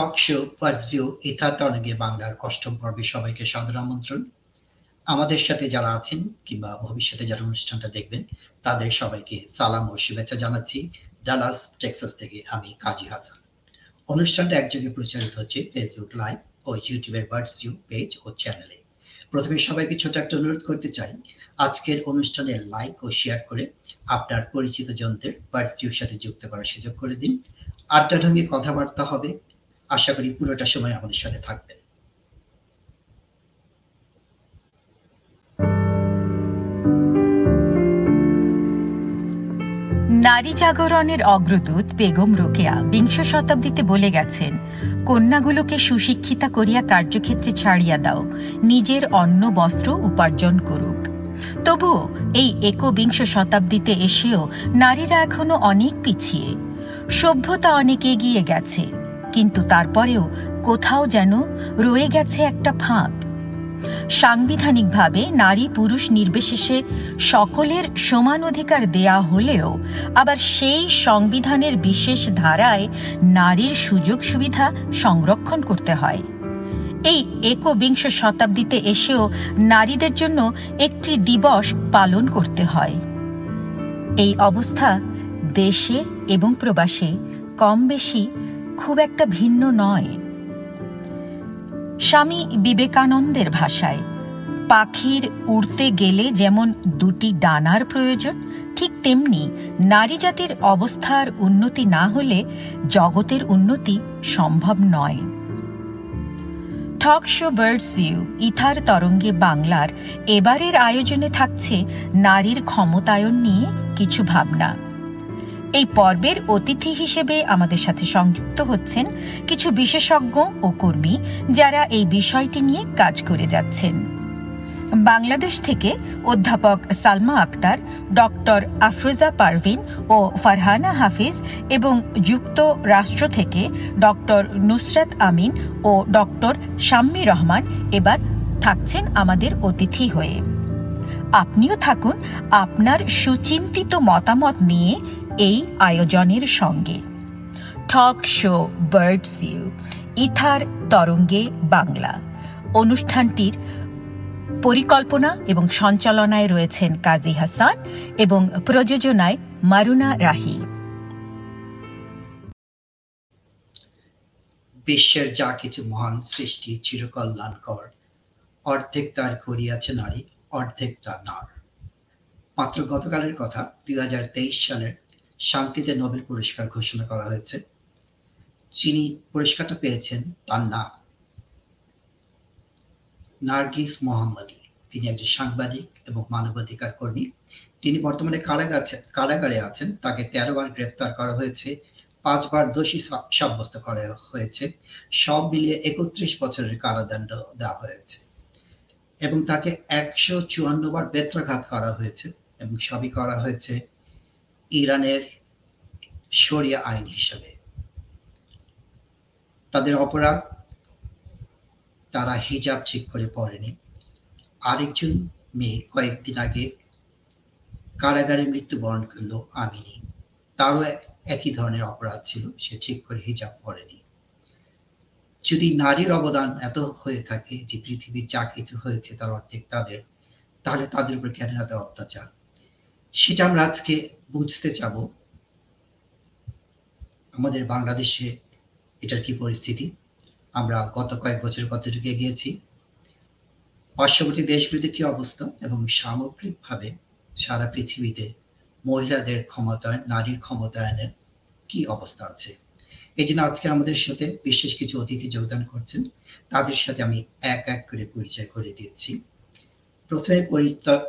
টক show first view ইথাতরণে বাংলার অষ্টম পর্বে সবাইকে সাদর আমন্ত্রণ। আমাদের সাথে যারা আছেন কিংবা ভবিষ্যতে যারা অনুষ্ঠানটা দেখবেন, তাদের সবাইকে সালাম ও শুভেচ্ছা জানাচ্ছি ডালাস, টেক্সাস থেকে আমি কাজী হাসান। অনুষ্ঠানটা একযোগে প্রচারিত হচ্ছে ফেসবুক লাইভ ও ইউটিউবের বার্ডস ভিউ পেজ ও চ্যানেলে প্রথমে সবাইকে ছোট একটা অনুরোধ করতে চাই, আজকের অনুষ্ঠানে লাইক ও শেয়ার করে আপনার পরিচিত জনদের বার্ডস ভিউর সাথে যুক্ত করার সুযোগ করে দিন। আড্ডা ঢঙ্গে কথাবার্তা হবে আশা করি পুরোটা সময় আমাদের সাথে থাকবেন। নারী জাগরণের অগ্রদূত বেগম রোকেয়া বিংশ শতাব্দীতে বলে গেছেন, কন্যাগুলোকে সুশিক্ষিতা করিয়া কার্যক্ষেত্রে ছাড়িয়া দাও, নিজের অন্ন, বস্ত্র উপার্জন করুক। তবুও এই একবিংশ শতাব্দীতে এসেও নারীরা এখনও অনেক পিছিয়ে। সভ্যতা অনেক এগিয়ে গেছে। কিন্তু তারপরেও কোথাও যেন রয়ে গেছে একটা ফাঁক। সাংবিধানিকভাবে নারী পুরুষ নির্বিশেষে সকলের সমান অধিকার দেয়া হলেও আবার সেই সংবিধানের বিশেষ ধারায় নারীর সুযোগ সুবিধা সংরক্ষণ করতে হয়। এই একবিংশ শতাব্দীতে এসেও নারীদের জন্য একটি দিবস পালন করতে হয়। এই অবস্থা দেশে এবং প্রবাসে কম বেশি খুব একটা ভিন্ন নয়। স্বামী বিবেকানন্দের ভাষায়, পাখির উড়তে গেলে যেমন দুটি ডানার প্রয়োজন, ঠিক তেমনি নারী জাতির অবস্থার উন্নতি না হলে জগতের উন্নতি সম্ভব নয়। Talk show birds view ether তরঙ্গে বাংলার, এবারের আয়োজনে থাকছে নারীর ক্ষমতায়ন নিয়ে কিছু ভাবনা। এই পর্বের অতিথি হিসেবে আমাদের সাথে সংযুক্ত হচ্ছেন কিছু বিশেষজ্ঞ ও কর্মী যারা এই বিষয়টি নিয়ে কাজ করে যাচ্ছেন। বাংলাদেশ থেকে অধ্যাপক সালমা আক্তার, ডক্টর আফরোজা পারভিন ও ফারহানা হাফিজ এবং যুক্ত রাষ্ট্র থেকে ডক্টর নুসরাত আমিন ও ডক্টর শাম্মী রহমান এবার থাকছেন আমাদের অতিথি হয়ে। আপনিও থাকুন আপনার সুচিন্তিত মতামত নিয়ে এই আয়োজনের সঙ্গে। Talk show birds view ether তরঙ্গে বাংলা। অনুষ্ঠানটির পরিকল্পনা এবং সঞ্চালনায় রয়েছেন কাজী হাসান এবং প্রযোজনায় মারুনা রাহি। বিশ্বের যা কিছু মহান সৃষ্টি চিরকল্যাণকর। অর্ধেক তার করিয়াছে নারী, অর্ধেক তার নার। মাত্র গতকালের কথা, দুই হাজার তেইশ সালের শান্তিতে নোবেল পুরস্কার ঘোষণা করা হয়েছে। যিনি পুরস্কারটা পেয়েছেন তার নাম নার্গিস মোহাম্মদী। তিনি একজন সাংবাদিক এবং মানবাধিকার কর্মী। তিনি বর্তমানে কারাগারে আছেন। তাকে তেরো বার গ্রেফতার করা হয়েছে পাঁচবার দোষী সাব্যস্ত করা হয়েছে। সব মিলিয়ে একত্রিশ বছরের কারাদণ্ড দেওয়া হয়েছে। এবং তাকে একশো চুয়ান্ন বার বেত্রাঘাত করা হয়েছে এবং সবই করা হয়েছে ইরানের শরিয়া আইন হিসাবে। তাদের অপরাধ, তারা হিজাব ঠিক করে পড়েনি। আরেকজন মেয়ে কয়েকদিন আগে কারাগারে মৃত্যুবরণ করল আমিনি। তারও একই ধরনের অপরাধ ছিল, সে ঠিক করে হিজাব পড়েনি। যদি নারীর অবদান এত হয়ে থাকে যে পৃথিবীর যা কিছু হয়েছে তার অর্ধেক তাদের, তাহলে তাদের উপর কেন এত অত্যাচার? সেটা আমরা আজকে বুঝতে চাব আমাদের বাংলাদেশে এটার কি পরিস্থিতি? আমরা গত কয়েক বছর কতটুকু এগিয়েছি। পার্শ্ববর্তী দেশগুলিতে কি অবস্থা? এবং সামগ্রিকভাবে সারা পৃথিবীতে মহিলাদের ক্ষমতায়ন, নারীর ক্ষমতায়নের কি অবস্থা আছে? এই জন্য আজকে আমাদের সাথে বিশেষ কিছু অতিথি যোগদান করছেন। তাদের সাথে আমি এক এক করে পরিচয় করে দিচ্ছি। প্রথমে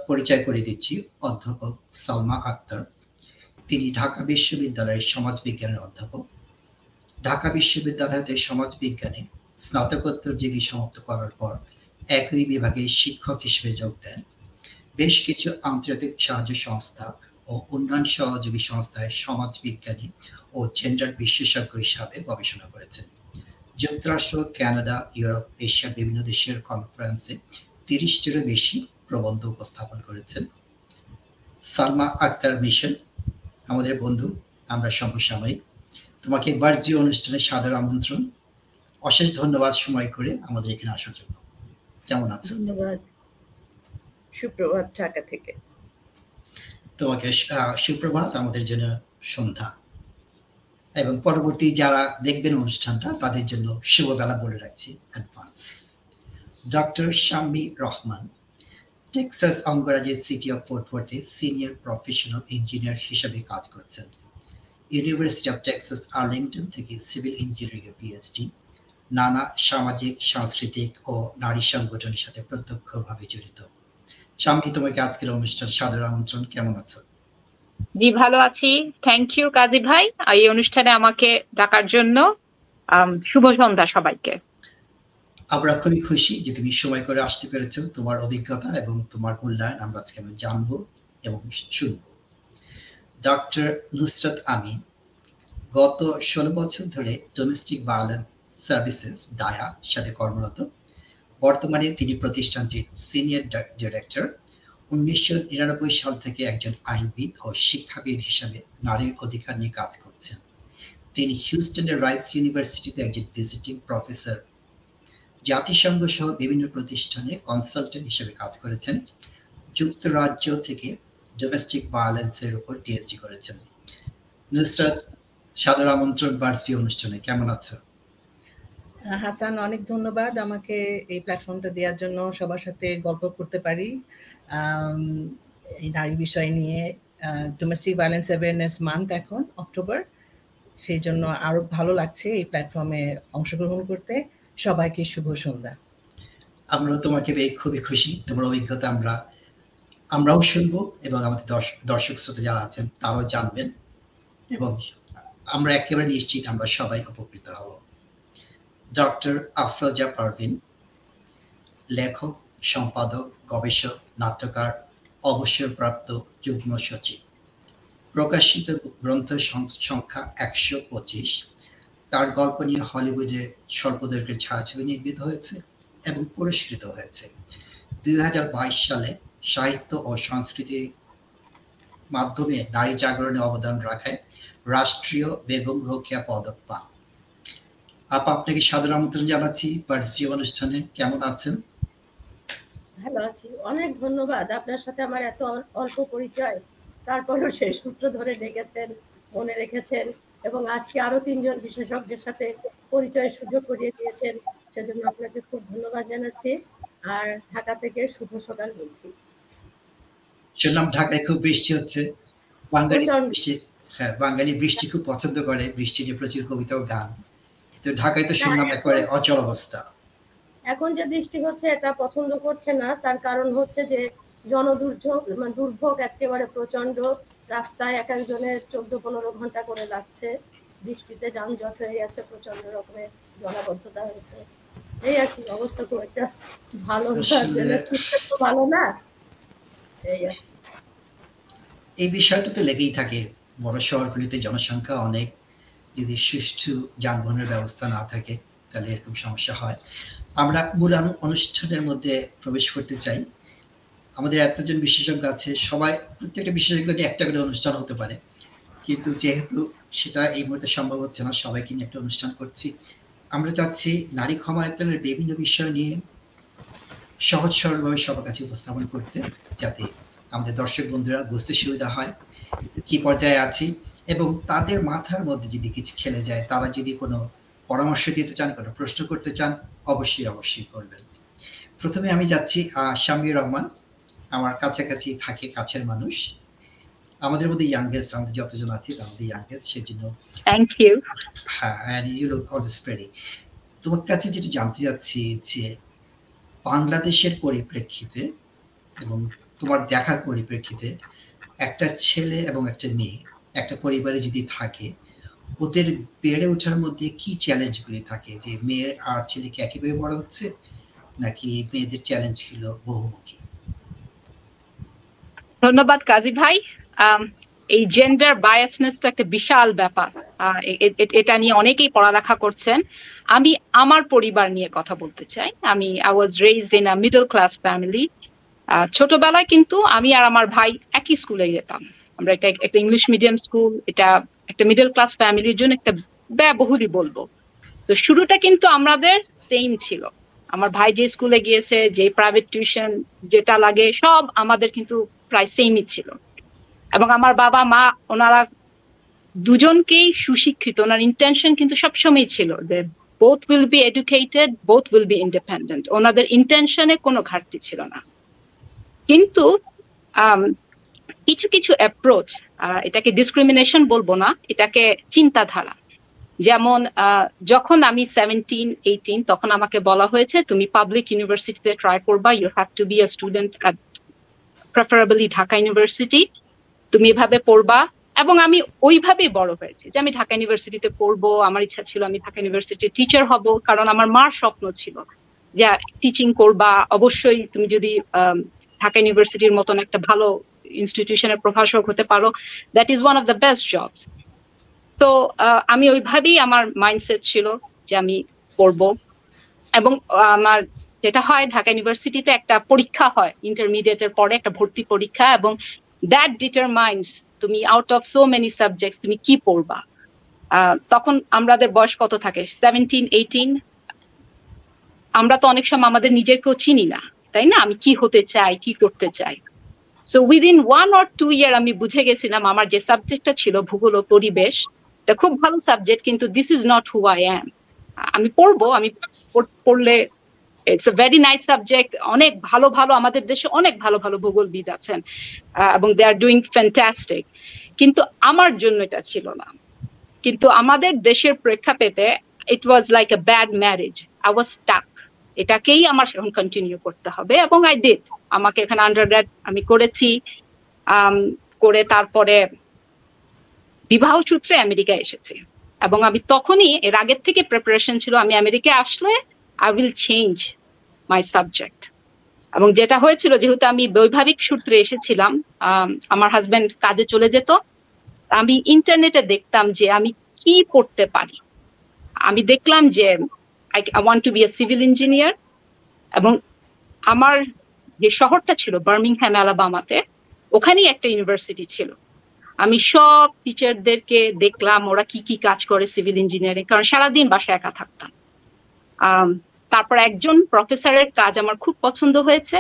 পরিচয় করে দিচ্ছি অধ্যাপক সালমা আক্তার। তিনি ঢাকা বিশ্ববিদ্যালয়ের সমাজবিজ্ঞানের অধ্যাপক। ঢাকা বিশ্ববিদ্যালয়তে সমাজবিজ্ঞানে স্নাতকোত্তর ডিগ্রি সমাপ্ত করার পর একই বিভাগে শিক্ষক হিসেবে যোগ দেন। বেশ কিছু আন্তর্জাতিক সাহায্য সংস্থা ও উন্নয়ন সহযোগী সংস্থায় সমাজবিজ্ঞানী ও জেন্ডার বিশেষজ্ঞ হিসাবে গবেষণা করেছেন। যুক্তরাষ্ট্র, কানাডা, ইউরোপ এশিয়ার বিভিন্ন দেশের কনফারেন্সে তিরিশটিরও বেশি প্রবন্ধ উপস্থাপন করেছেন। সালমা আক্তার মিশন আমাদের বন্ধু আমরা সমসাময়িক তোমাকে বার্জি অনুষ্ঠানে সাদর আমন্ত্রণ। অশেষ ধন্যবাদ সময় করে আমাদের এখানে আসার জন্য। কেমন আছো? ধন্যবাদ। সুপ্রভাত ঢাকা থেকে। তোমাকে সুপ্রভাত আমাদের জন্য সন্ধ্যা। এবং পরবর্তী যারা দেখবেন অনুষ্ঠানটা তাদের জন্য শুভবেলা বলে রাখছি। Advance doctor Shammi Rahman Texas অঙ্গরাজ্যের সিটি অফ ফোর্ট ওয়ার্থে সিনিয়র প্রফেশনাল ইঞ্জিনিয়ার হিসেবে কাজ করছেন। ইউনিভার্সিটি অফ টেক্সাস আর্লিংটন থেকে সিভিল ইঞ্জিনিয়ারিং পিএইচডি নানা সামাজিক, সাংস্কৃতিক ও নারী সংগঠনের সাথে প্রত্যক্ষভাবে জড়িত। শাম্মী তোমাকে আজকের অনুষ্ঠান। সাদর আমন্ত্রণ। কেমন আছো? জি, ভালো আছি। থ্যাংক ইউ কাজী ভাই। এই অনুষ্ঠানে আমাকে ডাকার জন্য শুভ সন্ধ্যা সবাইকে। আমরা খুবই খুশি যে তুমি সময় করে আসতে পেরেছ তোমার অভিজ্ঞতা এবং তোমার মূল্যায়ন আমরা আজকে আমরা জানব এবং শুনব। ডক্টর নুসরত আমিন, গত ষোলো বছর ধরে ডোমেস্টিক ভায়োলেন্স সার্ভিসেস ডায়া সাথে কর্মরত। বর্তমানে তিনি প্রতিষ্ঠানটির সিনিয়র ডিরেক্টর উনিশশো নিরানব্বই সাল থেকে একজন আইনবিদ ও শিক্ষাবিদ হিসাবে নারীর অধিকার নিয়ে কাজ করছেন। তিনি হিউস্টনের রাইস ইউনিভার্সিটিতে একজন ভিজিটিং প্রফেসর জাতিসংঘ সহ বিভিন্ন প্রতিষ্ঠানে কনসালটেন্ট হিসেবে কাজ করেছেন। যুক্তরাজ্য থেকে ডোমেস্টিক ভায়োলেন্সের উপর পিএইচডি করেছেন। নুসরাত সাদর আমন্ত্রণ বার্সি অনুষ্ঠানে কেমন আছো? হাসান, অনেক ধন্যবাদ আমাকে এই প্ল্যাটফর্মটা দেওয়ার জন্য। সবার সাথে গল্প করতে পারি। এই নারী বিষয় নিয়ে ডোমেস্টিক ভায়োলেন্স অ্যাওয়ারনেস মান্থ এখন অক্টোবর সেই জন্য আরও ভালো লাগছে এই প্ল্যাটফর্মে অংশগ্রহণ করতে। সবাইকে শুভ সন্ধ্যা। আমরা তোমাকে পেয়ে খুবই খুশি। তোমার অভিজ্ঞতা আমরা, আমরাও শুনব এবং আমাদের দর্শক শ্রোতা যারা আছেন তারাও জানবেন এবং আমরা একেবারে নিশ্চিত আমরা সবাই উপকৃত হব। ডক্টর আফরোজা পারভিন, লেখক, সম্পাদক, গবেষক, নাট্যকার, অবসরপ্রাপ্ত যুগ্ম সচিব। প্রকাশিত গ্রন্থ সংখ্যা একশো পঁচিশ। তার গল্প নিয়ে হলিউডে স্বল্পদৈর্ঘ্যের ছায়াছবি নির্মিত হয়েছে এবং পুরস্কৃত হয়েছে। দুই হাজার বাইশ সালে সাহিত্য ও সংস্কৃতির মাধ্যমে নারী জাগরণে অবদান রাখায় রাষ্ট্রীয় বেগম রোকেয়া পদক পান। আপা, আপনাকে সাদর আমন্ত্রণ জানাচ্ছি। অনুষ্ঠানে কেমন আছেন? ভালো আছি। অনেক ধন্যবাদ। আপনার সাথে আমার এত অল্প পরিচয়। তারপরেও সেই সূত্র ধরে ডেকেছেন, মনে রেখেছেন। এবং আজকে আরও তিনজন বিশেষজ্ঞের সাথে পরিচয়ের সুযোগ করিয়ে দিয়েছেন। সেজন্য আপনাকে খুব ধন্যবাদ জানাচ্ছি আর ঢাকা থেকে শুভ সকাল বলছি। শুনলাম ঢাকায় খুব বৃষ্টি হচ্ছে। বাঙালি বৃষ্টি হ্যাঁ বাঙালি বৃষ্টি খুব পছন্দ করে। বৃষ্টি নিয়ে প্রচুর কবিতা ও গান। কিন্তু ঢাকায় তো শুনলাম একেবারে অচল অবস্থা। এখন যে বৃষ্টি হচ্ছে এটা পছন্দ করছে না। তার কারণ হচ্ছে যে জনদুর্যোগ মানে দুর্ভোগ একেবারে প্রচণ্ড রাস্তায় এক একজনের চোদ্দ পনেরো ঘণ্টা করে লাগছে বৃষ্টিতে যানজট হয়ে গেছে প্রচণ্ড রকমের জলাবদ্ধতা হয়েছে। এই আর কি অবস্থা খুব একটা ভালো না। তো ভালো না। এই আর এই বিষয়টা তো লেগেই থাকে। বড় শহরগুলিতে জনসংখ্যা অনেক। যদি সুষ্ঠু যানবাহনের ব্যবস্থা না থাকে তাহলে এরকম সমস্যা হয়। আমরা মূল অনুষ্ঠানের মধ্যে প্রবেশ করতে চাই। আমাদের এতজন বিশেষজ্ঞ আছে, সবাই প্রত্যেকটা বিশেষজ্ঞ নিয়ে একটা করে অনুষ্ঠান হতে পারে। কিন্তু যেহেতু সেটা এই মুহূর্তে সম্ভব হচ্ছে না, সবাইকে নিয়ে একটা অনুষ্ঠান করছি। আমরা চাচ্ছি নারী ক্ষমতায়নের বিভিন্ন বিষয় নিয়ে সহজ সরলভাবে সবার কাছে উপস্থাপন করতে, যাতে আমাদের দর্শক বন্ধুরা বুঝতে সুবিধা হয় কি পর্যায়ে আছি এবং তাদের মাথার মধ্যে যদি কিছু খেলে যায়, তারা যদি কোনো পরামর্শ দিতে চান, কোনো প্রশ্ন করতে চান, অবশ্যই অবশ্যই করবেন। প্রথমে আমি যাচ্ছি শামির রহমান। আমার কাছাকাছি থাকে কাছের মানুষ। আমাদের মধ্যে ইয়াংগেস্ট আমাদের যতজন আছি তার মধ্যে ইয়াংগেস্ট সেজন্য থ্যাংক ইউ হ্যাঁ and you look always pretty তোমার কাছে যেটা জানতে চাচ্ছি যে বাংলাদেশের পরিপ্রেক্ষিতে এবং তোমার দেখার পরিপ্রেক্ষিতে একটা ছেলে এবং একটা মেয়ে একটা পরিবারে যদি থাকে ওদের বেড়ে ওঠার মধ্যে কি চ্যালেঞ্জগুলি থাকে? যে মেয়ে আর ছেলেকে একইভাবে বড় হচ্ছে নাকি মেয়েদের চ্যালেঞ্জ ছিল বহুমুখী? ধন্যবাদ কাজী ভাই। এই জেন্ডার বায়াসনেস তো একটা বিশাল ব্যাপার। এটা নিয়ে অনেকেই পড়ালেখা করছেন। আমি আমার পরিবার নিয়ে কথা বলতে চাই। আমি I was raised in a middle class family ছোটবেলায় কিন্তু আমি আর আমার ভাই একই স্কুলে যেতাম। আমরা এটা একটা ইংলিশ মিডিয়াম স্কুল এটা একটা মিডল ক্লাস ফ্যামিলির জন্য একটা ব্যয়বহুলই বলব। তো শুরুটা কিন্তু আমাদের সেম ছিল। আমার ভাই যে স্কুলে গিয়েছে, যে প্রাইভেট টিউশন যেটা লাগে, সব আমাদের কিন্তু প্রায় সেমই ছিল। এবং আমার বাবা, মা, ওনারা দুজনকেই সুশিক্ষিত, ওনার ইন্টেনশন কিন্তু সবসময় ছিল যে both will be educated both will be independent ওনাদের ইন্টেনশনে কোনো ঘাটতি ছিল না। কিন্তু কিছু কিছু অ্যাপ্রোচ এটাকে ডিসক্রিমিনেশন বলব না, এটাকে চিন্তাধারা। যেমন যখন আমি সেভেন্টিন এইটিন তখন আমাকে বলা হয়েছে, তুমি পাবলিক ইউনিভার্সিটিতে ট্রাই করবা you have to be a student at preferably Dhaka university তুমি এভাবে পড়বা, এবং আমি ওইভাবেই বড় হয়েছি যে আমি ঢাকা ইউনিভার্সিটিতে পড়ব, আমার ইচ্ছা ছিল আমি ঢাকা ইউনিভার্সিটির টিচার হব, কারণ আমার মার স্বপ্ন ছিল যে টিচিং করবা। অবশ্যই তুমি যদি ঢাকা ইউনিভার্সিটির মতন একটা ভালো ইনস্টিটিউশনের প্রভাষক হতে পারো that is one of the best jobs তো আমি ওইভাবেই আমার মাইন্ডসেট ছিল যে আমি পড়ব, এবং আমার যেটা হয়, ঢাকা ইউনিভার্সিটিতে একটা পরীক্ষা হয় ইন্টারমিডিয়েটের পরে একটা ভর্তি পরীক্ষা এবং দ্যাট ডিটারমাইন্স তুমি out of so many subjects তুমি কি পড়বা। তখন আমাদের বয়স কত থাকে? সেভেন্টিন এইটিন আমরা তো অনেক সময় আমাদের নিজেকেও চিনি না, তাই না? আমি কি হতে চাই, কি করতে চাই? So within one or two year আমি বুঝে গেছিলাম আমার যে সাবজেক্টটা ছিল ভূগোল ও পরিবেশ খুব ভালো সাবজেক্ট কিন্তু this is not who I am আমি পড়ব, আমি পড়লে it's a very nice subject অনেক ভালো ভালো আমাদের দেশে অনেক ভালো ভালো ভূগোলবিদ আছেন এবং দে আর ডুইং ফ্যান্টাস্টিক কিন্তু আমার জন্য এটা ছিল না। কিন্তু আমাদের দেশের প্রেক্ষাপটে it was like a bad marriage I was stuck এটাকেই আমার এখন কন্টিনিউ করতে হবে, এবং আই ডিড আমাকে এখানে আন্ডারগ্র্যাড আমি করেছি। করে তারপরে বিবাহ সূত্রে আমেরিকা এসেছি। এবং আমি তখনই, এর আগের থেকে প্রিপারেশন ছিল আমি আমেরিকায় আসলে I will change my subject এবং যেটা হয়েছিল, যেহেতু আমি বৈভাবিক সূত্রে এসেছিলাম আমার হাজবেন্ড কাজে চলে যেত, আমি ইন্টারনেটে দেখতাম যে আমি কি পড়তে পারি। আমি দেখলাম যে I want to be a civil engineer এবং আমার যে শহরটা ছিল বার্মিংহ্যাম অ্যালাবামাতে ওখানেই একটা ইউনিভার্সিটি ছিল। আমি সব টিচারদেরকে দেখলাম, ওরা কি কি কাজ করে সিভিল ইঞ্জিনিয়ারিং কারণ সারাদিন বাসায় একা থাকতাম। তারপর একজন প্রফেসরের কাজ আমার খুব পছন্দ হয়েছে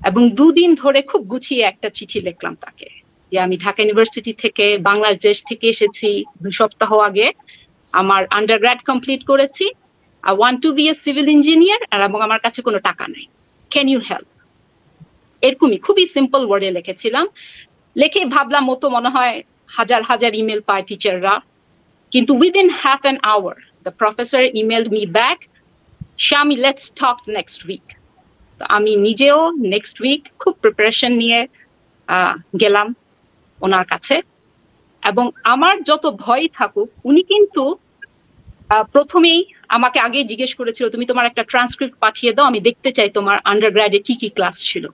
এবং দুদিন ধরে খুব গুছিয়ে একটা চিঠি লিখলাম তাকে যে আমি ঢাকা ইউনিভার্সিটি থেকে বাংলাদেশ থেকে এসেছি। দু সপ্তাহ আগে আমার আন্ডারগ্র্যাড কমপ্লিট করেছি। I want to be a civil engineer আর এবং আমার কাছে কোনো টাকা নাই। ক্যান ইউ হেল্প এরকমই খুবই সিম্পল ওয়ার্ডে লিখেছিলাম। লিখে ভাবলাম ও তো মনে হয় হাজার হাজার ইমেল পায় টিচাররা কিন্তু within half an hour the professor email me back Shami let's talk next week তো আমি নিজেও নেক্সট উইক খুব প্রিপারেশন নিয়ে গেলাম ওনার কাছে। এবং আমার যত ভয় থাকুক, উনি কিন্তু প্রথমেই আমাকে আগে জিজ্ঞেস করেছিল, তুমি তোমার একটা ট্রান্সক্রিপ্ট পাঠিয়ে দাও, আমি দেখতে চাই তোমার আন্ডারগ্রাডে কি কি ক্লাস ছিল।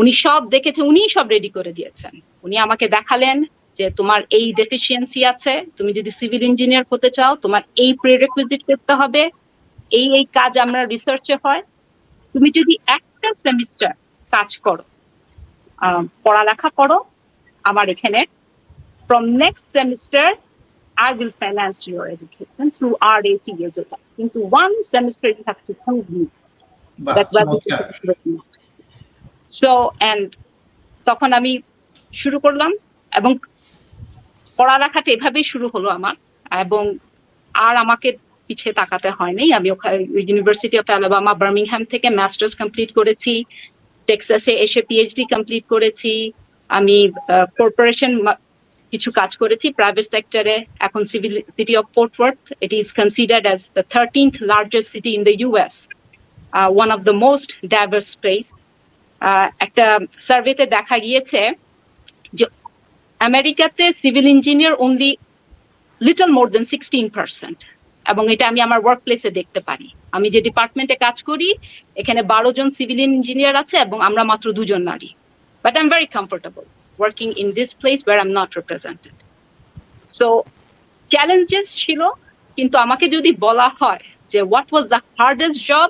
উনি সব দেখেছে, উনিই সব রেডি করে দিয়েছেন। উনি আমাকে দেখালেন যে তোমার এই ডেফিসিয়েন্সি আছে, তুমি যদি সিভিল ইঞ্জিনিয়ার হতে চাও, তোমার এই প্রিরেকুইজিট করতে হবে এই এই কাজ আমরা রিসার্চে হয়। তুমি যদি একটা সেমিস্টার কাজ করো পড়ালেখা করো আমার এখানে from next semester I will finance your education through RAT যেটা। কিন্তু one semester you have to prove me বাহ that whether this চমৎকার। is written or not. So and তখন আমি শুরু করলাম এবং পড়ালেখাটা এভাবেই শুরু হলো আমার। এবং আর আমাকে পিছিয়ে তাকাতে হয়নি। আমি ইউনিভার্সিটি অফ অ্যালাবামা বার্মিংহ্যাম থেকে মাস্টার্স কমপ্লিট করেছি টেক্সাসে এসে পিএইচডি কমপ্লিট করেছি, আমি কর্পোরেশন কিছু কাজ করেছি প্রাইভেট সেক্টরে এখন civil city of Fort it is considered as the thirteenth largest city in the US one of the most diverse place একটা সার্ভেতে দেখা গিয়েছে যে আমেরিকাতে civil engineer only little more than sixteen percent এবং এটা আমি আমার ওয়ার্ক প্লেসে দেখতে পারি। আমি যে ডিপার্টমেন্টে কাজ করি, এখানে বারো জন সিভিল ইঞ্জিনিয়ার আছে এবং আমরা মাত্র দুজন নারী। But I am very comfortable working in this place where I am not represented so challenges ছিল, কিন্তু আমাকে যদি বলা হয় যে what was the hardest job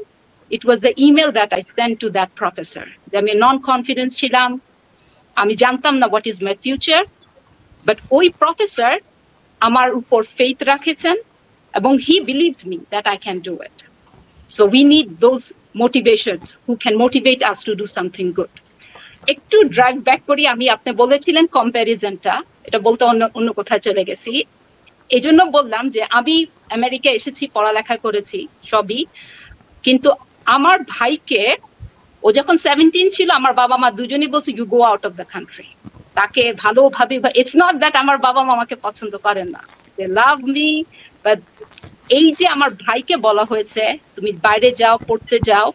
it was the email that I send to that professor যে আমি non confidence ছিলাম, আমি জানতাম না what is my future but ওই প্রফেসর আমার উপর ফেইথ রাখেছেন এবং he believe me that I can do it so we need those motivations who can motivate us to do something good একটু ড্রাইভ ব্যাক করি, আমি আপনি বলেছিলেন কম্প্যারিজনটা এটা বলতে অন্য অন্য কোথায় চলে গেছি। এই জন্য বললাম যে আমি আমেরিকা এসেছি, পড়ালেখা করেছি, সবই। কিন্তু আমার ভাইকে, ও যখন সেভেন্টিন ছিল, আমার বাবা মা দুজনেই বলছে you go out of the country তাকে ভালোভাবে ইটস নট দ্যাট আমার বাবা মা আমাকে পছন্দ করেন না। দে লাভ মি বাট এই যে আমার ভাইকে বলা হয়েছে, তুমি বাইরে যাও, পড়তে যাও,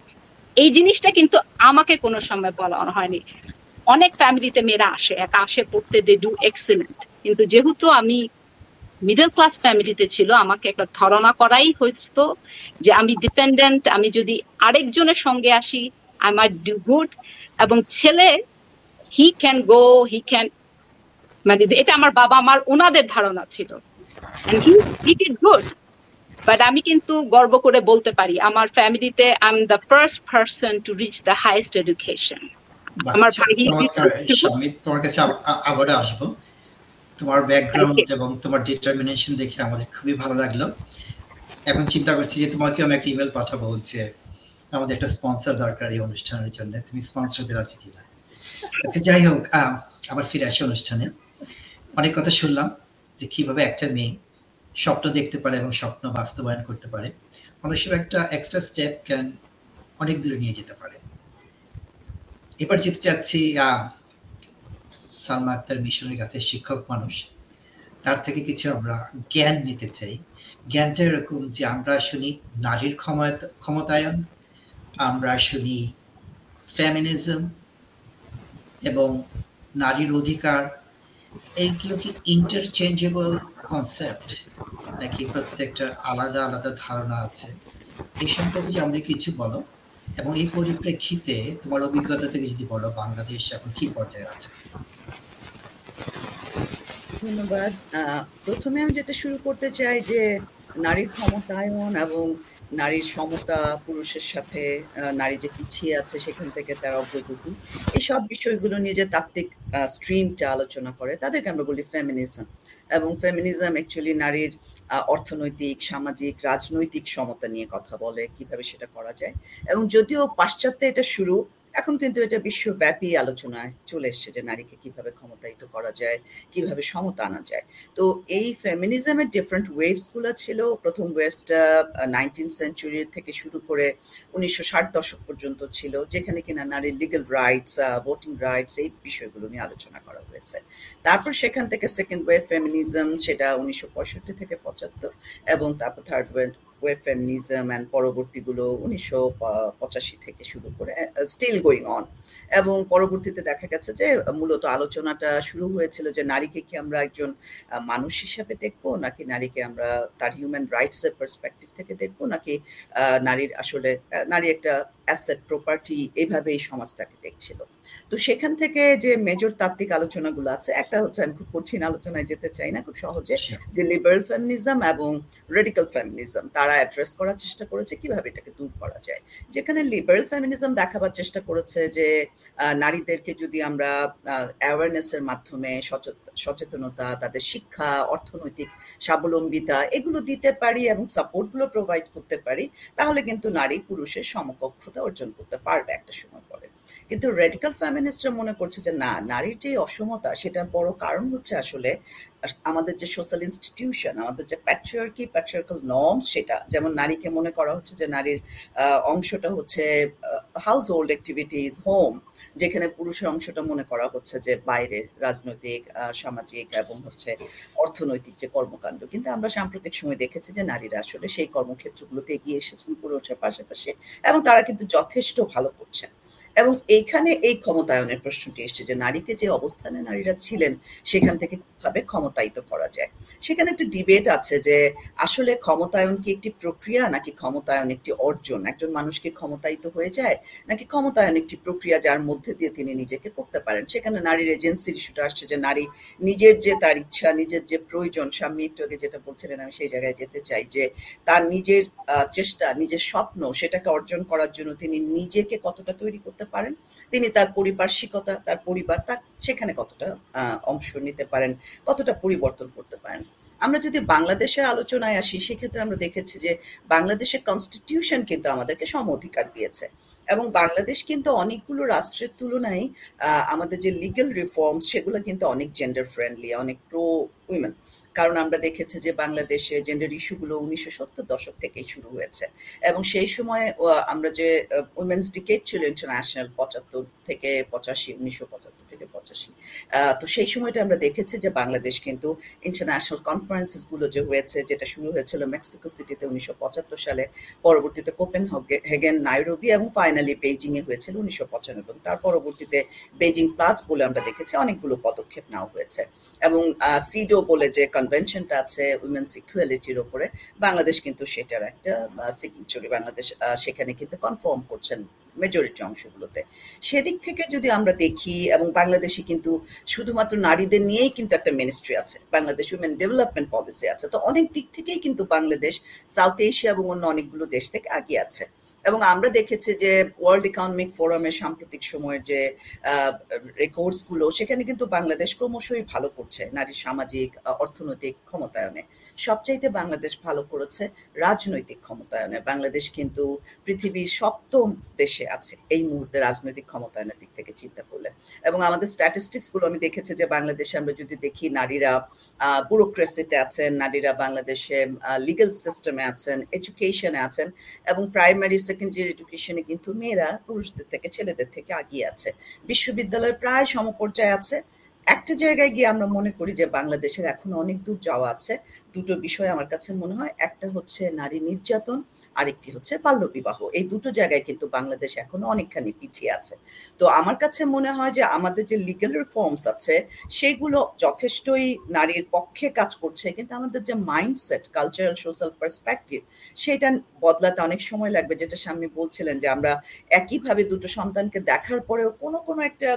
এই জিনিসটা কিন্তু আমাকে কোনো সময় বলা হয়নি। অনেক ফ্যামিলিতে মেয়েরা আসে, একা আসে, পড়তে দে ডু এক্সেলেন্ট কিন্তু যেহেতু আমি মিডল ক্লাস ফ্যামিলিতে ছিল, আমাকে একটা ধারণা করাই হয়েছিল যে আমি ডিপেন্ডেন্ট আমি যদি আরেকজনের সঙ্গে আসি আই মাইট ডু গুড এবং ছেলে he can go he can মানে এটা আমার বাবা আমার ওনাদের ধারণা ছিল। হি ডিড গুড বাট আমি কিন্তু গর্ব করে বলতে পারি আমার ফ্যামিলিতে I am the first person to reach the highest education আমার ভাই তোমার কাছে আব- আ- আবারও আসব। তোমার ব্যাকগ্রাউন্ড এবং তোমার ডিটারমিনেশন দেখে আমাদের খুবই ভালো লাগল। এখন চিন্তা করছি যে তোমাকে আমি একটা ইমেল পাঠাবো যে আমাদের একটা স্পন্সর দরকার এই অনুষ্ঠানের জন্য। তুমি স্পন্সরদের আছে কিনা? আচ্ছা যাই হোক আবার ফিরে আসি অনুষ্ঠানে। অনেক কথা শুনলাম। যে কীভাবে একটা মেয়ে স্বপ্ন দেখতে পারে এবং স্বপ্ন বাস্তবায়ন করতে পারে সময় একটা এক্সট্রা স্টেপ ক্যান অনেক দূরে নিয়ে যেতে পারে। এবার যেতে চাচ্ছি সালমা আক্তার মিশনের কাছে শিক্ষক মানুষ। তার থেকে কিছু আমরা জ্ঞান নিতে চাই। জ্ঞানটা এরকম যে আমরা শুনি নারীর ক্ষমতা, ক্ষমতায়ন, আমরা শুনি ফ্যামিনিজম এবং নারীর অধিকার এইগুলো কি ইন্টারচেঞ্জেবল কনসেপ্ট নাকি প্রত্যেকটা আলাদা আলাদা ধারণা আছে? এই সম্পর্কে যদি আমাদের কিছু বলো, এবং এই পরিপ্রেক্ষিতে তোমার অভিজ্ঞতা থেকে যদি বলো, বাংলাদেশ এখন কি পর্যায়ে আছে? ধন্যবাদ। প্রথমে আমি যেটা শুরু করতে চাই যে, নারীর ক্ষমতায়ন এবং নারীর সমতা, পুরুষের সাথে নারী যে পিছিয়ে আছে সেখান থেকে তার অগ্রগতি। এইসব বিষয়গুলো নিয়ে যে তাত্ত্বিক স্ট্রিমটা আলোচনা করে, তাদেরকে আমরা বলি ফেমিনিজম এবং ফেমিনিজম অ্যাকচুয়ালি নারীর অর্থনৈতিক, সামাজিক, রাজনৈতিক সমতা নিয়ে কথা বলে, কীভাবে সেটা করা যায়। এবং যদিও পাশ্চাত্যে এটা শুরু এখন কিন্তু এটা বিশ্বব্যাপী আলোচনায় চলে এসছে যে নারীকে কীভাবে ক্ষমতায়িত করা যায়, কীভাবে সমতা আনা যায়। তো এই ফেমিনিজমের ডিফারেন্ট ওয়েভসগুলো ছিল। প্রথম ওয়েভসটা নাইনটিন সেঞ্চুরি থেকে শুরু করে উনিশশো ষাট দশক পর্যন্ত ছিল, যেখানে কিনা নারীর লিগ্যাল রাইটস ভোটিং রাইটস এই বিষয়গুলো নিয়ে আলোচনা করা হয়েছে। তারপর সেখান থেকে সেকেন্ড ওয়েভ ফেমিনিজম সেটা উনিশশো পঁয়ষট্টি থেকে পঁচাত্তর এবং তারপর third wave web feminism and পরবর্তীগুলো উনিশশো পঁচাশি থেকে শুরু করে স্টিল গোয়িং অন এবং পরবর্তীতে দেখা গেছে যে মূলত আলোচনাটা শুরু হয়েছিল যে নারীকে কি আমরা একজন মানুষ হিসাবে দেখব, নাকি নারীকে আমরা তার হিউম্যান রাইটস এর পার্সপেক্টিভ থেকে দেখব, নাকি নারীর আসলে নারী একটা অ্যাসেট প্রপার্টি এইভাবে এই সমাজ তাকে দেখছিল। তো সেখান থেকে যে মেজর তাত্ত্বিক আলোচনাগুলো আছে একটা হচ্ছে আমি খুব কঠিন আলোচনায় যেতে চাই না খুব সহজে যে লিবারেল ফেমিনিজম এবং রেডিক্যাল ফেমিনিজম তারা অ্যাড্রেস করার চেষ্টা করেছে কীভাবে এটাকে দূর করা যায়? যেখানে লিবারেল ফেমিনিজম দেখাবার চেষ্টা করেছে যে নারীদেরকে যদি আমরা অ্যাওয়ারনেসের মাধ্যমে সচেত- সচেতনতা তাদের শিক্ষা অর্থনৈতিক স্বাবলম্বিতা এগুলো দিতে পারি এবং সাপোর্টগুলো প্রোভাইড করতে পারি তাহলে কিন্তু নারী পুরুষের সমকক্ষতা অর্জন করতে পারবে একটা সময় পরে। কিন্তু রেডিক্যাল ফ্যামিনিস্টরা মনে করছে যে, না, নারীর যে অসমতা, সেটার বড় কারণ হচ্ছে আসলে আমাদের যে সোশ্যাল ইনস্টিটিউশন আমাদের যে প্যাট্রিয়ার্কি প্যাট্রিয়ার্কাল নর্মস সেটা। যেমন নারীকে মনে করা হচ্ছে যে, নারীর অংশটা হচ্ছে হাউস হোল্ড অ্যাক্টিভিটিস হোম যেখানে পুরুষের অংশটা মনে করা হচ্ছে যে বাইরে রাজনৈতিক সামাজিক এবং হচ্ছে অর্থনৈতিক যে কর্মকাণ্ড। কিন্তু আমরা সাম্প্রতিক সময় দেখেছি যে, নারীরা আসলে সেই কর্মক্ষেত্রগুলোতে এগিয়ে এসেছেন পুরুষের পাশাপাশি এবং তারা কিন্তু যথেষ্ট ভালো করছেন। এবং এইখানে এই ক্ষমতায়নের প্রশ্নটি এসছে যে নারীকে যে অবস্থানে নারীরা ছিলেন, সেখান থেকে কীভাবে ক্ষমতায়িত করা যায়? সেখানে একটা ডিবেট আছে যে আসলে ক্ষমতায়ন কি একটি প্রক্রিয়া নাকি ক্ষমতায়ন একটি অর্জন? একজন মানুষকে ক্ষমতায়িত হয়ে যায় নাকি ক্ষমতায়ন একটি প্রক্রিয়া যার মধ্যে দিয়ে তিনি নিজেকে করতে পারেন? সেখানে নারীর এজেন্সির ইস্যুটা আসছে যে নারী নিজের যে তার ইচ্ছা, নিজের যে প্রয়োজন, স্বামী একটু আগে যেটা বলছিলেন, আমি সেই জায়গায় যেতে চাই যে তার নিজের চেষ্টা, নিজের স্বপ্ন, সেটাকে অর্জন করার জন্য তিনি নিজেকে কতটা তৈরি করতে পারেন। তিনি তার পরিপার্শ্বিকতা, তার পরিবার, তার সেখানে কতটা অংশ নিতে পারেন, কতটা পরিবর্তন করতে পারেন। আমরা যদি বাংলাদেশের আলোচনায় আসি, সেক্ষেত্রে আমরা দেখেছি যে বাংলাদেশের কনস্টিটিউশন কিন্তু আমাদেরকে সম অধিকার দিয়েছে। এবং বাংলাদেশ কিন্তু অনেকগুলো রাষ্ট্রের তুলনায় আমাদের যে লিগ্যাল রিফর্মস সেগুলো কিন্তু অনেক জেন্ডার ফ্রেন্ডলি অনেক প্রো উইমেন কারণ আমরা দেখেছি যে বাংলাদেশে জেন্ডার ইস্যুগুলো উনিশশো সত্তর দশক থেকেই শুরু হয়েছে। এবং সেই সময় আমরা যে উইমেন্স ডিকেট ছিল ইন্টারন্যাশনাল পঁচাত্তর থেকে পঁচাশি, উনিশশো পঁচাত্তর থেকে পঁচাশি। তো সেই সময়টা আমরা দেখেছি যে বাংলাদেশ কিন্তু ইন্টারন্যাশনাল কনফারেন্সেসগুলো যে হয়েছে, যেটা শুরু হয়েছিল মেক্সিকো সিটিতে উনিশশো পঁচাত্তর সালে, পরবর্তীতে কোপেন হেগেন নাইরোবি এবং ফাইনালি বেইজিং এ হয়েছিল উনিশশো পঁচানব্বই। এবং তার পরবর্তীতে বেইজিং প্লাস বলে আমরা দেখেছি, অনেকগুলো পদক্ষেপ নেওয়া হয়েছে। এবং সিডো বলে যে কনভেনশনটা আছে উইমেন্স ইকুয়ালিটির ওপরে। বাংলাদেশ কিন্তু সেটার একটা সিগনেচারি বাংলাদেশ সেখানে কিন্তু কনফার্ম করছেন মেজরিটি অংশগুলোতে। সেদিক থেকে যদি আমরা দেখি, এবং বাংলাদেশে কিন্তু শুধুমাত্র নারীদের নিয়েই কিন্তু একটা মিনিস্ট্রি আছে, বাংলাদেশ উইমেন ডেভেলপমেন্ট পলিসি আছে, তো অনেক দিক থেকেই কিন্তু বাংলাদেশ সাউথ এশিয়া এবং অন্য অনেকগুলো দেশ থেকে আগিয়ে আছে। এবং আমরা দেখেছি যে ওয়ার্ল্ড ইকোনমিক ফোরামের সাম্প্রতিক সময়ের যে রেকর্ডসগুলো, সেখানে কিন্তু বাংলাদেশ ক্রমশই ভালো করছে নারীর সামাজিক অর্থনৈতিক ক্ষমতায়নে। সবচাইতে বাংলাদেশ ভালো করেছে রাজনৈতিক ক্ষমতায়নে। বাংলাদেশ কিন্তু পৃথিবীর সপ্তম দেশে আছে এই মুহূর্তে রাজনৈতিক ক্ষমতায়নের দিক থেকে চিন্তা করলে। এবং আমাদের স্ট্যাটিস্টিক্সগুলো আমি দেখেছি যে বাংলাদেশে আমরা যদি দেখি নারীরা ব্যুরোক্রেসিতে আছেন, নারীরা বাংলাদেশে লিগ্যাল সিস্টেমে আছেন এডুকেশনে আছেন এবং প্রাইমারি সেকেন্ডারি এডুকেশনে কিন্তু মেয়েরা পুরুষদের থেকে ছেলেদের থেকে আগিয়ে আছে। বিশ্ববিদ্যালয় প্রায় সমপর্যায়ে আছে। একটা জায়গায় গিয়ে আমরা মনে করি যে বাংলাদেশের এখনও অনেক দূর যাওয়া আছে। দুটো বিষয় আমার কাছে মনে হয়, একটা হচ্ছে নারী নির্যাতন, আরেকটি হচ্ছে বাল্যবিবাহ। এই দুটো জায়গায় কিন্তু বাংলাদেশ এখনও অনেকখানি পিছিয়ে আছে। তো আমার কাছে মনে হয় যে আমাদের যে লিগ্যাল রিফর্মস আছে, সেগুলো যথেষ্টই নারীর পক্ষে কাজ করছে, কিন্তু আমাদের যে মাইন্ডসেট কালচারাল সোশ্যাল পার্সপেক্টিভ সেটা বদলাতে অনেক সময় লাগবে। যেটা সামনে বলছিলেন যে আমরা একইভাবে দুটো সন্তানকে দেখার পরেও কোনো কোনো একটা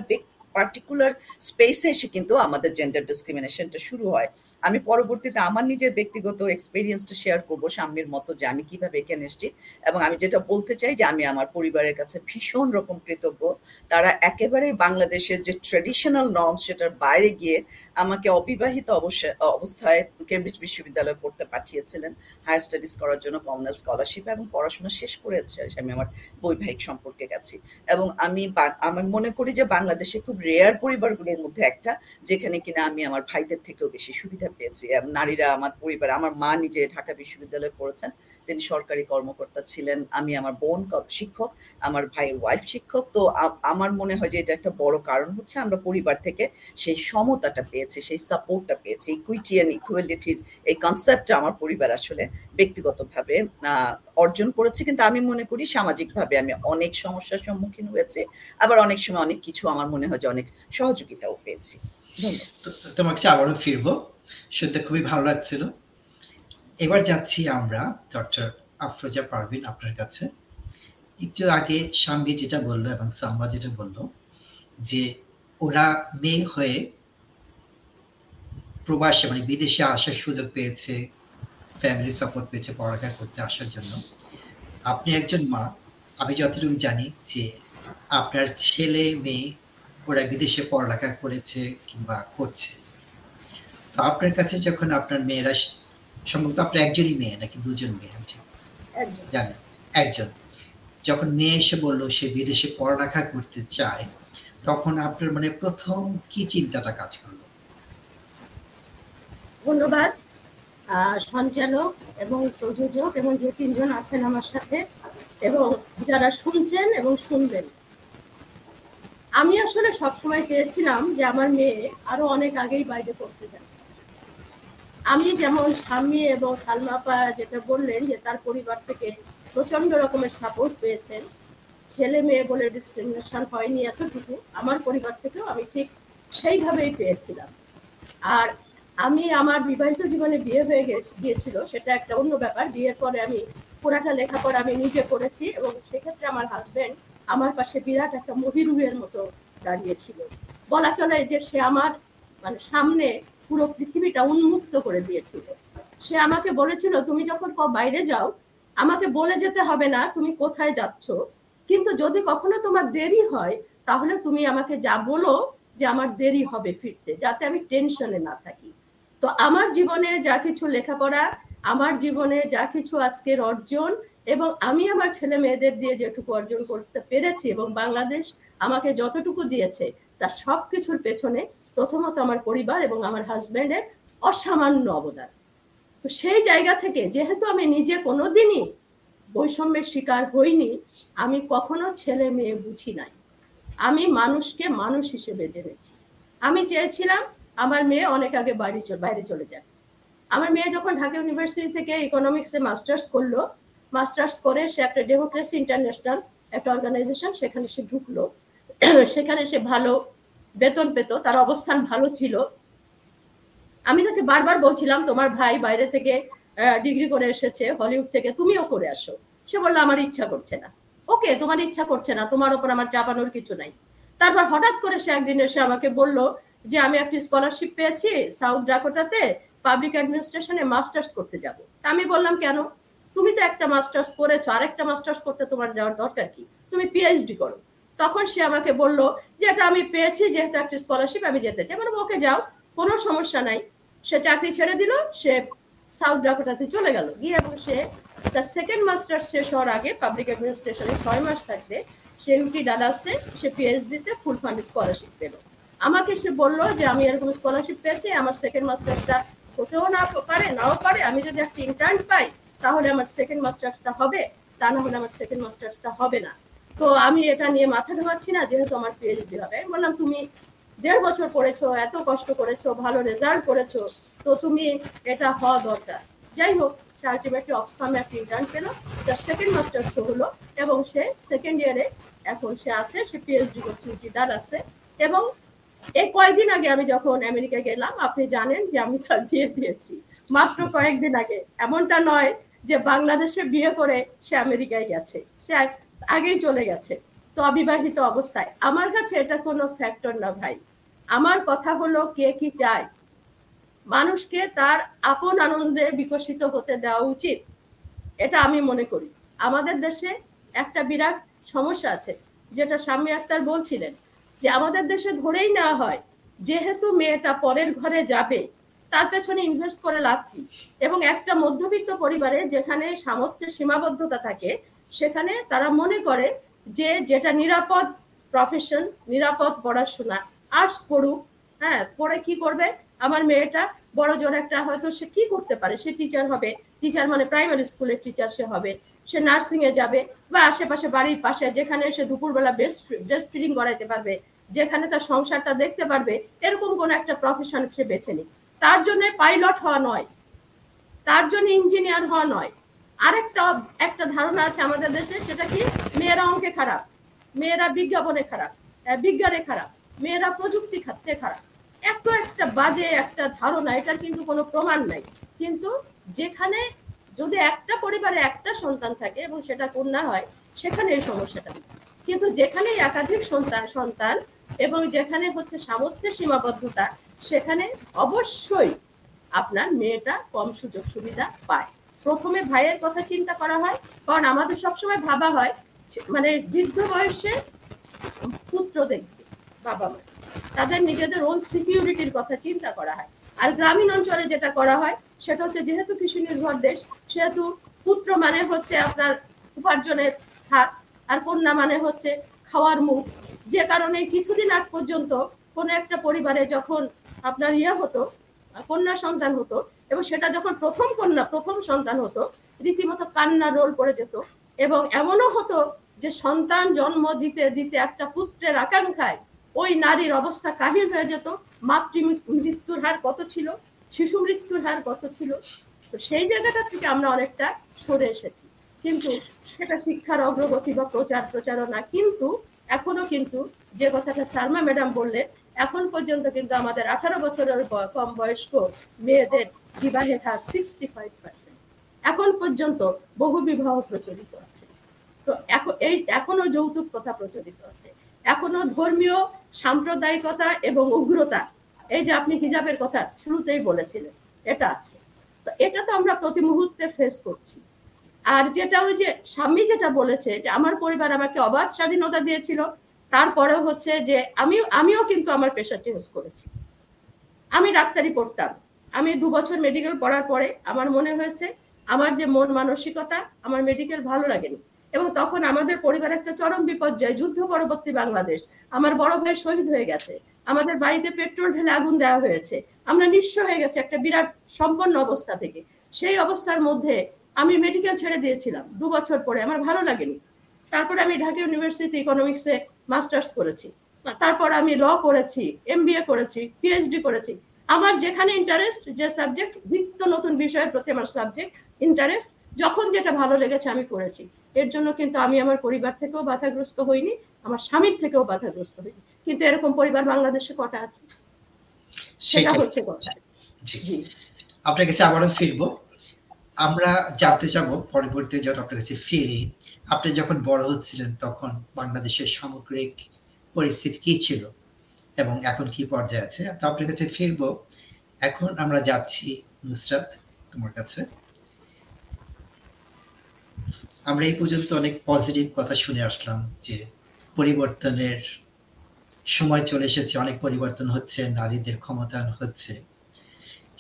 পার্টিকুলার স্পেসে এসে কিন্তু আমাদের জেন্ডার ডিসক্রিমিনেশনটা শুরু হয়। আমি পরবর্তীতে আমার নিজের ব্যক্তিগত এক্সপিরিয়েন্সটা শেয়ার করব সামনের মতো যে আমি কীভাবে এখানে এসেছি এবং আমি যেটা বলতে চাই যে আমি আমার পরিবারের কাছে ভীষণ রকম কৃতজ্ঞ। তারা একেবারেই বাংলাদেশের যে ট্রেডিশনাল নর্ম সেটার বাইরে গিয়ে আমাকে অবিবাহিত অবস্থায় কেমব্রিজ বিশ্ববিদ্যালয়ে পড়তে পাঠিয়েছিলেন। হায়ার স্টাডিজ করার জন্য কমনাল স্কলারশিপ এবং পড়াশোনা শেষ করেছে। আমি আমার বৈবাহিক সম্পর্কে গেছি। এবং আমি আমি মনে করি যে বাংলাদেশে খুব রেয়ার পরিবারগুলোর মধ্যে একটা, যেখানে কিনা আমি আমার ভাইদের থেকেও বেশি সুবিধা পেয়েছি। নারীরা আমার পরিবার, আমার মা নিজে ঢাকা বিশ্ববিদ্যালয়ে পড়েছেন, তিনি সরকারি কর্মকর্তা ছিলেন, আমি আমার বোন শিক্ষক, আমার ভাইয়ের ওয়াইফ শিক্ষক। তো আমার মনে হয় যে এটা একটা বড় কারণ হচ্ছে আমরা পরিবার থেকে সেই সমতাটা পেয়েছি, সেই সাপোর্টটা পেয়েছি ইকুইটি অ্যান্ড ইকুয়ালিটির এই কনসেপ্টটা আমার পরিবার আসলে ব্যক্তিগতভাবে অর্জন করেছে। কিন্তু আমি মনে করি সামাজিকভাবে আমি অনেক সমস্যার সম্মুখীন হয়েছি। আবার অনেক সময় অনেক কিছু আমার মনে হয় যে অনেক সহযোগিতাও পেয়েছি। ধন্যবাদ। তো- তোমার কাছে আবারও ফিরবো। শুনতে খুবই ভালো লাগছিল। এবার যাচ্ছি আমরা ডক্টর আফরোজা পারভিন আপনার কাছে। একটু আগে সাম্বি যেটা বলল এবং সাম্বা যেটা বলল যে ওরা মেয়ে হয়ে প্রবাসে মানে বিদেশে আসার সুযোগ পেয়েছে ফ্যামিলি সাপোর্ট পেয়েছে, পড়ালেখা করতে আসার জন্য। আপনি একজন মা। আমি যতটুকু জানি যে আপনার ছেলে মেয়ে ওরা বিদেশে পড়ালেখা করেছে কিংবা করছে। তো আপনার কাছে যখন আপনার মেয়েরা সম্ভবত আপনার একজনই মেয়ে নাকি দুজন মেয়ে? আমি ঠিক জানেন একজন। যখন মেয়ে এসে বলল সে বিদেশে পড়ালেখা করতে চায় তখন আপনার মানে প্রথম কি চিন্তাটা কাজ করল? ধন্যবাদ। আহ, সঞ্চালক এবং প্রযোজক এবং যে তিনজন আছেন আমার সাথে এবং যারা শুনছেন এবং শুনবেন। আমি আসলে সবসময় চেয়েছিলাম যে আমার মেয়ে আরও অনেক আগেই বাইরে পড়তে যাবে আমি যেমন স্বামী এবং সালমাপা যেটা বললেন যে তার পরিবার থেকে প্রচণ্ড রকমের সাপোর্ট পেয়েছেন। ছেলে মেয়ে বলে ডিসক্রিমিনেশন হয়নি এতটুকু, আমার পরিবার থেকেও আমি ঠিক সেইভাবেই পেয়েছিলাম। আর আমি আমার বিবাহিত জীবনে বিয়ে হয়ে গেছে, গিয়েছিল, সেটা একটা অন্য ব্যাপার। বিয়ের পরে আমি পুরাটা লেখাপড়া আমি নিজে করেছি এবং সেক্ষেত্রে আমার হাজবেন্ড আমার পাশে বিরাট একটা মহিরুহের মতো দাঁড়িয়েছিল। বলা চলে যে সে আমার মানে সামনে পুরো পৃথিবীটা উন্মুক্ত করে দিয়েছিল। সে আমাকে বলেছিল, তুমি যখন বাইরে যাও, আমাকে বলে যেতে হবে না তুমি কোথায় যাচ্ছ। কিন্তু যদি কখনো তোমার দেরি হয়, তাহলে তুমি আমাকে যা বলো যে আমার দেরি হবে ফিরতে, যাতে আমি টেনশনে না থাকি। তো আমার জীবনে যা কিছু লেখাপড়া, আমার জীবনে যা কিছু আজকের অর্জন এবং আমি আমার ছেলে মেয়েদের দিয়ে যেটুকু অর্জন করতে পেরেছি এবং বাংলাদেশ আমাকে যতটুকু দিয়েছে, তার সব কিছুর পেছনে প্রথমত আমার পরিবার এবং আমার হাজব্যান্ডের অসামান্য অবদান। তো সেই জায়গা থেকে যেহেতু আমি নিজে কোনোদিনই বৈষম্যের শিকার হইনি, আমি কখনো ছেলে মেয়ে বুঝি নাই। আমি মানুষকে মানুষ হিসেবে জেনেছি। আমি চেয়েছিলাম আমার মেয়ে অনেক আগে বাড়ি বাইরে চলে যায় আমার মেয়ে যখন ঢাকা ইউনিভার্সিটি থেকে ইকোনমিক্সে মাস্টার্স করল মাস্টার্স করে সে একটা ডেমোক্রেসি ইন্টারন্যাশনাল একটা অর্গানাইজেশন সেখানে সে ঢুকলো। সেখানে সে ভালো বেতন পেত, তার অবস্থান ভালো ছিল। আমি তাকে বারবার বলছিলাম, তোমার ভাই বাইরে থেকে ডিগ্রি করে এসেছে হলিউড থেকে, তুমিও করে আসো। সে বলল, আমার ইচ্ছা করছে না। ওকে, তোমার ইচ্ছা করছে না, তোমার ওপর আমার চাপানোর কিছু নাই। তারপর হঠাৎ করে সে একদিন এসে আমাকে বলল যে, আমি একটি স্কলারশিপ পেয়েছি সাউথ ডাকোটাতে পাবলিক অ্যাডমিনিস্ট্রেশনে মাস্টার্স করতে যাব। আমি বললাম, কেন? তুমি তো একটা মাস্টার্স করেছ, আরেকটা মাস্টার্স করতে তোমার যাওয়ার দরকার কি? তুমি পিএইচডি করো। তখন সে আমাকে বলল যে, এটা আমি পেয়েছি যেহেতু একটা স্কলারশিপ আমি যেতে চাই। মানে ওকে যাও, কোনো সমস্যা নাই। সে চাকরি ছেড়ে দিল, সে সাউথ ডাকোটাতে চলে গেল। গিয়ে এবং সে তার সেকেন্ড মাস্টার্স শেষ হওয়ার আগে পাবলিক অ্যাডমিনিস্ট্রেশনে ছয় মাস থাকতে সে ইউটি ডালাসে সে পিএইচডিতে ফুল ফান্ড স্কলারশিপ পেল। আমাকে সে বলল যে, আমি এরকম স্কলারশিপ পেয়েছি, আমার সেকেন্ড মাস্টার্সটা হতেও না পারে, নাও পারে। আমি যদি একটা ইন্টার্ন পাই তাহলে আমার সেকেন্ড মাস্টার্সটা হবে, তা না হলে আমার সেকেন্ড মাস্টার্সটা হবে না। তো আমি এটা নিয়ে মাথা ঘামাচ্ছি না, যেহেতু আমার পিএইচডি হবে। আমি বললাম, তুমি দেড় বছর পড়েছো, এত কষ্ট করেছ, ভালো রেজাল্ট করেছ, তো তুমি এটা হওয়া দরকার। যাই হোক, সে আলটিমেটলি অক্সফামে একটা ইন্টার্ন পেল, তার সেকেন্ড মাস্টার্স হলো এবং সে সেকেন্ড ইয়ারে এখন সে আছে, সে পিএইচডি করছে উটিদার আছে এবং এই কয়েকদিন আগে আমি যখন আমেরিকা গেলাম, আপনি জানেন যে আমি তার বিয়ে দিয়েছি। মাত্র কয়েকদিন আগে। এমনটা নয় যে বাংলাদেশে বিয়ে করে সে আমেরিকায় গেছে, সে আগেই চলে গেছে। তো অবিবাহিত অবস্থায়। আমার কাছে এটা কোনো ফ্যাক্টর না ভাই। আমার কথা হলো কে কি চায়। মানুষকে তার আপন আনন্দে বিকশিত হতে দেওয়া উচিত। এটা আমি মনে করি। আমাদের দেশে একটা বিরাট সমস্যা আছে, যেটা স্বামী আক্তার বলছিলেন, যে আমাদের দেশে ধরেই নেওয়া হয়, যেহেতু মেয়েটা পরের ঘরে যাবে তার পেছনে ইনভেস্ট করে লাভ কি? এবং একটা মধ্যবিত্ত পরিবারে যেখানে সামর্থ্যের সীমাবদ্ধতা থাকে, সেখানে তারা মনে করে যে যেটা নিরাপদ প্রফেশন নিরাপদ পড়াশোনা আর্টস পড়ুক হ্যাঁ পড়ে কি করবে? আমার মেয়েটা বড় জোর একটা, হয়তো সে কি করতে পারে? সে টিচার হবে। টিচার মানে প্রাইমারি স্কুলের টিচার সে হবে। সে নার্সিং এ যাবে বা আশেপাশে বাড়ির পাশে যেখানে সে দুপুরবেলা বেস্ট ব্রেস্ট ফিডিং করাইতে পারবে, যেখানে তার সংসারটা দেখতে পারবে, এরকম কোন একটা প্রফেশন সে বেছে নিক। তার জন্য পাইলট হওয়া নয়। তার জন্য ইঞ্জিনিয়ার হওয়া নয়। আরেকটা, একটা ধারণা আছে আমাদের দেশে, সেটা কি? মেয়েরা অঙ্কে খারাপ, মেয়েরা বিজ্ঞাপনে খারাপ বিজ্ঞানে খারাপ, মেয়েরা প্রযুক্তি খাতে খারাপ। এত একটা বাজে একটা ধারণা, এটার কিন্তু কোনো প্রমাণ নাই। কিন্তু যেখানে যদি একটা পরিবারে একটা সন্তান থাকে এবং সেটা কন্যা হয়, সেখানে এই সমস্যাটা। কিন্তু যেখানে একাধিক সন্তান সন্তান এবং যেখানে হচ্ছে সামর্থ্যের সীমাবদ্ধতা সেখানে অবশ্যই আপনার মেয়েটা কম সুযোগ সুবিধা পায়। প্রথমে ভাইয়ের কথা চিন্তা করা হয়, কারণ আমাদের সবসময় ভাবা হয় মানে বৃদ্ধ বয়সে পুত্র দেখবে, বাবা মা। তাদের নিজেদের ওন সিকিউরিটির কথা চিন্তা করা হয়। আর গ্রামীণ অঞ্চলে যেটা করা হয়, সেটা হচ্ছে যেহেতু কৃষি নির্ভর দেশ, সেহেতু পুত্র মানে হচ্ছে আপনার উপার্জনের হাত, আর কন্যা মানে হচ্ছে খাওয়ার মুখ। যে কারণে কিছুদিন আগ পর্যন্ত কোনো একটা পরিবারে যখন আপনার ইয়ে হতো, কন্যা সন্তান হতো, এবং সেটা যখন প্রথম কন্যা, প্রথম সন্তান হতো, রীতিমতো কান্না রোল পড়ে যেত। এবং এমনও হতো যে সন্তান জন্ম দিতে দিতে একটা পুত্রের আকাঙ্ক্ষায় ওই নারীর অবস্থা কাহিল হয়ে যেত। মাতৃ মৃত্যুর হার কত ছিল? শিশু মৃত্যুর হার কত ছিল? তো সেই জায়গাটা থেকে আমরা অনেকটা সরে এসেছি। কিন্তু সেটা শিক্ষার অগ্রগতি বা প্রচার প্রচারণা কিন্তু, এখনও কিন্তু যে কথাটা সারমা ম্যাডাম বললেন এখন পর্যন্ত কিন্তু আমাদের আঠারো বছরের কম বয়স্ক মেয়েদের বিবাহের হার সিক্সটি ফাইভ পার্সেন্ট এখন পর্যন্ত বহু বিবাহ প্রচলিত আছে। তো এখন এই, এখনও যৌতুক কথা প্রচলিত আছে। এখনও ধর্মীয় সাম্প্রদায়িকতা এবং উগ্রতা, এই যে আপনি হিজাবের কথা শুরুতেই বলেছিলেন, এটা আছে। তো এটা তো আমরা প্রতি মুহূর্তে ফেস করছি। আর যেটা ওই যে স্বামী যেটা বলেছে যে, আমার পরিবার আমাকে অবাধ স্বাধীনতা দিয়েছিল তারপরেও হচ্ছে যে আমিও আমিও কিন্তু আমার পেশা চেঞ্জ করেছি। আমি ডাক্তারি পড়তাম। আমি দু বছর মেডিকেল পড়ার পরে আমার মনে হয়েছে, আমার যে মন মানসিকতা, আমার মেডিকেল ভালো লাগেনি। এবং তখন আমাদের পরিবার একটা চরম বিপর্যয়, যুদ্ধ পরবর্তী বাংলাদেশ। আমার বড় ভাই শহীদ হয়ে গেছে। আমাদের বাড়িতে পেট্রোল ঢেলে আগুন দেওয়া হয়েছে। আমরা নিঃস্ব হয়ে গেছে একটা বিরাট সম্পন্ন অবস্থা থেকে। সেই অবস্থার মধ্যে আমি মেডিকেল ছেড়ে দিয়েছিলাম দু বছর পরে। আমার ভালো লাগেনি। তারপরে আমি ঢাকা ইউনিভার্সিটি ইকোনমিক্সে মাস্টার্স করেছি। তারপর আমি ল করেছি এম করেছি পিএইচডি করেছি। আমার যেখানে ইন্টারেস্ট যে সাবজেক্ট নিত্য নতুন বিষয়ের প্রতি আমার সাবজেক্ট ইন্টারেস্ট যখন যেটা ভালো লেগেছে আমি করেছি। এর জন্য কিন্তু আমি আমার পরিবার থেকেও বাধাগ্রস্ত হইনি আমার স্বামীর থেকেও বাধাগ্রস্ত হইনি। কিন্তু এরকম পরিবার বাংলাদেশে কটা আছে? সেটা হচ্ছে কথা। জি। আপনার কাছে আবারও ফিরবো। আমরা জানতে চাবো পরবর্তী যখন আপনার কাছে ফিরি আপনি যখন বড় হচ্ছিলেন তখন বাংলাদেশের সামগ্রিক পরিস্থিতি কি ছিল এবং এখন কি পর্যায়ে আছে? তো আপনার কাছে ফিরবো। এখন আমরা যাচ্ছি নুসরাত তোমার কাছে। আমরা এই পর্যন্ত অনেক পজিটিভ কথা শুনে আসলাম যে পরিবর্তনের সময় চলে এসেছে, অনেক পরিবর্তন হচ্ছে, নারীদের ক্ষমতায়ন হচ্ছে।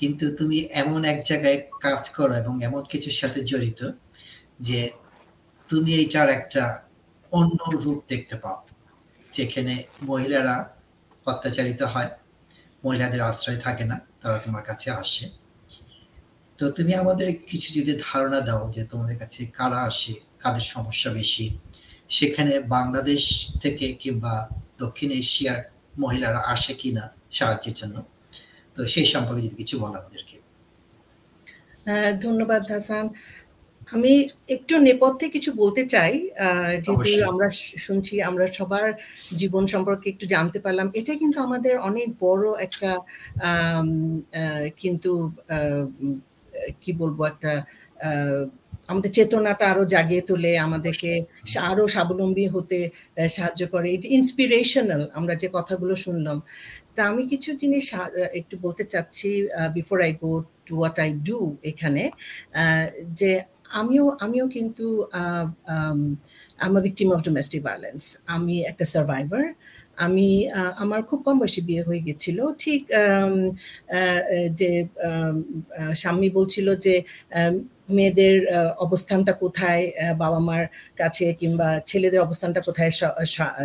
কিন্তু তুমি এমন এক জায়গায় কাজ করো এবং এমন কিছুর সাথে জড়িত যে তুমি এইটার একটা অন্য রূপ দেখতে পাও। যেখানে মহিলারা অত্যাচারিত হয়, মহিলাদের আশ্রয় থাকে না, তারা তোমার কাছে আসে। তো তুমি আমাদের কিছু যদি ধারণা দাও যে তোমাদের কাছে কারা আসে, কাদের সমস্যা বেশি, সেখানে বাংলাদেশ থেকে কিংবা দক্ষিণ এশিয়ার মহিলারা আসে কিনা সাহায্যের জন্য? তো সেই সম্পর্কে যদি কিছু বলো আমাদেরকে। ধন্যবাদ হাসান। আমি একটু নেপথ্যে কিছু বলতে চাই। যেহেতু আমরা শুনছি আমরা সবার জীবন সম্পর্কে একটু জানতে পারলাম। এটা কিন্তু আমাদের অনেক বড় একটা কিন্তু কি বলব একটা আমাদের চেতনাটা আরও জাগিয়ে তোলে আমাদেরকে আরও স্বাবলম্বী হতে সাহায্য করে। এটা ইন্সপিরেশনাল আমরা যে কথাগুলো শুনলাম। তা আমি কিছু জিনিস একটু বলতে চাচ্ছি before I go to what I do এখানে যে আমিও আমিও কিন্তু আমার ভিকটিম অফ ডোমেস্টিক ভায়োলেন্স আমি একটা সার্ভাইভার আমি আমার খুব কম বয়সে বিয়ে হয়ে গেছিল। ঠিক যে স্বামী বলছিল যে মেয়েদের অবস্থানটা কোথায় বাবা মার কাছে কিংবা ছেলেদের অবস্থানটা কোথায়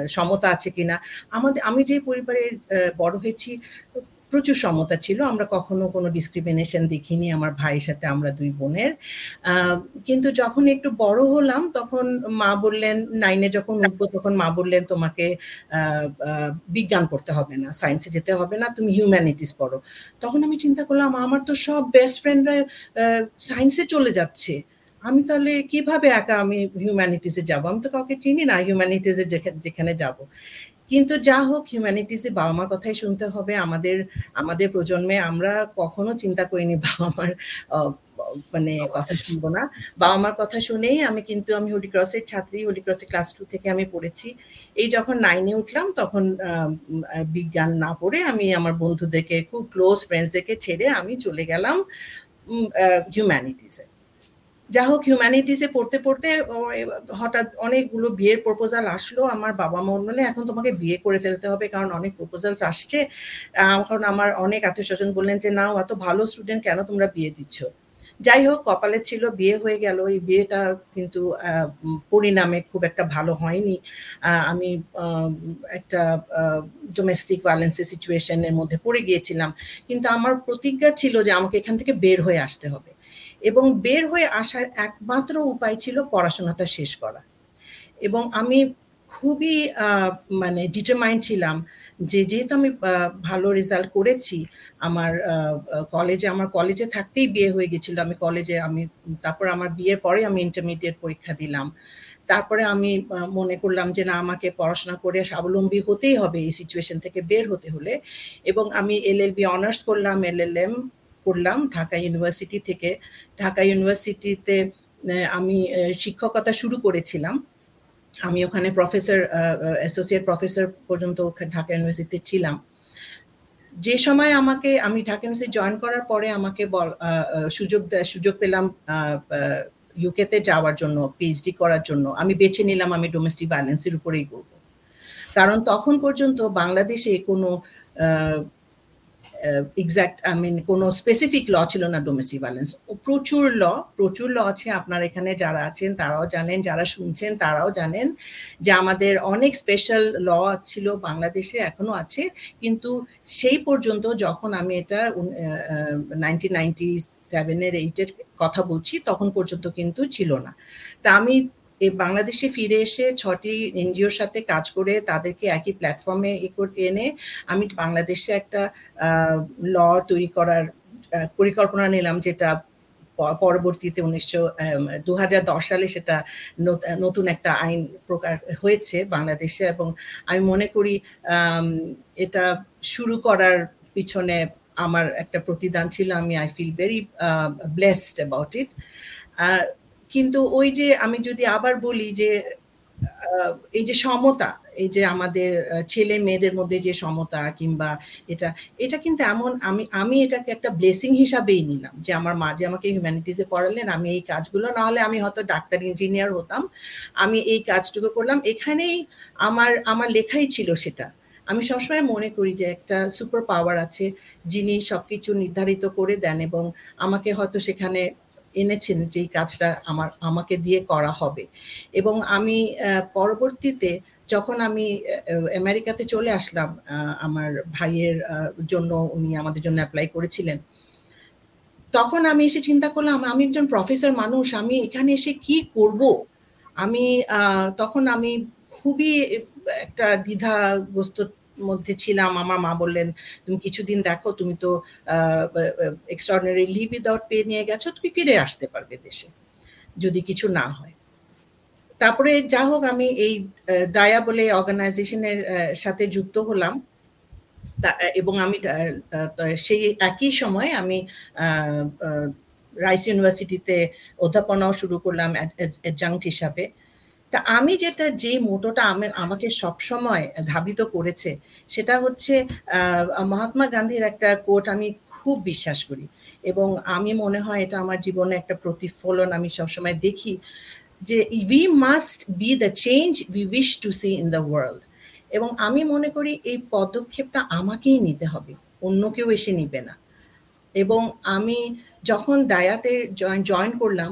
সমতা আছে কিনা? আমাদের, আমি যে পরিবারে বড় হয়েছি প্রচুর সমতা ছিল। আমরা কখনো কোনো ডিসক্রিমিনেশন দেখিনি আমার ভাইয়ের সাথে, আমরা দুই বোনের। কিন্তু যখন একটু বড় হলাম, তখন মা বললেন, নাইনে যখন উঠবো, তখন মা বললেন, তোমাকে বিজ্ঞান পড়তে হবে না সায়েন্সে যেতে হবে না, তুমি হিউম্যানিটিস পড়ো। তখন আমি চিন্তা করলাম, আমার তো সব বেস্ট ফ্রেন্ডরা সায়েন্সে চলে যাচ্ছে। আমি তাহলে কীভাবে একা আমি হিউম্যানিটিসে যাব? আমি তো কাউকে চিনি না হিউম্যানিটিসে যেখানে যাব। কিন্তু যা হোক হিউম্যানিটিসে বাবা মার কথাই শুনতে হবে। আমাদের আমাদের প্রজন্মে আমরা কখনো চিন্তা করিনি বাবা মার মানে কথা শুনব না। বাবা মার কথা শুনেই আমি কিন্তু, আমি হোলি ক্রসের ছাত্রী হোলি ক্রসের ক্লাস টু থেকে আমি পড়েছি। এই যখন নাইনে উঠলাম, তখন বিজ্ঞান না পড়ে আমি আমার বন্ধুদেরকে, খুব ক্লোজ ফ্রেন্ডসদেরকে ছেড়ে আমি চলে গেলাম হিউম্যানিটিসে যা হোক হিউম্যানিটিসে পড়তে পড়তে হঠাৎ অনেকগুলো বিয়ের প্রপোজাল আসলো আমার বাবা মা বললে এখন তোমাকে বিয়ে করে ফেলতে হবে কারণ অনেক প্রপোজালস আসছে। কারণ আমার অনেক আত্মীয় স্বজন বললেন যে, নাও, এত ভালো স্টুডেন্ট কেন তোমরা বিয়ে দিচ্ছ? যাই হোক, কপালে ছিল, বিয়ে হয়ে গেল। এই বিয়েটা কিন্তু পরিণামে খুব একটা ভালো হয়নি। আমি একটা ডোমেস্টিক ভায়োলেন্সের সিচুয়েশনের মধ্যে পড়ে গিয়েছিলাম। কিন্তু আমার প্রতিজ্ঞা ছিল যে, আমাকে এখান থেকে বের হয়ে আসতে হবে। এবং বের হয়ে আসার একমাত্র উপায় ছিল পড়াশোনাটা শেষ করা। এবং আমি খুবই মানে ডিটারমাইন্ড ছিলাম যে যেহেতু আমি ভালো রেজাল্ট করেছি, আমার কলেজে আমার কলেজে থাকতেই বিয়ে হয়ে গেছিল। আমি কলেজে আমি, তারপর আমার বিয়ের পরে আমি ইন্টারমিডিয়েট পরীক্ষা দিলাম। তারপরে আমি মনে করলাম যে না, আমাকে পড়াশোনা করে স্বাবলম্বী হতেই হবে এই সিচুয়েশন থেকে বের হতে হলে। এবং আমি এল এল বি অনার্স করলাম এল এল এম করলাম ঢাকা ইউনিভার্সিটি থেকে। ঢাকা ইউনিভার্সিটিতে আমি শিক্ষকতা শুরু করেছিলাম। আমি ওখানে প্রফেসর অ্যাসোসিয়েট প্রফেসর পর্যন্ত ঢাকা ইউনিভার্সিটিতে ছিলাম। যে সময় আমাকে, আমি ঢাকা ইউনিভার্সিটি জয়েন করার পরে আমাকে সুযোগ সুযোগ পেলাম ইউকেতে যাওয়ার জন্য পিএইচডি করার জন্য। আমি বেছে নিলাম, আমি ডোমেস্টিক ভায়োলেন্সের উপরেই করব। কারণ তখন পর্যন্ত বাংলাদেশে কোনো এক্সাক্ট আই মিন কোনো স্পেসিফিক ল ছিল না ডোমেস্টিক ভায়োলেন্স প্রচুর ল প্রচুর ল আছে আপনার এখানে যারা আছেন, তারাও জানেন, যারা শুনছেন, তারাও জানেন যে আমাদের অনেক স্পেশাল ল ছিল, বাংলাদেশে এখনও আছে। কিন্তু সেই পর্যন্ত যখন আমি এটা নাইনটিন নাইনটি সেভেনের এইটের কথা বলছি, তখন পর্যন্ত কিন্তু ছিল না। তা আমি বাংলাদেশে ফিরে এসে ছটি এনজিওর সাথে কাজ করে তাদেরকে একই প্ল্যাটফর্মে এনে আমি বাংলাদেশে একটা ল তৈরি করার পরিকল্পনা নিলাম যেটা পরবর্তীতে উনিশশো দু সালে সেটা নতুন একটা আইন প্রকার হয়েছে বাংলাদেশে এবং আমি মনে করি এটা শুরু করার পিছনে আমার একটা প্রতিদান ছিল, আমি I feel very blessed about it কিন্তু ওই যে আমি যদি আবার বলি যে এই যে সমতা, এই যে আমাদের ছেলে মেয়েদের মধ্যে যে সমতা কিংবা এটা এটা কিন্তু এমন আমি আমি এটাকে একটা ব্লেসিং হিসাবেই নিলাম যে আমার মা যে আমাকে হিউম্যানিটিসে পড়ালেন, আমি এই কাজগুলো না হলে আমি হয়তো ডাক্তার ইঞ্জিনিয়ার হতাম, আমি এই কাজটুকু করলাম। এখানেই আমার আমার লেখাই ছিল সেটা। আমি সবসময় মনে করি যে একটা সুপার পাওয়ার আছে, যিনি সবকিছু নির্ধারিত করে দেন এবং আমাকে হয়তো সেখানে এনেছেন যে কাজটা আমার, আমাকে দিয়ে করা হবে। এবং আমি পরবর্তীতে যখন আমি আমেরিকাতে চলে আসলাম আমার ভাইয়ের জন্য উনি আমাদের জন্য অ্যাপ্লাই করেছিলেন, তখন আমি এসে চিন্তা করলাম, আমি একজন প্রফেসর মানুষ, আমি এখানে এসে কি করব? আমি তখন আমি খুবই একটা দ্বিধাগ্রস্ত মধ্যে ছিলাম, আমার মা বললেন, তুমি কিছুদিন দেখো, তুমি তো এক্সট্রাঅর্ডিনারি লিভ উইদাউট পে নিয়ে গেছো, তুমি ফিরে আসতে পারবে দেশে, যদি কিছু না হয়। তারপরে যা হোক, আমি এই দায়া বলে অর্গানাইজেশনের সাথে যুক্ত হলাম। এবং আমি সেই একই সময় আমি রাইস ইউনিভার্সিটিতে অধ্যাপনাও শুরু করলাম অ্যাডজাংক্ট হিসাবে। তা আমি যেটা যে মোটোটা আমাকে সবসময় ধাবিত করেছে, সেটা হচ্ছে মহাত্মা গান্ধীর একটা কোট আমি খুব বিশ্বাস করি। এবং আমি মনে হয় এটা আমার জীবনে একটা প্রতিফলন আমি সবসময় দেখি যে we must be the change we wish to see in the world এবং আমি মনে করি এই পদক্ষেপটা আমাকেই নিতে হবে, অন্য কেউ এসে নিবে না। এবং আমি যখন দায়াতে জয়েন করলাম,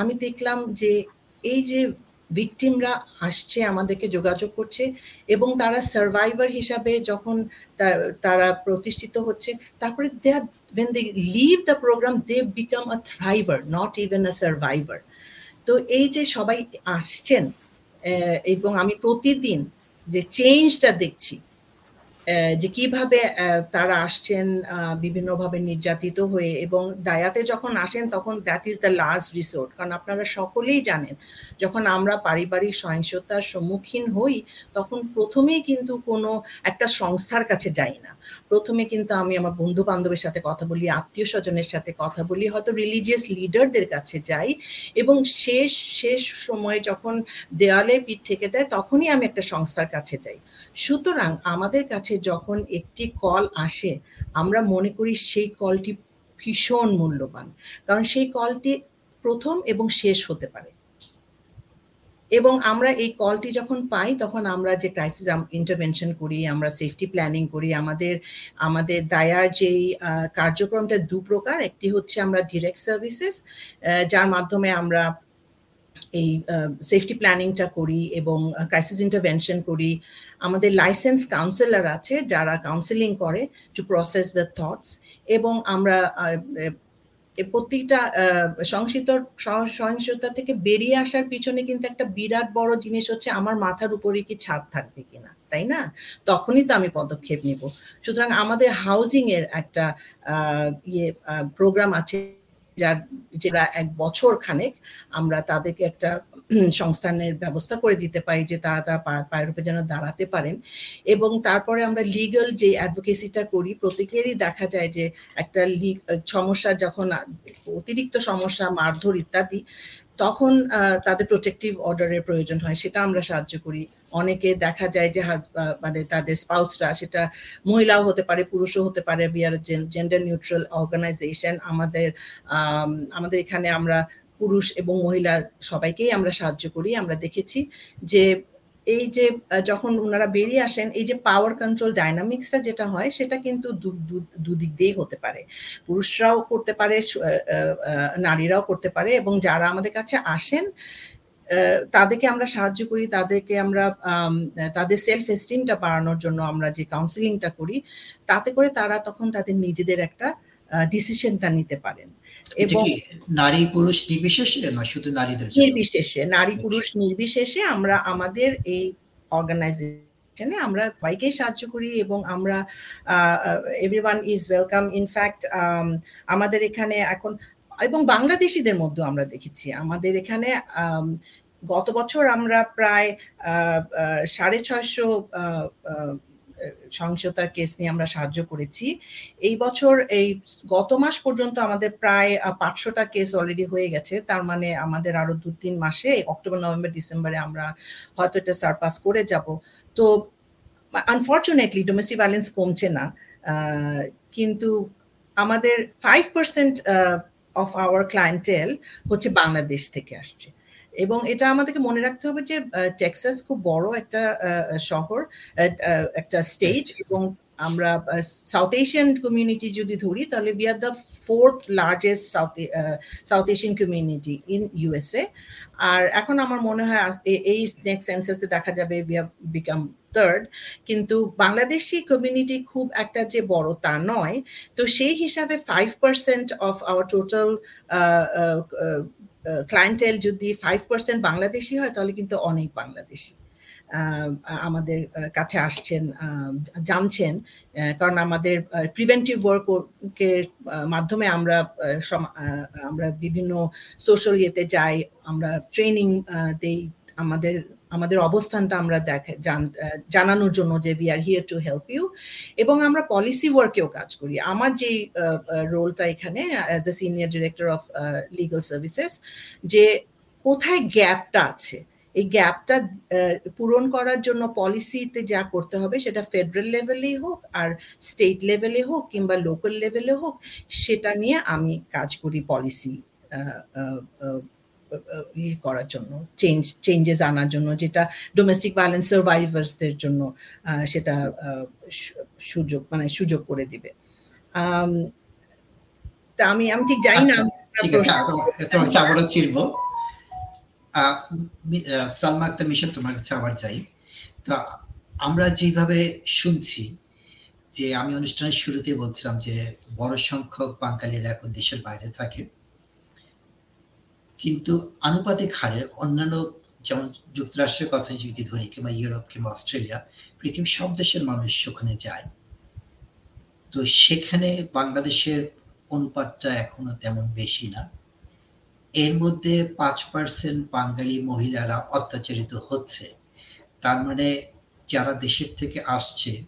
আমি দেখলাম যে, এই যে ভিকটিমরা আসছে আমাদেরকে যোগাযোগ করছে এবং তারা সার্ভাইভার হিসাবে যখন তারা প্রতিষ্ঠিত হচ্ছে, তারপরে they are when they leave the program they become a thriver not even a survivor তো এই যে সবাই আসছেন এবং আমি প্রতিদিন যে চেঞ্জটা দেখছি যে কীভাবে তারা আসছেন বিভিন্নভাবে নির্যাতিত হয়ে এবং দায়াতে যখন আসেন তখন that is the last resort কারণ আপনারা সকলেই জানেন, যখন আমরা পারিবারিক সহিংসতার সম্মুখীন হই, তখন প্রথমেই কিন্তু কোনো একটা সংস্থার কাছে যাই না। প্রথমে কিন্তু আমি আমার বন্ধু বান্ধবের সাথে কথা বলি আত্মীয় স্বজনের সাথে কথা বলি, হয়তো রিলিজিয়াস লিডারদের কাছে যাই এবং শেষ শেষ সময়ে যখন দেয়ালে পিঠ থেকে দেয় তখনই আমি একটা সংস্থার কাছে যাই। সুতরাং আমাদের কাছে যখন একটি কল আসে, আমরা মনে করি সেই কলটি ভীষণ মূল্যবান। কারণ সেই কলটি প্রথম এবং শেষ হতে পারে। এবং আমরা এই কলটি যখন পাই, তখন আমরা যে ক্রাইসিস ইন্টারভেনশন করি, আমরা সেফটি প্ল্যানিং করি, আমাদের আমাদের দায়ার যেই কার্যক্রমটা দু প্রকার একটি হচ্ছে আমরা ডিরেক্ট সার্ভিসেস যার মাধ্যমে আমরা এই সেফটি প্ল্যানিংটা করি এবং ক্রাইসিস ইন্টারভেনশন করি। আমাদের লাইসেন্স কাউন্সিলর আছে যারা কাউন্সিলিং করে টু প্রসেস দ্য থটস এবং আমরা প্রত্যেকটা সংসিত সহিংসতা থেকে বেরিয়ে আসার পিছনে কিন্তু একটা বিরাট বড় জিনিস হচ্ছে আমার মাথার উপরে কি ছাদ থাকবে কিনা, তাই না? তখনই তো আমি পদক্ষেপ নিব। সুতরাং আমাদের হাউজিং এর একটা ইয়ে প্রোগ্রাম আছে যার, যেটা এক বছর খানেক আমরা তাদেরকে একটা সংস্থানের ব্যবস্থা করে দিতে পারি যে তারা তারা পায়ের উপরে যেন দাঁড়াতে পারেন। এবং তারপরে আমরা লিগাল যে অ্যাডভোকেসিটা করি, প্রত্যেকেরই দেখা যায় যে একটা সমস্যা যখন অতিরিক্ত সমস্যা, মারধর ইত্যাদি, তখন তাদের প্রোটেক্টিভ অর্ডারের প্রয়োজন হয়। সেটা আমরা সাহায্য করি। অনেকে দেখা যায় যে মানে তাদের স্পাউসরা সেটা মহিলাও হতে পারে, পুরুষও হতে পারে। We are gender neutral organization আমাদের আমাদের এখানে আমরা পুরুষ এবং মহিলা সবাইকেই আমরা সাহায্য করি। আমরা দেখেছি যে এই যে যখন ওনারা বেরিয়ে আসেন, এই যে পাওয়ার কন্ট্রোল ডাইনামিক্সটা যেটা হয়, সেটা কিন্তু দুদিক দিয়েই হতে পারে। পুরুষরাও করতে পারে নারীরাও করতে পারে এবং যারা আমাদের কাছে আসেন তাদেরকে আমরা সাহায্য করি, তাদেরকে আমরা তাদের সেলফ এস্টিমটা বাড়ানোর জন্য আমরা যে কাউন্সিলিংটা করি, তাতে করে তারা তখন তাদের নিজেদের একটা ডিসিশনটা নিতে পারেন। এবং নারী পুরুষ নির্বিশেষে না শুধু নারীদের নির্বিশেষে নারী পুরুষ নির্বিশেষে আমরা আমাদের এই অর্গানাইজেশনে আমরা সবাইকেই সাহায্য করি এবং আমরা এভরিওয়ান ইজ ওয়েলকাম ইনফ্যাক্ট আমাদের এখানে এখন এবং বাংলাদেশিদের মধ্যে আমরা দেখেছি। আমাদের এখানে গত বছর আমরা প্রায় সাড়ে ছয়শো সহিংসতার কেস নিয়ে আমরা সাহায্য করেছি। এই বছর এই গত মাস পর্যন্ত আমাদের প্রায় পাঁচশোটা কেস অলরেডি হয়ে গেছে। তার মানে আমাদের আরও দু তিন মাসে অক্টোবর, নভেম্বর, ডিসেম্বরে আমরা হয়তো এটা সারপাস করে যাব। তো আনফর্চুনেটলি ডোমেস্টিক ভায়োলেন্স কমছে না। কিন্তু আমাদের five percent of our clientele হচ্ছে বাংলাদেশ থেকে আসছে। এবং এটা আমাদেরকে মনে রাখতে হবে যে টেক্সাস খুব বড় একটা শহর একটা স্টেট এবং আমরা সাউথ এশিয়ান কমিউনিটি যদি ধরি, তাহলে we are the fourth largest south south Asian community in USA আর এখন আমার মনে হয় এই নেক্সট সেন্সাসে দেখা যাবে উই হ্যাভ বিকাম থার্ড কিন্তু বাংলাদেশি কমিউনিটি খুব একটা যে বড় তা নয়। তো সেই হিসাবে five percent of our total clientele যদি ফাইভ পার্সেন্ট বাংলাদেশি হয়, তাহলে কিন্তু অনেক বাংলাদেশি। আমাদের কাছে আসছেন জানছেন কারণ আমাদের প্রিভেন্টিভ ওয়ার্কের মাধ্যমে আমরা আমরা বিভিন্ন সোশ্যাল ইয়েতে যাই, আমরা ট্রেনিং দেই আমাদের আমাদের অবস্থানটা আমরা দেখে জানানোর জন্য যে we are here to help you এবং আমরা পলিসি ওয়ার্কেও কাজ করি। আমার যে রোলটা এখানে as a senior director of legal services যে কোথায় গ্যাপটা আছে, এই গ্যাপটা পূরণ করার জন্য পলিসিতে যা করতে হবে সেটা ফেডারেল লেভেলেই হোক, আর স্টেট লেভেলে হোক, কিংবা লোকাল লেভেলে হোক, সেটা নিয়ে আমি কাজ করি পলিসি ইয়ে করার জন্য চেঞ্জ চেঞ্জেস আনার জন্য যেটা ডোমেস্টিক ভায়োলেন্স সার্ভাইভার্সদের জন্য সেটা সুযোগ মানে সুযোগ করে দিবে। তা আমি আমি ঠিক জানি না। আচ্ছা, ঠিক আছে কাছে আবারও ফিরবো সালমা আক্তার মিশন তোমার কাছে আবার যাই। তো আমরা যেভাবে শুনছি যে আমি অনুষ্ঠানের শুরুতে বলছিলাম যে বড় সংখ্যক বাঙালিরা এখন দেশের বাইরে থাকে। কিন্তু আনুপাতিক হারে অন্যান্য যেমন যুক্তরাষ্ট্রের কথা যদি ধরি কিংবা ইউরোপ কিংবা অস্ট্রেলিয়া, পৃথিবীর সব দেশের মানুষ ওখানে যায়। তো সেখানে বাংলাদেশের অনুপাতটা এখনও তেমন বেশি না। এর মধ্যে পাঁচ পার্সেন্ট বাঙালি মহিলারা অত্যাচারিত হচ্ছে। তার মানে যারা দেশের থেকে আসছে,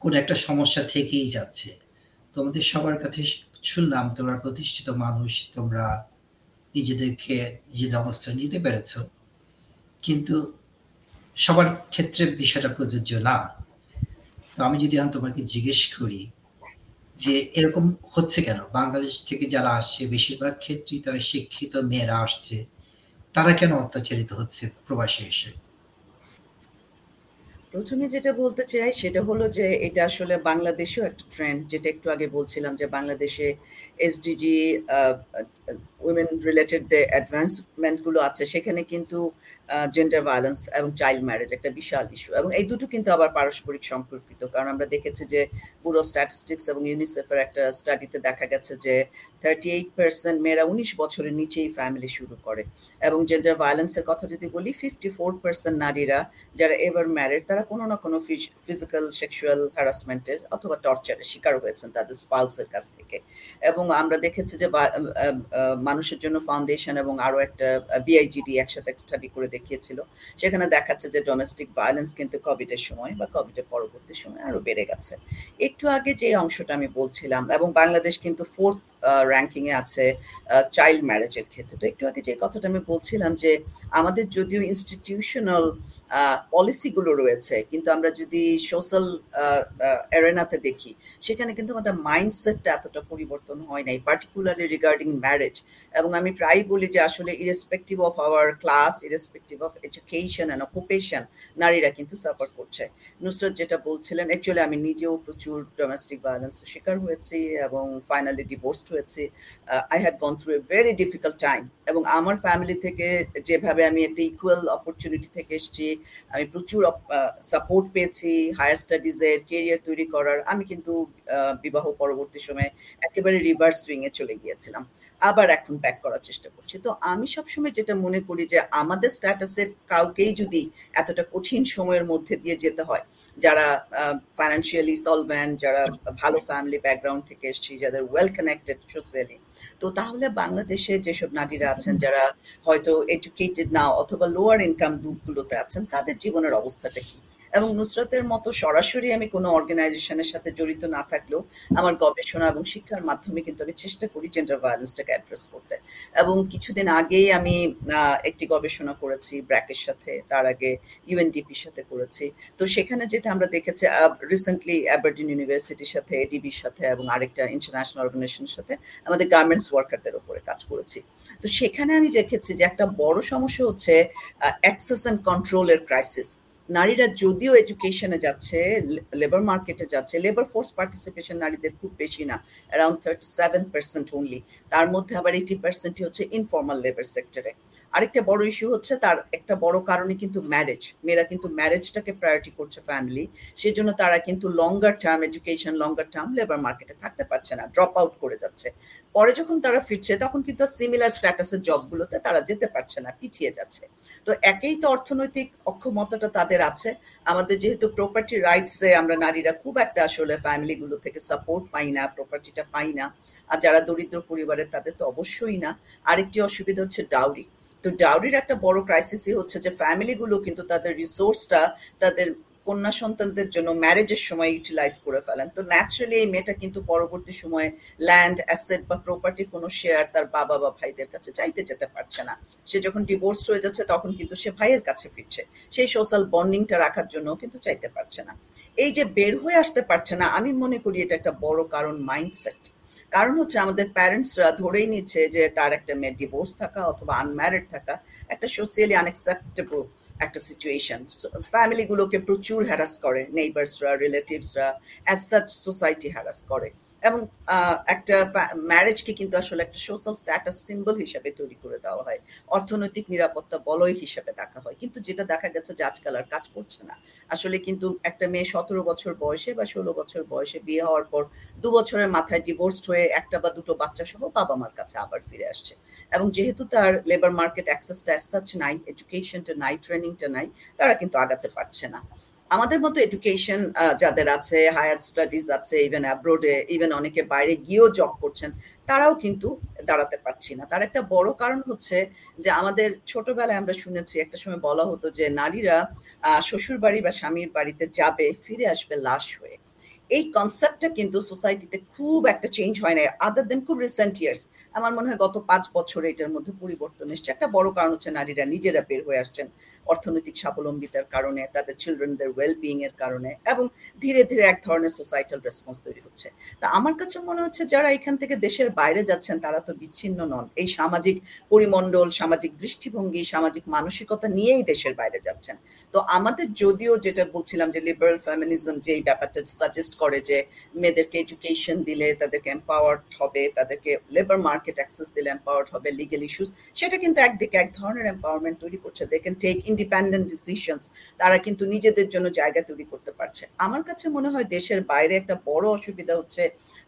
কোন একটা সমস্যা থেকেই যাচ্ছে। তোমাদের সবার কাছে শুনলাম তোমরা প্রতিষ্ঠিত মানুষ, তোমরা নিজেদেরকে, নিজেদের অবস্থা নিতে পেরেছ। কিন্তু সবার ক্ষেত্রে বিষয়টা প্রযোজ্য না। তো আমি যদি এখন তোমাকে জিজ্ঞেস করি যে এরকম হচ্ছে কেন? বাংলাদেশ থেকে যারা আসছে, বেশিরভাগ ক্ষেত্রেই তারা শিক্ষিত মেয়েরা আসছে, তারা কেন অত্যাচারিত হচ্ছে প্রবাসে এসে? প্রথমে যেটা বলতে চাই সেটা হলো যে এটা আসলে বাংলাদেশেও একটা ট্রেন্ড যেটা একটু আগে বলছিলাম যে বাংলাদেশে এসডিজি উইমেন রিলেটেড যে অ্যাডভান্সমেন্টগুলো আছে, সেখানে কিন্তু জেন্ডার ভায়োলেন্স এবং চাইল্ড ম্যারেজ একটা বিশাল ইস্যু এবং এই দুটো কিন্তু আবার পারস্পরিক সম্পর্কিত। কারণ আমরা দেখেছি যে পুরো স্ট্যাটিস্টিক্স এবং ইউনিসেফের একটা স্টাডিতে দেখা গেছে যে থার্টি এইট পার্সেন্ট মেয়েরা উনিশ বছরের নিচেই ফ্যামিলি শুরু করে। এবং জেন্ডার ভায়োলেন্সের কথা যদি বলি ফিফটি ফোর পার্সেন্ট নারীরা যারা এভার ম্যারিড তারা কোনো না কোনো ফিজিক্যাল সেক্সুয়াল হ্যারাসমেন্টের অথবা টর্চারের শিকার হয়েছেন তাদের স্পাউসের কাছ থেকে। এবং আমরা দেখেছি যে মানুষের জন্য ফাউন্ডেশন এবং আরও একটা বিআইজিডি একসাথে স্টাডি করে দেখিয়েছিল। সেখানে দেখাচ্ছে যে ডোমেস্টিক ভায়োলেন্স কিন্তু কোভিডের সময় বা কোভিডের পরবর্তী সময় আরও বেড়ে গেছে। একটু আগে যে অংশটা আমি বলছিলাম, এবং বাংলাদেশ কিন্তু ফোর্থ র্যাঙ্কিং এ আছে চাইল্ড ম্যারেজের ক্ষেত্রে। তো একটু আগে যে কথাটা আমি বলছিলাম যে আমাদের যদিও ইনস্টিটিউশনাল পলিসিগুলো রয়েছে, কিন্তু আমরা যদি সোশ্যাল এরেনাতে দেখি, সেখানে কিন্তু আমাদের মাইন্ডসেটটা এতটা পরিবর্তন হয় নাই পার্টিকুলারলি রিগার্ডিং ম্যারেজ এবং আমি প্রায় বলি যে আসলে irrespective of our class irrespective of education and occupation নারীরা কিন্তু সাফার করছে। নুসরত যেটা বলছিলেন অ্যাকচুয়ালি আমি নিজেও প্রচুর ডোমেস্টিক ভায়োলেন্স শিকার হয়েছি এবং ফাইনালি ডিভোর্সড হয়েছি। I had gone through a very difficult time এবং আমার ফ্যামিলি থেকে যেভাবে আমি একটা ইকুয়াল অপরচুনিটি থেকে এসেছি আমি প্রচুর সাপোর্ট পেয়েছি হায়ার স্টাডিজের কেরিয়ার তৈরি করার। আমি কিন্তু বিবাহ পরবর্তী সময়ে একেবারে রিভার্স সুইং এ চলে গিয়েছিলাম। আবার এখন ব্যাক করার চেষ্টা করছি। তো আমি সবসময় যেটা মনে করি যে, আমাদের স্ট্যাটাসের কাউকেই যদি এতটা কঠিন সময়ের মধ্যে দিয়ে যেতে হয়, যারা ফাইন্যান্সিয়ালি সলভেন্ট যারা ভালো ফ্যামিলি ব্যাকগ্রাউন্ড থেকে এসেছি, যাদের ওয়েল কানেক্টেড সোশ্যালি তো তাহলে বাংলাদেশে যেসব নারীরা আছেন, যারা হয়তো এডুকেটেড না অথবা লোয়ার ইনকাম গ্রুপগুলোতে আছেন, তাদের জীবনের অবস্থাটা কি? এবং নুসরাতের মতো সরাসরি আমি কোনো অর্গানাইজেশনের সাথে জড়িত না থাকলেও আমার গবেষণা এবং শিক্ষার মাধ্যমে কিন্তু আমি চেষ্টা করি জেন্ডার ভায়োলেন্সটাকে অ্যাড্রেস করতে। এবং কিছুদিন আগেই আমি একটি গবেষণা করেছি ব্র্যাকের সাথে, তার আগে ইউএনডিপির সাথে করেছি। তো সেখানে যেটা আমরা দেখেছি রিসেন্টলি অ্যাবার্ডিন ইউনিভার্সিটির সাথে এডিবির সাথে এবং আরেকটা ইন্টারন্যাশনাল অর্গানাইজেশনের সাথে আমাদের গার্মেন্টস ওয়ার্কারদের উপরে কাজ করেছি। তো সেখানে আমি দেখেছি যে একটা বড় সমস্যা হচ্ছে অ্যাক্সেস অ্যান্ড কন্ট্রোলের ক্রাইসিস নারীরা যদিও এডুকেশনে যাচ্ছে লেবার মার্কেটে যাচ্ছে লেবার ফোর্স পার্টিসিপেশন নারীদের খুব বেশি না around thirty seven percent only তার মধ্যে আবার এইটি পার্সেন্টই হচ্ছে ইনফর্মাল লেবার সেক্টরে আরেকটা বড় ইস্যু হচ্ছে তার একটা বড় কারণে কিন্তু ম্যারেজ মেয়েরা কিন্তু ম্যারেজটাকে প্রায়োরিটি করছে ফ্যামিলি সেজন্য তারা কিন্তু longer term education longer term labour মার্কেটে থাকতে পারছে না ড্রপ আউট করে যাচ্ছে। পরে যখন তারা ফিরছে, তখন কিন্তু সিমিলার স্ট্যাটাসের জবগুলোতে তারা যেতে পারছে না, পিছিয়ে যাচ্ছে। তো একেই তো অর্থনৈতিক অক্ষমতাটা তাদের আছে। আমাদের যেহেতু প্রপার্টি রাইটসে আমরা নারীরা খুব একটা আসলে ফ্যামিলিগুলো থেকে সাপোর্ট পাই না প্রপার্টিটা পাই না। আর যারা দরিদ্র পরিবারের তাদের তো অবশ্যই না। আরেকটি অসুবিধা হচ্ছে ডাউরি তো ডাউরির একটা বড় ক্রাইসিসই হচ্ছে যে ফ্যামিলিগুলো কিন্তু তাদের রিসোর্সটা তাদের কন্যা সন্তানদের জন্য ম্যারেজের সময় ইউটিলাইজ করে ফেলেন। তো ন্যাচারালি এই মেয়েটা কিন্তু পরবর্তী সময়ে ল্যান্ড অ্যাসেট বা প্রপার্টি কোনো শেয়ার তার বাবা বা ভাইদের কাছে চাইতে যেতে পারছে না। সে যখন ডিভোর্স হয়ে যাচ্ছে তখন কিন্তু সে ভাইয়ের কাছে ফিরছে। সেই সোশ্যাল বন্ডিংটা রাখার জন্য কিন্তু চাইতে পারছে না। এই যে বের হয়ে আসতে পারছে না, আমি মনে করি এটা একটা বড় কারণ মাইন্ডসেট কারণ হচ্ছে আমাদের প্যারেন্টসরা ধরেই নিচ্ছে যে তার একটা মেয়ে ডিভোর্স থাকা অথবা আনম্যারিড থাকা একটা সোশিয়ালি আনএক্সেপ্টেবল একটা সিচুয়েশন ফ্যামিলিগুলোকে প্রচুর হ্যারাস করে নেইবার্সরা রিলেটিভসরা অ্যাজ সাচ সোসাইটি হ্যারাস করে। এবং একটা ম্যারেজকে কিন্তু আসলে একটা সোশ্যাল স্ট্যাটাস সিম্বল হিসেবে তৈরি করে দেওয়া হয়। অর্থনৈতিক নিরাপত্তা বলয় হিসেবে দেখা হয়। কিন্তু যেটা দেখা গেছে যে আজকাল আর কাজ করছে না। আসলে কিন্তু একটা মেয়ে সতেরো বছর বয়সে বা ষোলো বছর বয়সে বিয়ে হওয়ার পর দু বছরের মাথায় ডিভোর্সড হয়ে একটা বা দুটো বাচ্চা সহ বাবা মার কাছে আবার ফিরে আসছে। এবং যেহেতু তার লেবার মার্কেট অ্যাক্সেসটা অ্যাজ সাচ নাই এডুকেশনটা নাই ট্রেনিংটা নাই, তারা কিন্তু আগাতে পারছে না। আমাদের মতো এডুকেশন যাদের আছে হায়ার স্টাডিজ আছে ইভেন অ্যাব্রোডে ইভেন অনেকে বাইরে গিয়েও জব করছেন, তারাও কিন্তু দাঁড়াতে পারছি না। তার একটা বড় কারণ হচ্ছে যে আমাদের ছোটবেলায় আমরা শুনেছি, একটা সময় বলা হতো যে নারীরা শ্বশুর বাড়ি বা স্বামীর বাড়িতে যাবে, ফিরে আসবে লাশ হয়ে। এই কনসেপ্টটা কিন্তু সোসাইটিতে খুব একটা চেঞ্জ হয় না আদার দেন খুব রিসেন্ট ইয়ার্স আমার মনে হয় গত পাঁচ বছরে এটার মধ্যে পরিবর্তন এসছে। একটা বড় কারণ হচ্ছে নারীরা নিজেরা বের হয়ে আসছেন অর্থনৈতিক স্বাবলম্বিতার কারণে, তাদের চিলড্রেনদের ওয়েল বিং এর কারণে এবং ধীরে ধীরে এক ধরনের সোসাইটাল রেসপন্স তৈরি হচ্ছে। তা আমার কাছে মনে হচ্ছে যারা এখান থেকে দেশের বাইরে যাচ্ছেন তারা তো বিচ্ছিন্ন নন। এই সামাজিক পরিমণ্ডল, সামাজিক দৃষ্টিভঙ্গি, সামাজিক মানসিকতা নিয়েই দেশের বাইরে যাচ্ছেন। তো আমাদের যদিও যেটা বলছিলাম যে লিবারেল ফেমিনিজম যে এই ব্যাপারটা সাজেস্ট করে যে মেয়েদেরকে এডুকেশন দিলে তাদেরকে এম্পাওয়ার্ড হবে, তাদেরকে লেবার মার্কেট অ্যাক্সেস দিলে এম্পাওয়ার্ড হবে লিগেল ইস্যুস সেটা কিন্তু একদিকে এক ধরনের এম্পাওয়ারমেন্ট তৈরি করছে। They can take independent decisions তারা কিন্তু নিজেদের জন্য জায়গা তৈরি করতে পারছে। আমার কাছে মনে হয় দেশের বাইরে একটা বড় অসুবিধা হচ্ছে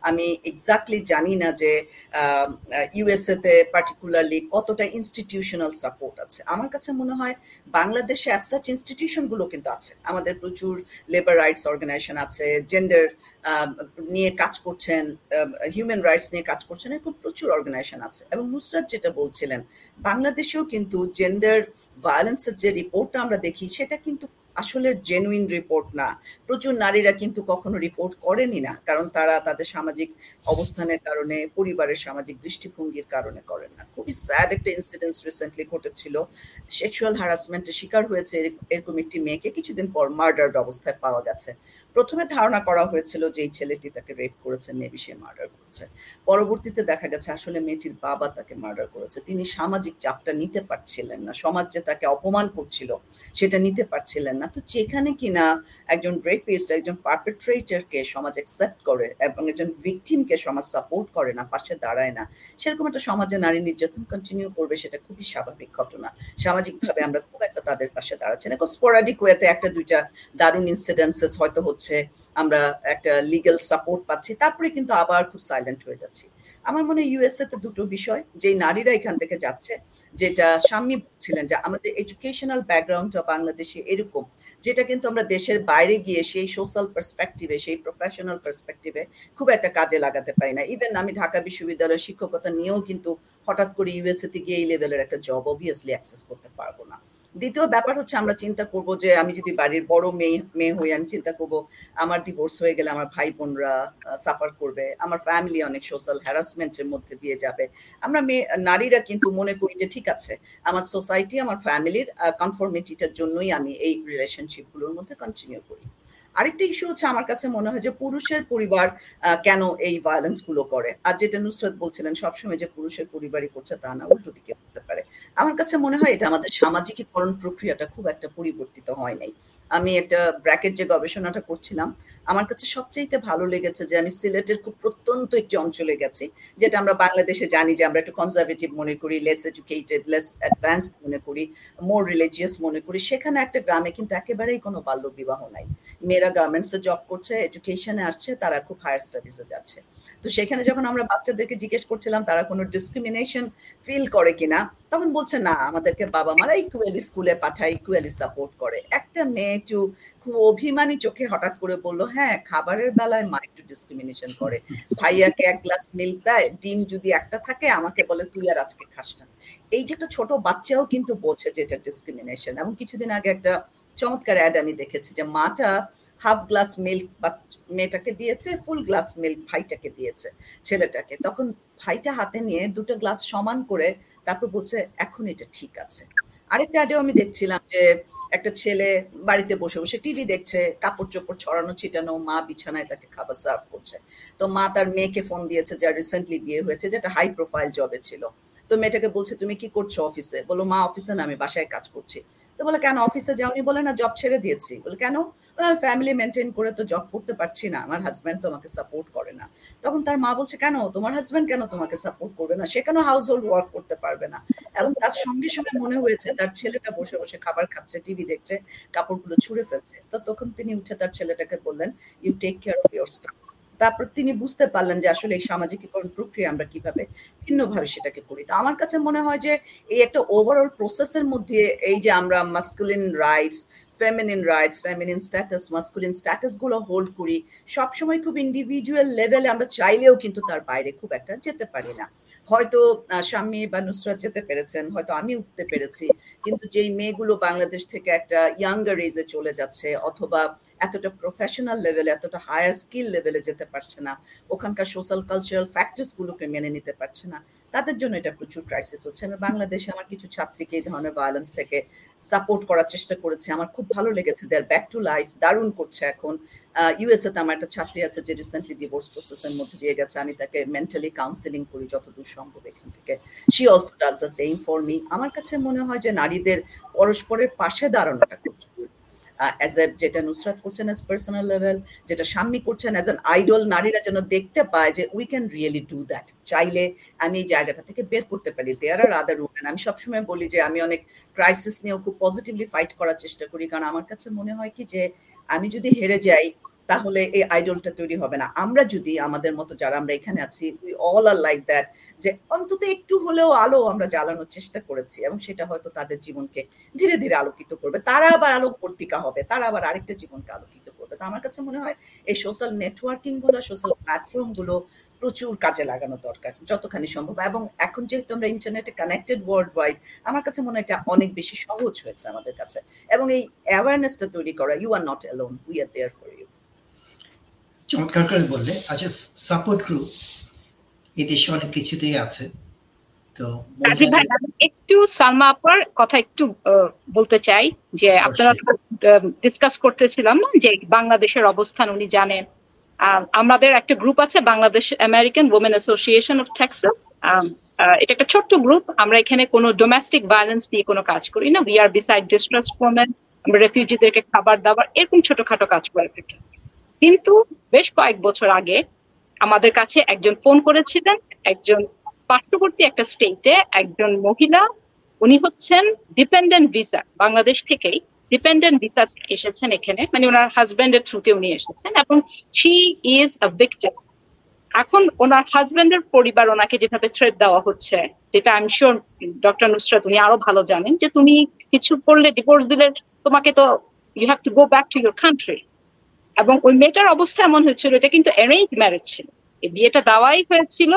আমি এক্স্যাক্টলি জানি না যে ইউএসএ তে পার্টিকুলারলি কতটা ইনস্টিটিউশনাল সাপোর্ট আছে। আমার কাছে মনে হয় বাংলাদেশে অ্যাজ সাচ ইনস্টিটিউশনগুলো কিন্তু আছে। আমাদের প্রচুর লেবার রাইটস অর্গানাইজেশন আছে জেন্ডার নিয়ে কাজ করছেন হিউম্যান রাইটস নিয়ে কাজ করছেন, এরকম প্রচুর অর্গানাইজেশন আছে। এবং নুসরাত যেটা বলছিলেন, বাংলাদেশেও কিন্তু জেন্ডার ভায়োলেন্সের যে রিপোর্টটা আমরা দেখি, সেটা কিন্তু আসলে জেনুইন রিপোর্ট না। প্রচুর নারীরা কিন্তু কখনো রিপোর্ট করেনি না, কারণ তারা তাদের সামাজিক অবস্থানের কারণে, পরিবারের সামাজিক দৃষ্টিভঙ্গির কারণে করেন না। খুবই স্যাড একটা ইনসিডেন্স রিসেন্টলি ঘটেছিল। সেক্সুয়াল হ্যারাসমেন্টের শিকার হয়েছে এরকম একটি মেয়েকে কিছুদিন পর মার্ডার্ড অবস্থায় পাওয়া গেছে। প্রথমে ধারণা করা হয়েছিল যে এই ছেলেটি তাকে রেপ করেছে মেবি সে মার্ডার করেছে। পরবর্তীতে দেখা গেছে আসলে মেয়েটির বাবা তাকে মার্ডার করেছে। তিনি সামাজিক চাপটা নিতে পারছিলেন না। সমাজ যে তাকে অপমান করছিল, সেটা নিতে পারছিলেন না। তো যেখানে কিনা একজন রেপিস্ট একজন পারপেট্রেটরকে সমাজ অ্যাকসেপ্ট করে এবং একজন ভিকটিমকে সমাজ সাপোর্ট করে না, পাশে দাঁড়ায় না, সেরকম একটা সমাজে নারী নির্যাতন কন্টিনিউ করবে সেটা খুবই স্বাভাবিক ঘটনা। সামাজিকভাবে আমরা খুব একটা তাদের পাশে দাঁড়াচ্ছি না, খুব স্পোরাডিক ওয়েতে একটা, দুইটা দারুণ ইনসিডেন্সেস হয়তো হচ্ছে আমরা একটা লিগ্যাল সাপোর্ট পাচ্ছি, তারপরে কিন্তু আবার খুব সাইলেন্ট হয়ে যাচ্ছি। আমার মনে হয় ইউএসএ তে দুটো বিষয় যে নারীরা এখান থেকে যাচ্ছে, যেটা স্বামী বলছিলেন যে আমাদের এডুকেশনাল ব্যাকগ্রাউন্ডটা বাংলাদেশে এরকম, যেটা কিন্তু আমরা দেশের বাইরে গিয়ে সেই সোশ্যাল পার্সপেক্টিভে সেই প্রফেশনাল পার্সপেক্টিভে খুব একটা কাজে লাগাতে পারি না। ইভেন আমি ঢাকা বিশ্ববিদ্যালয়ের শিক্ষকতা নিয়েও কিন্তু হঠাৎ করে ইউএসএ তে গিয়ে এই লেভেলের একটা জব অবভিয়াসলি অ্যাক্সেস করতে পারব না। দ্বিতীয় ব্যাপার হচ্ছে আমরা চিন্তা করব যে আমি যদি বাড়ির বড় মেয়ে মেয়ে হই, আমি চিন্তা করব আমার ডিভোর্স হয়ে গেলে আমার ভাই বোনরা সাফার করবে, আমার ফ্যামিলি অনেক সোশ্যাল হ্যারাসমেন্টের মধ্যে দিয়ে যাবে। আমরা মেয়ে, নারীরা কিন্তু মনে করি যে ঠিক আছে, আমার সোসাইটি আমার ফ্যামিলির কনফর্মিটিটার জন্যই আমি এই রিলেশনশিপগুলোর মধ্যে কন্টিনিউ করি। আরেকটা ইস্যু হচ্ছে আমার কাছে মনে হয় যে পুরুষের পরিবার কেন এই ভায়োলেন্সগুলো করে? আর যেটা নুসরত বলছিলেন, সবসময় যে পুরুষের পরিবারই করছে তা না, উল্টো দিকে হতে পারে। আমার কাছে মনে হয় এটা আমাদের সামাজিকীকরণ প্রক্রিয়াটা খুব একটা পরিবর্তিত হয় নাই। আমি একটা ব্র্যাকেট যে গবেষণাটা করছিলাম, আমার কাছে সবচেয়ে ভালো লেগেছে যে আমি সিলেটের খুব প্রত্যন্ত একটি অঞ্চলে গেছি, যেটা আমরা বাংলাদেশে জানি যে আমরা একটু কনজারভেটিভ মনে করি লেস এডুকেটেড লেস অ্যাডভান্সড মনে করি মোর রিলিজিয়াস মনে করি। সেখানে একটা গ্রামে কিন্তু একেবারেই কোনো বাল্য বিবাহ নাই। মেয়েরা গার্মেন্টসে জব করছে এডুকেশনে আসছে, তারা খুব হায়ার স্টাডিজে যাচ্ছে। তো সেখানে যখন আমরা বাচ্চাদেরকে জিজ্ঞেস করছিলাম, তারা কোনো ডিসক্রিমিনেশন ফিল করে কিনা, তখন বলছে, না, আমাদেরকে বাবা মারা ইকুয়ালি স্কুলে পাঠায় ইকুয়ালি সাপোর্ট করে। একটা মেয়ে একটু খুব অভিমানী চোখে হঠাৎ করে বলল হ্যাঁ খাবারের বেলায় মা একটু ডিসক্রিমিনেশন করে। ভাইয়াকে এক গ্লাস মিল্ক দেয়, ডিম যদি একটা থাকে, আমাকে বলে, তুই আর আজকে খাস না। এই যে একটা ছোট বাচ্চাও কিন্তু বোঝে যে এটা ডিসক্রিমিনেশন এবং কিছুদিন আগে একটা চমৎকার অ্যাড আমি দেখেছি যে মাটা হাফ গ্লাস মিল্ক বা মেয়েটাকে দিয়েছে, ফুল গ্লাস মিল্ক ভাইটাকে দিয়েছে, ছেলেটাকে। তখন ভাইটা হাতে নিয়ে দুটো গ্লাস সমান করে তারপর বলছে, এখন এটা ঠিক আছে। আরেকটা আডেও আমি দেখছিলাম যে একটা ছেলে বাড়িতে বসে বসে টিভি দেখছে, কাপড় চোপড় ছড়ানো, ছিটানো, মা বিছানায় তাকে খাবার সার্ভ করছে। তো মা তার মেয়েকে ফোন দিয়েছে যা রিসেন্টলি বিয়ে হয়েছে, যেটা হাই প্রোফাইল জবে ছিল। তো মেয়েটাকে বলছে, তুমি কি করছ অফিসে? বলো মা অফিসে না, আমি বাসায় কাজ করছি। তো বলে, কেন অফিসে যাওনি? বলে, না জব ছেড়ে দিয়েছি। বলে, কেন? আমি ফ্যামিলি মেনটেন করে তো জব করতে পারছি না। আমার হাজব্যান্ড তো আমাকে সাপোর্ট করে না। তখন তার মা বলছে, কেন? তোমার হাজব্যান্ড কেন তোমাকে সাপোর্ট করবে না? সে কেন হাউস হোল্ড ওয়ার্ক করতে পারবে না? এবং তার সঙ্গে সঙ্গে মনে হয়েছে, তার ছেলেটা বসে বসে খাবার খাচ্ছে টিভি দেখছে, কাপড়গুলো ছুঁড়ে ফেলছে। তো তখন তিনি উঠে তার ছেলেটাকে বললেন you take care of your stuff তারপর তিনি বুঝতে পারলেন যে আসলে এই সামাজিকীকরণ প্রক্রিয়া আমরা কীভাবে ভিন্নভাবে সেটাকে করি। তো আমার কাছে মনে হয় যে এই একটা ওভারঅল প্রসেসের মধ্যে এই যে আমরা masculine rights feminine rights feminine status masculine স্ট্যাটাসগুলো hold করি, সবসময় খুব ইন্ডিভিজুয়াল লেভেলে আমরা চাইলেও কিন্তু তার বাইরে খুব একটা যেতে পারি না। হয়তো স্বামী বা নুসরাত যেতে পেরেছেন, হয়তো আমি উঠতে পেরেছি, কিন্তু যেই মেয়েগুলো বাংলাদেশ থেকে একটা ইয়াঙ্গার এজে চলে যাচ্ছে, অথবা এতটা প্রফেশনাল লেভেলে এতটা হায়ার স্কিল লেভেলে যেতে পারছে না। ওখানকার সোশ্যাল কালচারাল ফ্যাক্টরস গুলোকে মেনে নিতে পারছে না। তাদের জন্য এটা প্রচুর ক্রাইসিস হচ্ছে। আমি বাংলাদেশে আমার কিছু ছাত্রীকে এই ধরনের ভায়োলেন্স থেকে সাপোর্ট করার চেষ্টা করেছি। আমার খুব ভালো লেগেছে। দেয়ার ব্যাক টু লাইফ দারুণ করছে এখন। ইউএসএ তে আমার একটা ছাত্রী আছে যে রিসেন্টলি ডিভোর্স প্রসেসের মধ্যে দিয়ে গেছে। আমি তাকে মেন্টালি কাউন্সিলিং করি যতদূর সম্ভব এখান থেকে। She also does the same for me আমার কাছে মনে হয় যে নারীদের পরস্পরের পাশে দাঁড়ানোটা খুব অ্যাজ এ যেটা নুসরাত করছেন অ্যাজ পার্সোনাল লেভেল যেটা সাম্মি করছেন অ্যাজ অ্যান আইডল নারীরা যেন দেখতে পায় যে we can really do that চাইলে আমি এই জায়গাটা থেকে বের করতে পারি। দেয়ার আর আদার উমেন আমি সবসময় বলি যে আমি অনেক ক্রাইসিস নিয়েও খুব পজিটিভলি ফাইট করার চেষ্টা করি। কারণ আমার কাছে মনে হয় কি যে আমি যদি হেরে যাই তাহলে এই আইডলটা তৈরি হবে না। আমরা যদি, আমাদের মতো যারা আমরা এখানে আছি we all are like that যে অন্তত একটু হলেও আলো আমরা জ্বালানোর চেষ্টা করেছি এবং সেটা হয়তো তাদের জীবনকে ধীরে ধীরে আলোকিত করবে। তারা আবার আলোক পত্রিকা হবে, তারা আবার আরেকটা জীবনকে আলোকিত করবে। তো আমার কাছে মনে হয় এই সোশ্যাল নেটওয়ার্কিংগুলো সোশ্যাল প্ল্যাটফর্মগুলো প্রচুর কাজে লাগানো দরকার, যতখানি সম্ভব। এবং এখন যেহেতু আমরা ইন্টারনেটে কানেক্টেড ওয়ার্ল্ড ওয়াইড আমার কাছে মনে হয় এটা অনেক বেশি সহজ হয়েছে আমাদের কাছে। এবং এই অ্যাওয়ারনেসটা তৈরি করা you are not alone we are there for you চমৎকার করে বললে। আচ্ছা সাপোর্ট গ্রুপ এই দেশে অনেক কিছুতেই আছে। তো রাজীব ভাই একটু সালমা আপার কথা একটু বলতে চাই যে আপনারা ডিসকাস করতেছিলাম না যে বাংলাদেশের অবস্থান উনি জানেন। আমাদের একটা গ্রুপ আছে Bangladesh American women association of Texas এটা একটা ছোট্ট গ্রুপ আমরা এখানে কোনো ডোমেস্টিক ভায়োলেন্স নিয়ে কোনো কাজ করি না। উই আর বিসাইড ডিস্ট্রেস আমরা রেফিউজিদেরকে খাবার দাবার এরকম ছোটখাটো কাজ করে থাকি। কিন্তু বেশ কয়েক বছর আগে আমাদের কাছে একজন ফোন করেছিলেন, একজন পার্শ্ববর্তী একটা স্টেটে একজন মহিলা। উনি হচ্ছেন ডিপেন্ডেন্ট ভিসা বাংলাদেশ থেকেই ডিপেন্ডেন্ট ভিসা এসেছেন এখানে। মানে ওনার হাজবেন্ডের থ্রুতে উনি এসেছেন এবং শি ইজ আ ভিক্টিম এখন ওনার হাজবেন্ডের পরিবার ওনাকে যেভাবে থ্রেট দেওয়া হচ্ছে, যেটা আমি শিওর ডক্টর নুসরাত উনি আরও ভালো জানেন, যে তুমি কিছু করলে ডিভোর্স দিলে তোমাকে তো you have to go back to your country এবং ওই মেয়েটার অবস্থা এমন হয়েছিল, এটা কিন্তু অ্যারেঞ্জ ম্যারেজ ছিল। এই বিয়েটা দেওয়াই হয়েছিল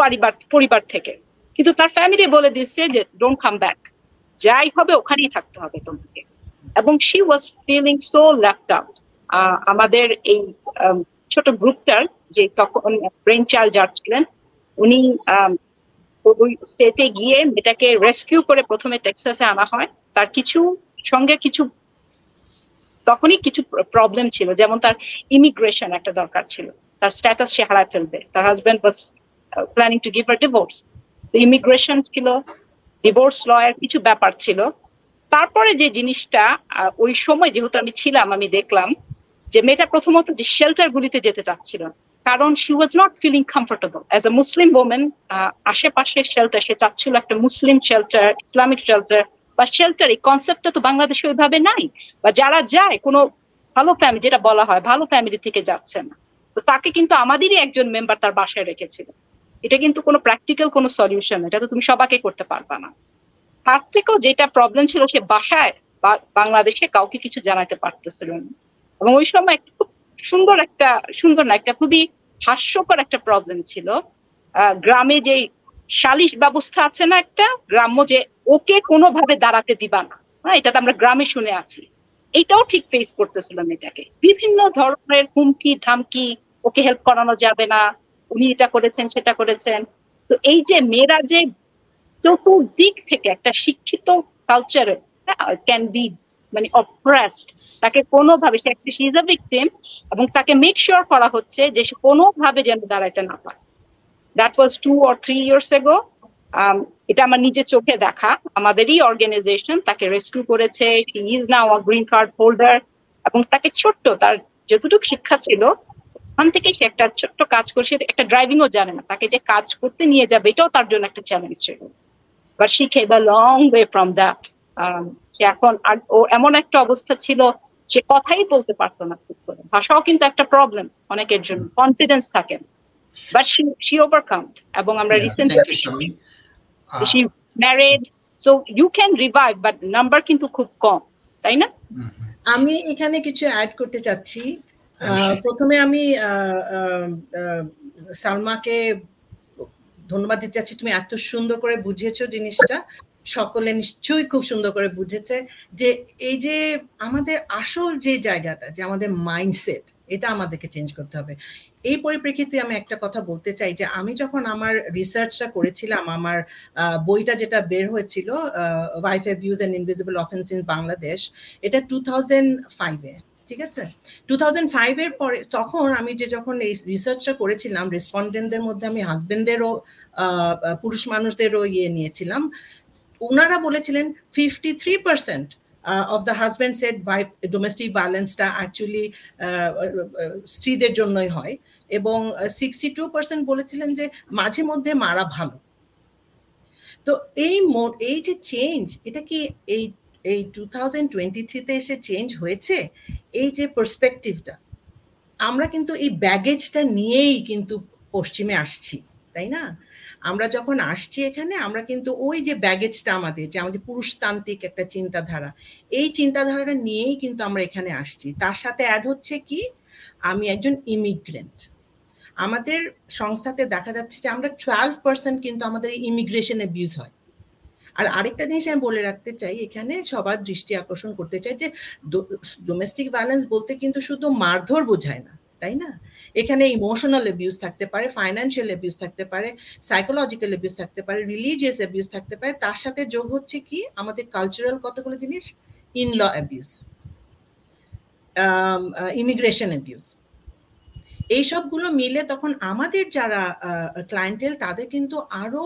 পরিবার পরিবার থেকে। কিন্তু তার ফ্যামিলি বলে দিচ্ছে যে ডোন্ট কাম ব্যাক যাই হবে, ওখানেই থাকতে হবে তোমাকে। এবং she was feeling so left out আমাদের এই ছোট গ্রুপটার যে তখন ব্রেন চাইল্ড যার ছিলেন, উনি ওই স্টেটে গিয়ে মেয়েটাকে রেস্কিউ করে প্রথমে টেক্সাসে আনা হয়। তার কিছু, সঙ্গে কিছু তখনই কিছু প্রবলেম ছিল। যেমন তার ইমিগ্রেশন একটা দরকার ছিল। তার স্ট্যাটাস সে হারায় ফেলবে। তার husband was planning to give her divorce immigration ছিল ডিভোর্স লয়ার কিছু ব্যাপার ছিল। তারপরে যে জিনিসটা ওই সময় যেহেতু আমি ছিলাম, আমি দেখলাম যে মেয়েটা প্রথমত যে শেল্টার গুলিতে যেতে চাচ্ছিল। কারণ she was not feeling comfortable as a Muslim women আশেপাশে শেল্টার সে চাচ্ছিল একটা মুসলিম শেল্টার ইসলামিক শেল্টার বা শেল্টার এই কনসেপ্টটা তো বাংলাদেশে ওইভাবে নাই। বা যারা যায়, কোনো ভালো ফ্যামিলি যেটা বলা হয়, ভালো ফ্যামিলি থেকে যাচ্ছে না। তো তাকে কিন্তু আমাদেরই একজন মেম্বার তার বাসায় রেখেছিল। এটা কিন্তু কোনো প্র্যাকটিক্যাল কোনো সলিউশন এটা তো তুমি সবাইকে করতে পারবা না। তার থেকেও যেটা প্রবলেম ছিল, সে বাসায় বাংলাদেশে কাউকে কিছু জানাতে পারতেছিল না। এবং ওই সময় খুব সুন্দর একটা, সুন্দর না, একটা খুবই হাস্যকর একটা প্রবলেম ছিল। গ্রামে যে সালিশ ব্যবস্থা আছে না একটা, গ্রাম্য যে ওকে কোনোভাবে দাঁড়াতে দিবা না। হ্যাঁ এটা তো আমরা গ্রামে শুনে আছি। এইটাও ঠিক ফেস করতেছিল মেয়েটাকে বিভিন্ন ধরনের হুমকি, ধামকি, ওকে হেল্প করানো যাবে না, উনি এটা করেছেন, সেটা করেছেন। তো এই যে মেয়েরা যে চতুর্দিক থেকে একটা শিক্ষিত কালচারে ক্যান বি মানে অপ্রেসড তাকে কোনোভাবে, সে একটা ইজ আ ভিকটিম এবং তাকে মেক শিওর করা হচ্ছে যে সে কোনোভাবে যেন দাঁড়াইতে না পারে। That was two or three years ago এটা আমার নিজের চোখে দেখা। আমাদেরই অর্গানাইজেশন তাকে রেস্কিউ করেছে। Is now green card holder এবং তাকে ছোট্ট তার যতটুকু শিক্ষা ছিল ওখান থেকে সে একটা ছোট্ট কাজ করে সে একটা ড্রাইভিংও জানে না। তাকে যে কাজ করতে নিয়ে যাবে এটাও তার জন্য একটা চ্যালেঞ্জ ছিল। But she came a long way from that সে এখন আর ও এমন একটা অবস্থা ছিল সে কথাই বলতে পারতো না খুব করে। ভাষাও কিন্তু একটা প্রবলেম অনেকের জন্য। কনফিডেন্স থাকে বাট শি শি ওভারকাম এবং আমরা recently thank you, Shami. Uh, she married so you can revive but number কিন্তু খুব কম তাই না হুম। আমি এখানে কিছু অ্যাড করতে চাচ্ছি। প্রথমে আমি আহ, আহ, আহ, সালমাকে ধন্যবাদ দিতে চাচ্ছি তুমি এত সুন্দর করে বুঝিয়েছো জিনিসটা সকলে নিশ্চয়ই খুব সুন্দর করে বুঝেছে যে এই যে আমাদের আসল যে জায়গাটা যে আমাদের মাইন্ডসেট এটা আমাদেরকে চেঞ্জ করতে হবে এই পরিপ্রেক্ষিতে আমি একটা কথা বলতে চাই যে আমি যখন আমার রিসার্চটা করেছিলাম, আমার বইটা যেটা বের হয়েছিল wife abuse and invisible offence in Bangladesh এটা টু থাউজেন্ড ফাইভে ঠিক আছে? টু থাউজেন্ড ফাইভের পরে তখন আমি যে যখন এই রিসার্চটা করেছিলাম রেসপন্ডেন্টদের মধ্যে আমি হাজবেন্ডেরও পুরুষ মানুষদেরও ইয়ে নিয়েছিলাম ওনারা বলেছিলেন fifty three percent of the husband set domestic ভায়োলেন্সটা actually স্ত্রীদের জন্যই হয়। এবং সিক্সটি টু পার্সেন্ট বলেছিলেন যে মাঝে মধ্যে মারা ভালো। তো এই এই যে চেঞ্জ এটা কি এই এই টু থাউজেন্ড টোয়েন্টি থ্রিতে এসে চেঞ্জ হয়েছে? এই যে পার্সপেক্টিভটা আমরা কিন্তু এই ব্যাগেজটা নিয়েই কিন্তু পশ্চিমে আসছি, তাই না? আমরা যখন আসছি এখানে, আমরা কিন্তু ওই যে ব্যাগেজটা আমাদের, যে আমাদের পুরুষতান্ত্রিক একটা চিন্তাধারা, এই চিন্তাধারাটা নিয়েই কিন্তু আমরা এখানে আসছি। তার সাথে অ্যাড হচ্ছে কি, আমি একজন ইমিগ্রেন্ট আমাদের সংস্থাতে দেখা যাচ্ছে যে আমরা টুয়েলভ পার্সেন্ট কিন্তু আমাদের ইমিগ্রেশন অ্যাবিউজ হয়। আর আরেকটা জিনিস আমি বলে রাখতে চাই, এখানে সবার দৃষ্টি আকর্ষণ করতে চাই যে ডোমেস্টিক ভায়োলেন্স বলতে কিন্তু শুধু মারধর বোঝায় না, তাই না? এখানে ইমোশনাল অ্যাবিউজ থাকতে পারে ফাইন্যান্সিয়াল অ্যাবিউজ থাকতে পারে সাইকোলজিক্যাল অ্যাবিউজ থাকতে পারে রিলিজিয়াস অ্যাবিউজ থাকতে পারে, তার সাথে যোগ হচ্ছে কি? আমাদের কালচারাল কতগুলো জিনিস? In law abuse immigration abuse এই সবগুলো মিলে তখন আমাদের যারা ক্লায়েন্টেল তাদের কিন্তু আরও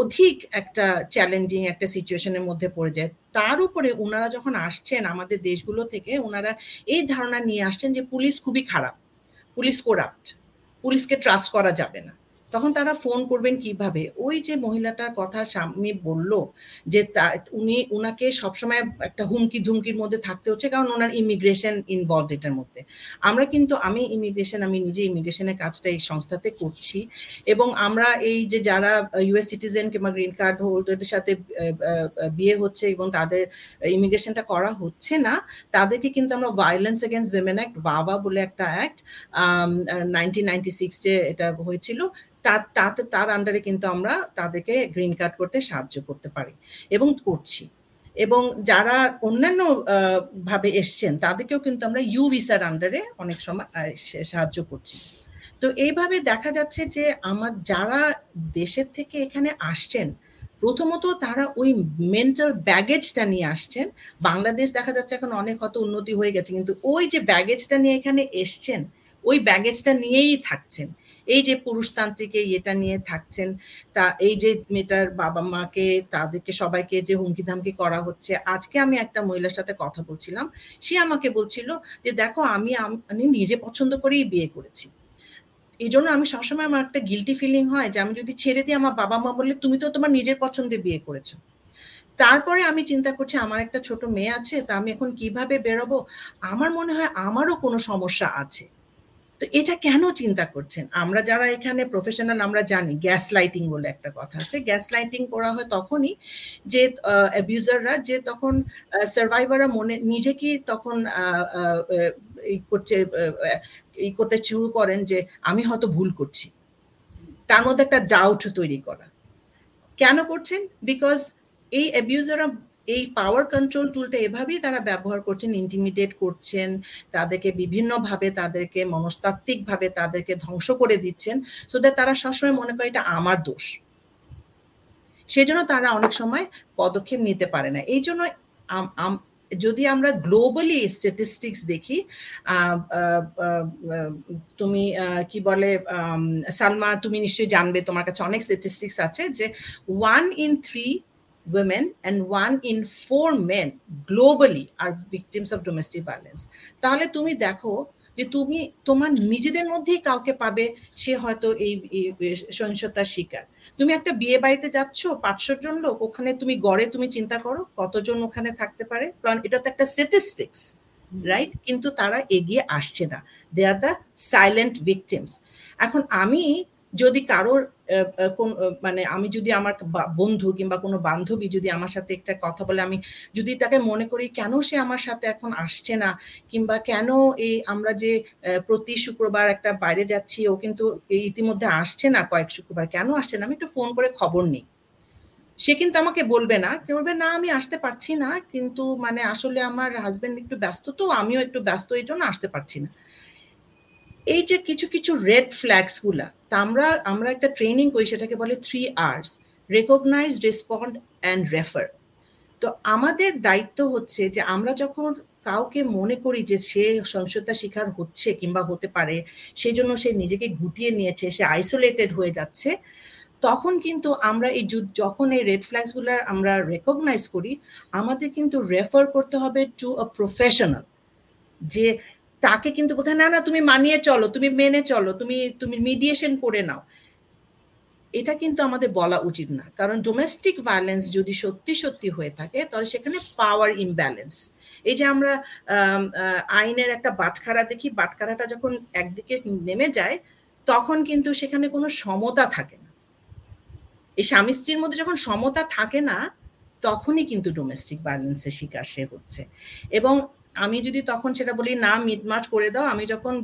অধিক একটা চ্যালেঞ্জিং একটা সিচুয়েশনের মধ্যে পড়ে যায়। তার উপরে ওনারা যখন আসছেন আমাদের দেশগুলো থেকে ওনারা এই ধারণা নিয়ে আসছেন যে পুলিশ খুবই খারাপ। পুলিশ কোরাপ্ট পুলিশকে ট্রাস্ট করা যাবে না। তখন তারা ফোন করবেন কীভাবে? ওই যে মহিলাটার কথা স্বামী বলল যে উনি, উনাকে সবসময় একটা হুমকি ধুমকির মধ্যে থাকতে হচ্ছে কারণ ওনার ইমিগ্রেশন ইনভলভ এটার মধ্যে। আমরা কিন্তু, আমি ইমিগ্রেশন আমি নিজে ইমিগ্রেশনের কাজটা এই সংস্থাতে করছি এবং আমরা এই যে যারা ইউএস সিটিজেন কিংবা গ্রিন কার্ড হোল্ডারদের সাথে বিয়ে হচ্ছে এবং তাদের ইমিগ্রেশনটা করা হচ্ছে না, তাদেরকে কিন্তু আমরা ভায়োলেন্স এগেনস্ট উইমেন অ্যাক্ট বাবা বলে একটা অ্যাক্ট নাইনটিন নাইনটি সিক্সে এটা হয়েছিল তাতে তার আন্ডারে কিন্তু আমরা তাদেরকে গ্রিন কার্ড করতে সাহায্য করতে পারি এবং করছি। এবং যারা অন্যান্য ভাবে এসছেন, তাদেরকেও কিন্তু আমরা ইউ ভিসার আন্ডারে অনেক সময় সাহায্য করছি। তো এইভাবে দেখা যাচ্ছে যে আমার, যারা দেশের থেকে এখানে আসছেন, প্রথমত তারা ওই মেন্টাল ব্যাগেজটা নিয়ে আসছেন। বাংলাদেশ দেখা যাচ্ছে এখন অনেক হয়তো উন্নতি হয়ে গেছে, কিন্তু ওই যে ব্যাগেজটা নিয়ে এখানে এসছেন, ওই ব্যাগেজটা নিয়েই থাকছেন। এই যে পুরুষতান্ত্রিক এটা নিয়ে থাকছেন, তা এই যে মেয়েটার বাবা মাকে, তাদেরকে সবাইকে যে হুমকি ধামকি করা হচ্ছে, আজকে আমি একটা মহিলার সাথে কথা বলছিলাম, সে আমাকে বলছিল যে দেখো আমি আমি নিজে পছন্দ করেই বিয়ে করেছি। এই জন্য আমি সবসময় আমার একটা গিলটি ফিলিং হয় যে আমি যদি ছেড়ে দিই আমার বাবা মা বললে তুমি তো তোমার নিজের পছন্দে বিয়ে করেছ। তারপরে আমি চিন্তা করছি আমার একটা ছোট মেয়ে আছে, তা আমি এখন কীভাবে বেরোবো? আমার মনে হয় আমারও কোনো সমস্যা আছে। তো এটা কেন চিন্তা করছেন? আমরা যারা এখানে প্রফেশনাল আমরা জানি গ্যাস লাইটিং বলে একটা কথা আছে। গ্যাস লাইটিং করা হয় তখনই যে অ্যাবিউজাররা যে তখন সার্ভাইভাররা মনে, নিজেকেই তখন করছে এই করতে শুরু করেন যে, আমি হয়তো ভুল করছি। তার মধ্যে একটা ডাউট তৈরি করা। কেন করছেন? বিকজ এই অ্যাবিউজাররা এই পাওয়ার কন্ট্রোল টুলটা এভাবেই তারা ব্যবহার করছেন ইন্টিমিডিয়েট করছেন, তাদেরকে বিভিন্নভাবে তাদেরকে মনস্তাত্ত্বিকভাবে তাদেরকে ধ্বংস করে দিচ্ছেন সো দ্যাট তারা সবসময় মনে করে এটা আমার দোষ। সেজন্য তারা অনেক সময় পদক্ষেপ নিতে পারে না। এই জন্য যদি আমরা গ্লোবালি স্ট্যাটিস্টিক্স দেখি তুমি কি বলে সালমা, তুমি নিশ্চয়ই জানবে, তোমার কাছে অনেক স্ট্যাটিস্টিক্স আছে যে one in three women and one in four men globally are victims of domestic violence. তাহলে তুমি দেখো যে তুমি তোমার নিজেদের মধ্যেই কাউকে পাবে সে হয়তো এই সহিংসতার শিকার। তুমি একটা বিয়ে বাড়িতে যাচ্ছ পাঁচশো জন লোক ওখানে তুমি গড়ে তুমি চিন্তা করো কতজন ওখানে থাকতে পারে। কারণ এটা তো একটা স্ট্যাটিস্টিক্স রাইট কিন্তু তারা এগিয়ে আসছে না। They are the silent victims এখন আমি যদি কারোর কোন মানে আমি যদি আমার বন্ধু কিংবা কোনো বান্ধবী যদি আমার সাথে একটা কথা বলে, আমি যদি তাকে মনে করি, কেন সে আমার সাথে এখন আসছে না? কিংবা, কেন এই আমরা যে প্রতি শুক্রবার একটা বাইরে যাচ্ছি, ও কিন্তু ইতিমধ্যে আসছে না কয়েক শুক্রবার, কেন আসছে না? আমি একটু ফোন করে খবর নিই। সে কিন্তু আমাকে বলবে না, কে বলবে, না, আমি আসতে পারছি না, কিন্তু মানে আসলে আমার হাজবেন্ড একটু ব্যস্ত তো, আমিও একটু ব্যস্ত, এই জন্য আসতে পারছি না। এই যে কিছু কিছু রেড ফ্ল্যাগসগুলা, তা আমরা আমরা একটা ট্রেনিং করি, সেটাকে বলে three Rs recognize respond and refer তো আমাদের দায়িত্ব হচ্ছে যে আমরা যখন কাউকে মনে করি যে সে সহিংসতা শিকার হচ্ছে কিংবা হতে পারে, সেই জন্য সে নিজেকে গুটিয়ে নিয়েছে, সে আইসোলেটেড হয়ে যাচ্ছে, তখন কিন্তু আমরা এই যখন এই রেড ফ্ল্যাগসগুলো আমরা রেকগনাইজ করি, আমাদের কিন্তু রেফার করতে হবে টু আ প্রফেশনাল যে তাকে কিন্তু বোধহয় না না, তুমি মানিয়ে চলো, তুমি মেনে চলো, তুমি তুমি মিডিয়েশন করে নাও। এটা কিন্তু আমাদের বলা উচিত না। কারণ ডোমেস্টিক ভায়োলেন্স যদি সত্যি সত্যি হয়ে থাকে, তাহলে সেখানে পাওয়ার ইমব্যালেন্স এই যে আমরা আইনের একটা বাটখারা দেখি, বাটখারাটা যখন একদিকে নেমে যায়, তখন কিন্তু সেখানে কোনো সমতা থাকে না। এই স্বামী স্ত্রীর মধ্যে যখন সমতা থাকে না, তখনই কিন্তু ডোমেস্টিক ভায়োলেন্সের শিকার সে হচ্ছে। এবং আমি যদি তখন সেটা বলি, না, মিটমাট করে দাও। আমি যখন,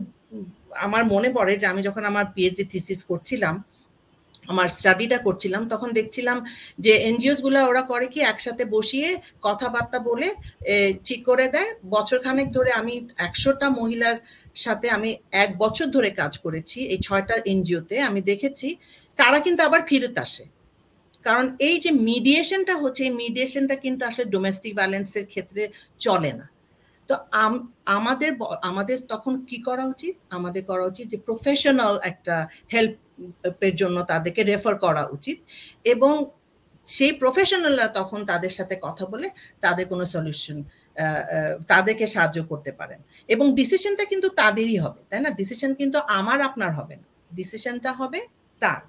আমার মনে পড়ে যে আমি যখন আমার পিএইচডি থিসিস করছিলাম, আমার স্টাডিটা করছিলাম, তখন দেখছিলাম যে এনজিওসগুলা ওরা করে কি, একসাথে বসিয়ে কথাবার্তা বলে ঠিক করে দেয়। বছর খানেক ধরে আমি একশোটা মহিলার সাথে আমি এক বছর ধরে কাজ করেছি, এই ছয়টা এনজিওতে আমি দেখেছি, তারা কিন্তু আবার ফিরত আসে। কারণ এই যে মিডিয়েশনটা হচ্ছে, এই মিডিয়েশনটা কিন্তু আসলে ডোমেস্টিক ভায়োলেন্সের ক্ষেত্রে চলে না। তো আমাদের আমাদের তখন কি করা উচিত? আমাদের করা উচিত যে প্রফেশনাল একটা হেল্পের জন্য তাদেরকে রেফার করা উচিত এবং সেই প্রফেশনালরা তখন তাদের সাথে কথা বলে তাদের কোনো সলিউশন তাদেরকে সাহায্য করতে পারেন। এবং ডিসিশনটা কিন্তু তাদেরই হবে, তাই না? ডিসিশন কিন্তু আমার আপনার হবে না। ডিসিশনটা হবে তার।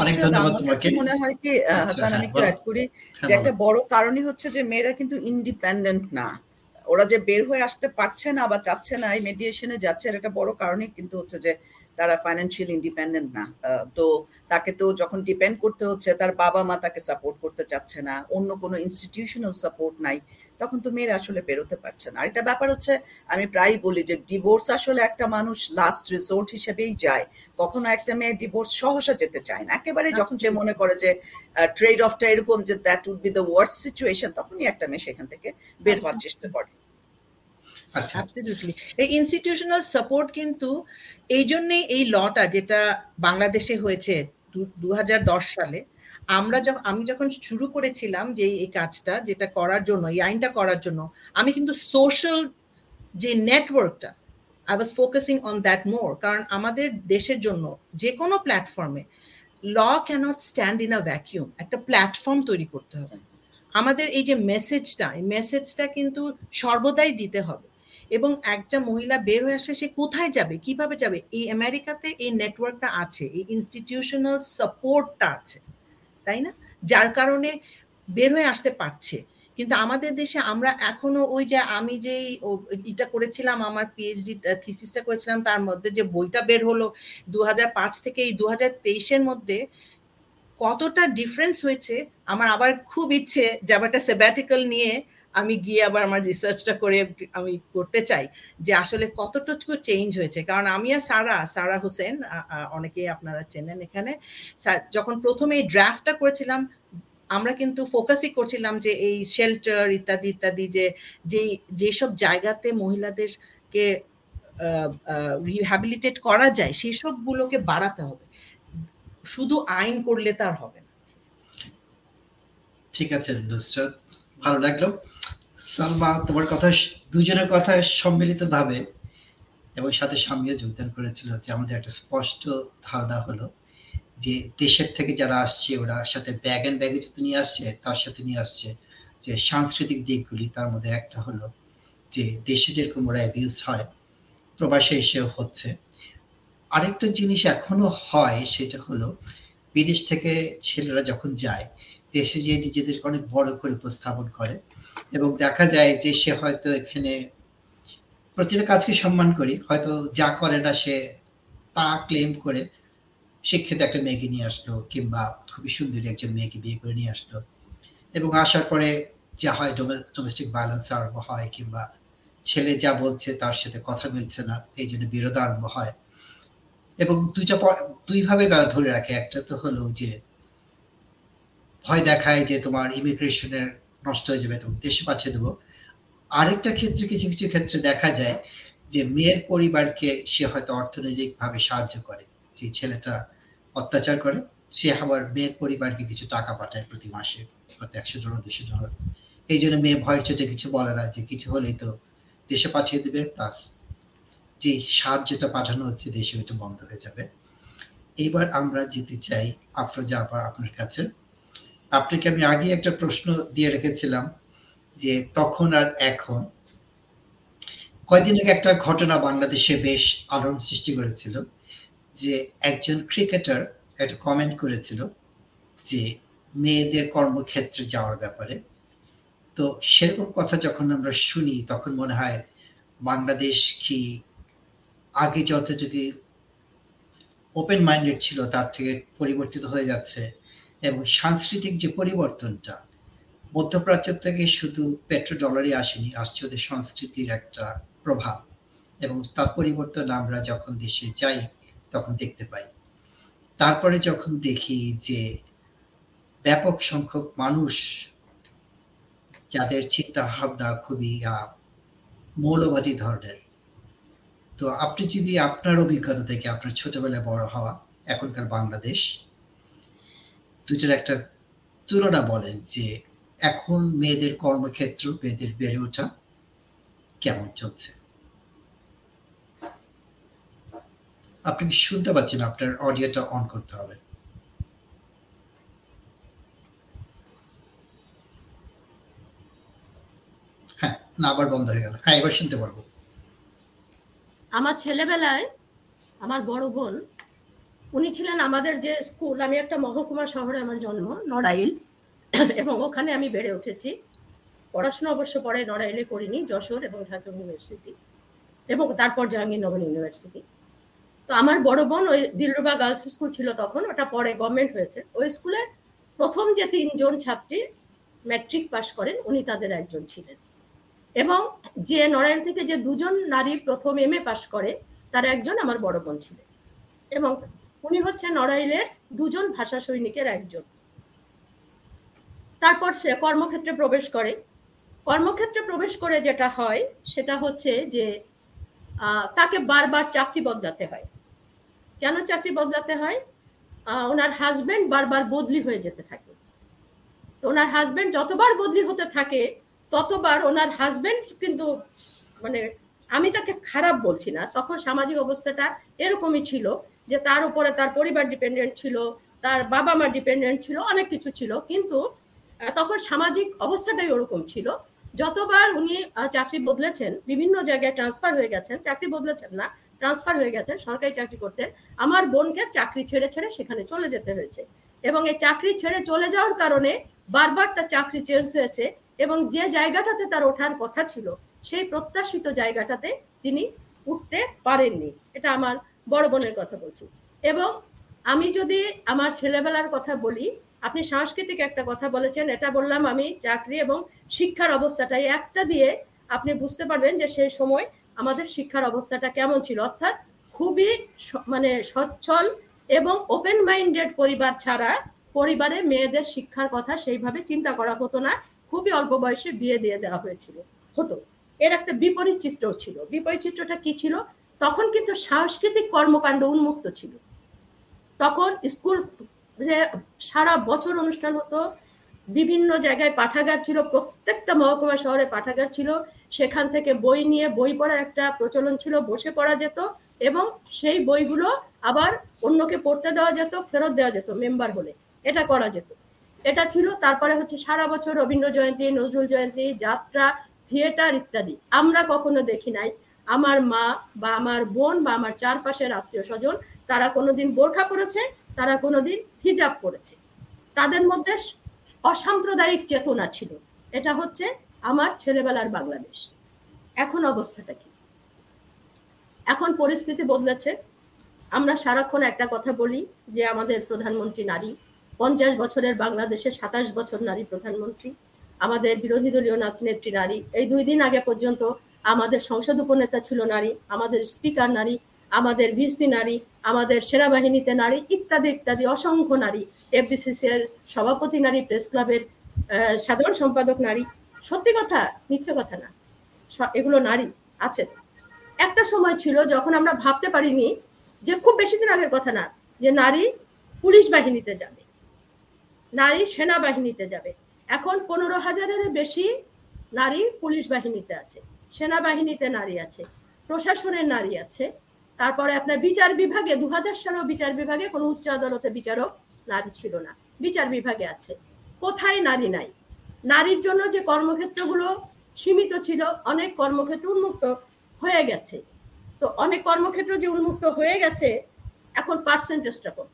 অনেক ধন্যবাদ তোমাকে। মনে হয় কি আচ্ছা, হাসান আমি হ্যাঁ, একটু অ্যাড করি হ্যাঁ, যে একটা বড় কারণই হচ্ছে যে মেয়েরা কিন্তু ইন্ডিপেন্ডেন্ট না। ওরা যে বের হয়ে আসতে পারছে না বা চাচ্ছে না এই মেডিয়েশনে যাচ্ছে এটা একটা বড় কারণই কিন্তু হচ্ছে যে তারা ফাইন্যান্সিয়াল ইন্ডিপেন্ডেন্ট না। তো তাকে তো যখন ডিপেন্ড করতে হচ্ছে তার বাবা মা তাকে সাপোর্ট করতে চাচ্ছে না অন্য কোনো ইনস্টিটিউশনাল সাপোর্ট নাই তখন তো মেয়েরা আসলে বেরোতে পারছে না। আর একটা ব্যাপার হচ্ছে আমি প্রায়ই বলি যে ডিভোর্স আসলে একটা মানুষ লাস্ট রিসোর্ট হিসেবেই যায়। কখনো একটা মেয়ে ডিভোর্স সহসা যেতে চায় না। একেবারে যখন সে মনে করে যে ট্রেড অফটা এরকম যে that would be the worse situation তখনই একটা মেয়ে সেখান থেকে বের হওয়ার চেষ্টা করে। আচ্ছা অ্যাবসলিউটলি এই ইনস্টিটিউশনাল সাপোর্ট কিন্তু এই জন্যে এই লটা যেটা বাংলাদেশে হয়েছে দু সালে আমরা যখন আমি যখন শুরু করেছিলাম যে এই কাজটা যেটা করার জন্য এই আইনটা করার জন্য আমি কিন্তু সোশ্যাল যে নেটওয়ার্কটা I was focusing on that more কারণ আমাদের দেশের জন্য যে কোনো প্ল্যাটফর্মে law can't stand in a vacuum একটা প্ল্যাটফর্ম তৈরি করতে হবে। আমাদের এই যে মেসেজটা এই মেসেজটা কিন্তু সর্বদাই দিতে হবে। এবং একটা মহিলা বের হয়ে আসলে সে কোথায় যাবে? কীভাবে যাবে? এই আমেরিকাতে এই নেটওয়ার্কটা আছে, এই ইনস্টিটিউশনাল সাপোর্টটা আছে, তাই না? যার কারণে বের হয়ে আসতে পারছে। কিন্তু আমাদের দেশে আমরা এখনও ওই যে আমি যেই এটা করেছিলাম, আমার পিএইচডি থিসিসটা করেছিলাম, তার মধ্যে যে বইটা বের হলো দু হাজার পাঁচ থেকে এই দু হাজার মধ্যে কতটা ডিফারেন্স হয়েছে, আমার আবার খুব ইচ্ছে যে আবার একটা সেব্যাটিক্যাল নিয়ে আমি গিয়ে আবার আমার রিসার্চটা করে আমি করতে চাই যে আসলে কতটুকু চেঞ্জ হয়েছে। কারণ আমি আর সারা সারা হোসেন অনেকেই আপনারা চেনেন এখানে যখন প্রথমে এই ড্রাফটটা করেছিলাম, আমরা কিন্তু ফোকাসই করছিলাম যে এই শেল্টার ইত্যাদি ইত্যাদি যে, যেই, যেসব জায়গাতে মহিলাদেরকে রিহ্যাবিলিটেট করা যায় সেই সবগুলোকে বাড়াতে হবে। শুধু আইন করলে তার হবে না। ঠিক আছে ভালো লাগল। সালমা তোমার কথা দুজনের কথা সম্মিলিত ভাবে এবং সাথে স্বামীও যোগদান করেছিল যে আমাদের একটা স্পষ্ট ধারণা হলো যে দেশের থেকে যারা আসছে, ওরা সাথে ব্যাগ অ্যান্ড ব্যাগে যদি নিয়ে আসছে, তার সাথে নিয়ে আসছে। যে সাংস্কৃতিক দিকগুলি, তার মধ্যে একটা হলো যে দেশে যেরকম ওরা অ্যাবিউজ হয়, প্রবাসে এসেও হচ্ছে। আরেকটা জিনিস এখনও হয়, সেটা হলো বিদেশ থেকে ছেলেরা যখন যায়, দেশে যে নিজেদেরকে অনেক বড় করে উপস্থাপন করে। এবং দেখা যায় যে সে হয়তো এখানে প্রতিটা কাজকে সম্মান করি, হয়তো যা করে না সে তা ক্লেম করে শিক্ষিত একটা মেয়েকে নিয়ে আসলো কিংবা খুবই সুন্দরী একজন মেয়েকে বিয়ে করে নিয়ে আসলো এবং আসার পরে যা হয় ডোমেস্টিক ভায়োলেন্স আরম্ভ হয় কিংবা ছেলে যা বলছে তার সাথে কথা মিলছে না, এই জন্য বিরোধ আরম্ভ হয় এবং দুইটা দুইভাবে তারা ধরে রাখে। একটা তো হলো যে ভয় দেখায় যে তোমার ইমিগ্রেশনের নষ্ট হয়ে যাবে, তোমাকে দেশে পাঠিয়ে দেবো। আরেকটা ক্ষেত্রে কিছু কিছু ক্ষেত্রে দেখা যায় যে মেয়ের পরিবারকে সে হয়তো অর্থনৈতিকভাবে সাহায্য করে। যে ছেলেটা অত্যাচার করে, সে আবার মেয়ের পরিবারকে কিছু টাকা পাঠায় প্রতি মাসে, হয়তো একশো ডলার, দুশো ডলার। এই জন্য মেয়ে ভয়ের চোটে কিছু বলে না যে কিছু হলেই তো দেশে পাঠিয়ে দেবে প্লাস যে সাহায্যটা পাঠানো হচ্ছে দেশে হয়তো বন্ধ হয়ে যাবে। এইবার আমরা যেতে চাই আফরোজা আবার আপনার কাছে। আপনাকে আমি আগে একটা প্রশ্ন দিয়ে রেখেছিলাম যে তখন আর এখন। কয়দিন আগে একটা ঘটনা বাংলাদেশে বেশ আলোড়ন সৃষ্টি করেছিল যে একজন ক্রিকেটার একটা কমেন্ট করেছিল যে মেয়েদের কর্মক্ষেত্রে যাওয়ার ব্যাপারে। তো সেরকম কথা যখন আমরা শুনি, তখন মনে হয় বাংলাদেশ কি আগে যতটুকু ওপেন মাইন্ডেড ছিল, তার থেকে পরিবর্তিত হয়ে যাচ্ছে। এবং সাংস্কৃতিক যে পরিবর্তনটা মধ্যপ্রাচ্য থেকে শুধু পেট্রো ডলারই আসেনি, আসছে ওদের সংস্কৃতির একটা প্রভাব এবং তার পরিবর্তন আমরা যখন দেশে যাই, তখন দেখতে পাই। তারপরে যখন দেখি যে ব্যাপক সংখ্যক মানুষ যাদের চিন্তা ভাবনা খুবই মৌলবাদী ধরনের। তো আপনি যদি আপনার অভিজ্ঞতা থেকে, আপনার ছোটবেলায় বড় হওয়া, এখনকার বাংলাদেশ দুটার একটা তুলনা বলেন যে এখন মেয়েদের কর্মক্ষেত্র, মেয়েদের বেড়ে ওঠা কেমন চলছে? আপনি কি শুনতে পাচ্ছেন? আপনার অডিওটা অন করতে হবে। হ্যাঁ না, আবার বন্ধ হয়ে গেল। হ্যাঁ এবার শুনতে পারব। আমার ছেলেবেলায় আমার বড় বোন উনি ছিলেন আমাদের যে স্কুল, আমি একটা মহকুমা শহরে আমার জন্ম, নড়াইল। এবং ওখানে আমি বেড়ে উঠেছি। পড়াশোনা অবশ্য পরে নড়াইলে করিনি, যশোর এবং ঢাকা ইউনিভার্সিটি এবং তারপর জাহাঙ্গীরনগর ইউনিভার্সিটি। তো আমার বড় বোন ওই দিলরুবা গার্লস স্কুল ছিল তখন, ওটা পরে গভর্নমেন্ট হয়েছে। ওই স্কুলে প্রথম যে তিনজন ছাত্রী ম্যাট্রিক পাশ করেন, উনি তাদের একজন ছিলেন। এবং যে নড়াইল থেকে যে দুজন নারী প্রথম এম এ পাশ করে, তার একজন আমার বড় বোন ছিলেন। এবং উনি হচ্ছে নড়াইলের দুজন ভাষা সৈনিকের একজন। তারপর সে কর্মক্ষেত্রে প্রবেশ করে। কর্মক্ষেত্রে প্রবেশ করে যেটা হয়, সেটা হচ্ছে যে তাকে বারবার চাকরি বদলাতে হয়। কেন চাকরি বদলাতে হয়? ওনার হাজবেন্ড বারবার বদলি হয়ে যেতে থাকে। তো ওনার হাজবেন্ড যতবার বদলি হতে থাকে, ততবার ওনার হাজবেন্ড কিন্তু মানে আমি তাকে খারাপ বলছি না, তখন সামাজিক অবস্থাটা এরকমই ছিল যে তার উপরে তার পরিবার ডিপেন্ডেন্ট ছিল, তার বাবা মা ডিপেন্ডেন্ট ছিল, অনেক কিছু ছিল। কিন্তু তখন সামাজিক অবস্থাটাই ওরকম ছিল। যতবার উনি চাকরি বদলেছেন, বিভিন্ন জায়গায় ট্রান্সফার হয়ে গেছেন, চাকরি বদলেছেন না ট্রান্সফার হয়ে গেছেন, সরকারি চাকরি করতেন, আমার বোনকে চাকরি ছেড়ে ছেড়ে সেখানে চলে যেতে হয়েছে। এবং এই চাকরি ছেড়ে চলে যাওয়ার কারণে বারবার তার চাকরি চেঞ্জ হয়েছে এবং যে জায়গাটাতে তার ওঠার কথা ছিল, সেই প্রত্যাশিত জায়গাটাতে তিনি উঠতে পারেননি। এটা আমার বড় বোনের কথা বলছি। এবং আমি যদি আমার ছেলেবেলার কথা বলি, আপনি সাংস্কৃতিক একটা কথা বলেছেন, এটা বললাম আমি চাকরি এবং শিক্ষার অবস্থাটাই। একটা দিয়ে আপনি বুঝতে পারবেন যে সেই সময় আমাদের শিক্ষার অবস্থাটা কেমন ছিল। অর্থাৎ খুবই মানে সচ্ছল এবং ওপেন মাইন্ডেড পরিবার ছাড়া পরিবারে মেয়েদের শিক্ষার কথা সেইভাবে চিন্তা করা হতো না। খুবই অল্প বয়সে বিয়ে দিয়ে দেওয়া হয়েছিল, হতো। এর একটা বিপরীত চিত্রও ছিল। বিপরীত চিত্রটা কি ছিল? তখন কিন্তু সাংস্কৃতিক কর্মকাণ্ড উন্মুক্ত ছিল। তখন স্কুল সারা বছর অনুষ্ঠান হতো। বিভিন্ন জায়গায় পাঠাগার ছিল, প্রত্যেকটা মহকুমা শহরে পাঠাগার ছিল। সেখান থেকে বই নিয়ে, বই পড়ার একটা প্রচলন ছিল, বসে পড়া যেত এবং সেই বইগুলো আবার অন্যকে পড়তে দেওয়া যেত, ফেরত দেওয়া যেত মেম্বার হলে। এটা করা যেত। এটা ছিল, তারপরে হচ্ছে সারা বছর রবীন্দ্র জয়ন্তী, নজরুল জয়ন্তী, যাত্রা, থিয়েটার ইত্যাদি। আমরা কখনো দেখি নাই। আমার মা বা আমার বোন বা আমার চারপাশের আত্মীয় স্বজন, তারা কোনোদিন বোরখা পরেছে, তারা কোনোদিন হিজাব পরেছে। তাদের মধ্যে অসাম্প্রদায়িক চেতনা ছিল। এটা হচ্ছে আমার ছেলেবেলার বাংলাদেশ। এখন অবস্থাটা কি? এখন পরিস্থিতি বদলেছে। আমরা সারাক্ষণ একটা কথা বলি যে আমাদের প্রধানমন্ত্রী নারী, পঞ্চাশ বছরের বাংলাদেশে সাতাশ বছর নারী প্রধানমন্ত্রী, আমাদের বিরোধী দলীয় নেত্রী নারী, এই দুই দিন আগে পর্যন্ত আমাদের সংসদ উপনেতা ছিল নারী, আমাদের স্পিকার নারী, আমাদের ভিসি নারী, আমাদের সেনাবাহিনীতে নারী, ইত্যাদি ইত্যাদি অসংখ্য নারী। এফডিসিসি এর সভাপতি নারী, প্রেস ক্লাবের সাধারণ সম্পাদক নারী। সত্যি কথা, মিথ্যে কথা না। এগুলো নারী আছে। একটা সময় ছিল যখন আমরা ভাবতে পারিনি যে খুব বেশি দিন আগের কথা না, যে নারী পুলিশ বাহিনীতে যাবে, নারী সেনাবাহিনীতে যাবে। এখন পনেরো হাজারের বেশি নারী পুলিশ বাহিনীতে আছে। সেনাবাহিনীতে নারী আছে, প্রশাসনের নারী আছে, তারপরে আপনার বিচার বিভাগে দু হাজার সালেও বিচার বিভাগে কোনো উচ্চ আদালতে বিচারক নারী ছিল না, বিচার বিভাগে আছে। কোথায় নারী নাই? নারীর জন্য যে কর্মক্ষেত্রগুলো সীমিত ছিল, অনেক কর্মক্ষেত্র উন্মুক্ত হয়ে গেছে। তো অনেক কর্মক্ষেত্র যে উন্মুক্ত হয়ে গেছে, এখন পার্সেন্টেজটা কত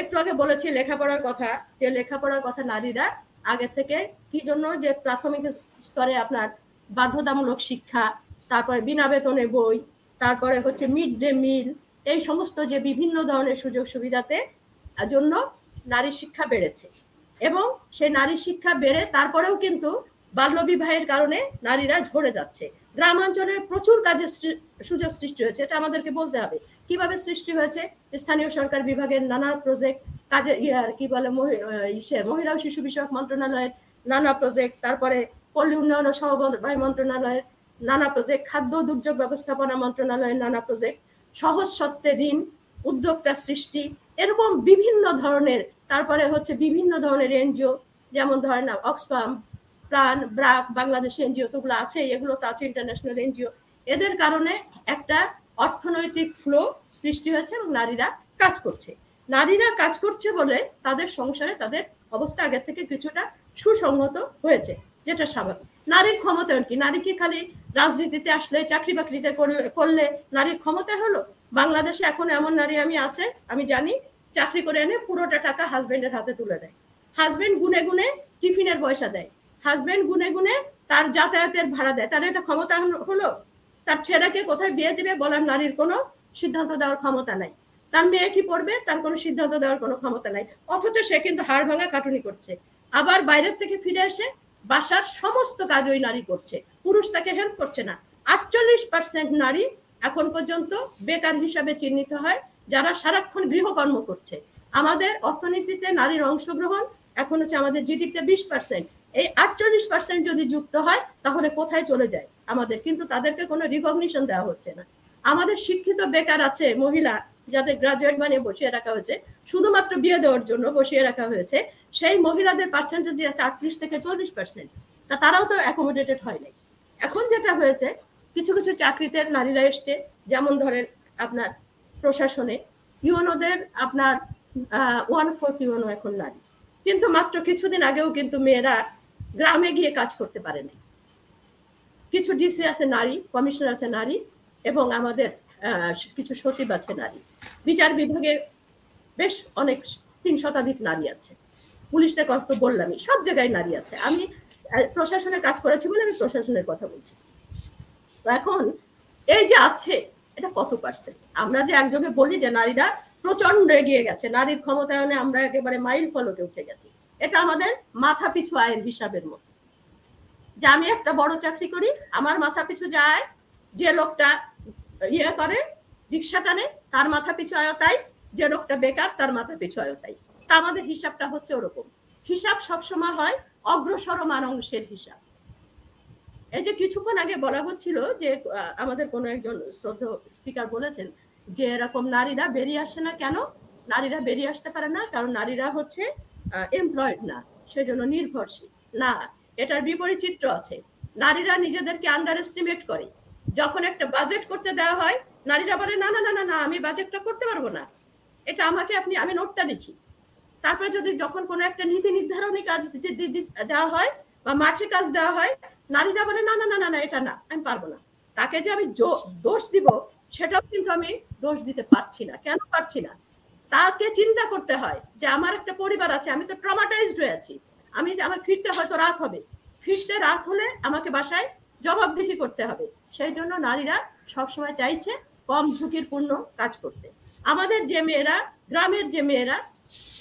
একটু আগে বলেছি লেখাপড়ার কথা, যে লেখাপড়ার কথা নারীরা আগে থেকে কি জন্য যে প্রাথমিক স্তরে আপনার বাধ্যতামূলক শিক্ষা, তারপরে বিনা বেতনে বই, তারপরে হচ্ছে মিড ডে মিল, এই সমস্ত যে বিভিন্ন ধরনের সুযোগ সুবিধাতে জন্য নারী শিক্ষা বেড়েছে। এবং সেই নারী শিক্ষা বেড়ে তারপরেও কিন্তু বাল্যবিবাহের কারণে নারীরা ঝরে যাচ্ছে। গ্রামাঞ্চলে প্রচুর কাজের সুযোগ সৃষ্টি হয়েছে, এটা আমাদেরকে বলতে হবে। কীভাবে সৃষ্টি হয়েছে? স্থানীয় সরকার বিভাগের নানা প্রজেক্ট কাজে ইয়ার কি বলে, মহি- মহিলা ও শিশু বিষয়ক মন্ত্রণালয়ের নানা প্রজেক্ট তারপরে পল্লী উন্নয়ন ও সমবায় মন্ত্রণালয়ের নানা প্রজেক্ট খাদ্য দুর্যোগ ব্যবস্থাপনা মন্ত্রণালয়ের নানা প্রজেক্ট সহজ সত্ত্বে ঋণ, উদ্যোক্তা সৃষ্টি, এরকম বিভিন্ন ধরনের, তারপরে হচ্ছে বিভিন্ন ধরনের এনজিও, যেমন ধরেন না অক্সফাম প্রাণ ব্রাক বাংলাদেশ এনজিও তোগুলো আছে এগুলো তো আছে ইন্টারন্যাশনাল এনজিও। এদের কারণে একটা অর্থনৈতিক ফ্লো সৃষ্টি হয়েছে এবং নারীরা কাজ করছে। নারীরা কাজ করছে বলে তাদের সংসারে তাদের অবস্থা আগের থেকে কিছুটা সুসংহত হয়েছে। যেটা স্বাভাবিক। নারীর ক্ষমতায়ন কি? নারী কি খালি রাজনীতিতে আসলে চাকরি বাকরিতে করলে নারীর ক্ষমতা হলো? বাংলাদেশে এখন এমন নারী আমি আছে, আমি জানি, চাকরি করে এনে পুরোটা টাকা হাজবেন্ডের হাতে তুলে দেয়। হাজবেন্ড গুনে গুনে টিফিনের পয়সা দেয়। হাজবেন্ড গুনে গুনে তার যাতায়াতের ভাড়া দেয়। তার একটা ক্ষমতা হলো? তার ছেলেকে কোথায় বিয়ে দিবে বলার নারীর কোনো সিদ্ধান্ত দেওয়ার ক্ষমতা নাই। তার মেয়ে কি পড়বে? তার কোনো সিদ্ধান্ত দেওয়ার কোনো ক্ষমতা নাই। অথচ সে কিন্তু হাড় ভাঙা কাটুনি করছে। আবার বাইরের থেকে ফিরে এসে বাসার সমস্ত কাজ ওই নারী করছে। পুরুষ তাকে হেল্প করছে না। আটচল্লিশ পার্সেন্ট নারী এখন পর্যন্ত বেকার হিসাবে চিহ্নিত হয়, যারা সারাক্ষণ গৃহকর্ম করছে। আমাদের অর্থনীতিতে নারীর অংশগ্রহণ এখন হচ্ছে আমাদের জিডিপিতে বিশ পার্সেন্ট এই আটচল্লিশ পার্সেন্ট যদি যুক্ত হয়, তাহলে কোথায় চলে যায় আমাদের? কিন্তু তাদেরকে কোনো রিকগনিশন দেওয়া হচ্ছে না। আমাদের শিক্ষিত বেকার আছে, মহিলা যাদের গ্রাজুয়েট বানিয়ে বসিয়ে রাখা হয়েছে, শুধুমাত্র বিয়ে দেওয়ার জন্য বসিয়ে রাখা হয়েছে, সেই মহিলাদের পার্সেন্টেজ আছে আটত্রিশ থেকে চল্লিশ পার্সেন্ট তা তারাও তো অ্যাকোমোডেটেড হয় নাই। এখন যেটা হয়েছে, কিছু কিছু চাকরিতে নারীরা এসছে, যেমন ধরেন আপনার প্রশাসনে। ইউনোদের আপনার ওয়ান ফোর্থ ইউনো এখন নারী। কিন্তু মাত্র কিছুদিন আগেও কিন্তু মেয়েরা গ্রামে গিয়ে কাজ করতে পারে না কিছু ডিসি আছে নারী, কমিশনার আছে নারী, এবং আমাদের কিছু সচিব আছে নারী। বিচার বিভাগে বেশ অনেক তিন শতাধিক নারী আছে। পুলিশের কথা বললামই, সব জায়গায় নারী আছে। আমি প্রশাসনে কাজ করেছি বলে আমি প্রশাসনের কথা বলছি। তো এখন এই যে আছে, এটা কত পার্সেন্ট আমরা যে একযোগে বলি যে নারীরা প্রচণ্ড এগিয়ে গেছে, নারীর ক্ষমতায়নে আমরা একেবারে মাইল ফলকে উঠে গেছি। এটা আমাদের মাথা পিছু আয়ের হিসাবের মতো। যে আমি একটা বড় চাকরি করি, আমার মাথা পিছু যায় যে লোকটা ইয়ে করে, রিক্সা টানে, তার মাথা পিছু আয় তাই যে লোকটা বেকার, তার মাথা পিছু আয় তাই তা আমাদের হিসাবটা হচ্ছে ওরকম। হিসাব সবসময় হয় অগ্রসর মানংশের হিসাব। এই যে কিছুক্ষণ আগে বলা হচ্ছিল যে আমাদের কোনো একজন শ্রদ্ধ স্পিকার বলেছেন যে, এরকম নারীরা বেরিয়ে আসে না কেন? নারীরা বেরিয়ে আসতে পারে না, কারণ নারীরা হচ্ছে এমপ্লয়েড না, সেজন্য নির্ভরশীল। না, এটার বিপরীত চিত্র আছে। নারীরা নিজেদেরকে আন্ডার এস্টিমেট করে। যখন একটা বাজেট করতে দেওয়া হয়, নারীরা বলে, না না না না না, আমি বাজেটটা করতে পারব না। এটা আমাকে আপনি, আমি নোটটা লিখি। তারপরে যদি যখন কোনো একটা নীতি নির্ধারণী কাজ দেওয়া হয় বা মাঠে কাজ দেওয়া হয়, নারীরা বলে, না না না না না, এটা না, আমি পারব না। তাকে যে আমি দোষ দিব, সেটাও কিন্তু আমি দোষ দিতে পারছি না। কেন পারছি না? তাকে চিন্তা করতে হয় যে, আমার একটা পরিবার আছে, আমি তো ট্রমাটাইজড হয়ে আছি। আমি আমার ফিরতে হয়তো রাত হবে। ফিরতে রাত হলে আমাকে বাসায় জবাবদিহি করতে হবে। সেই জন্য নারীরা সবসময় চাইছে কম ঝুঁকিরপূর্ণ কাজ করতে। আমাদের যে মেয়েরা, গ্রামের যে মেয়েরা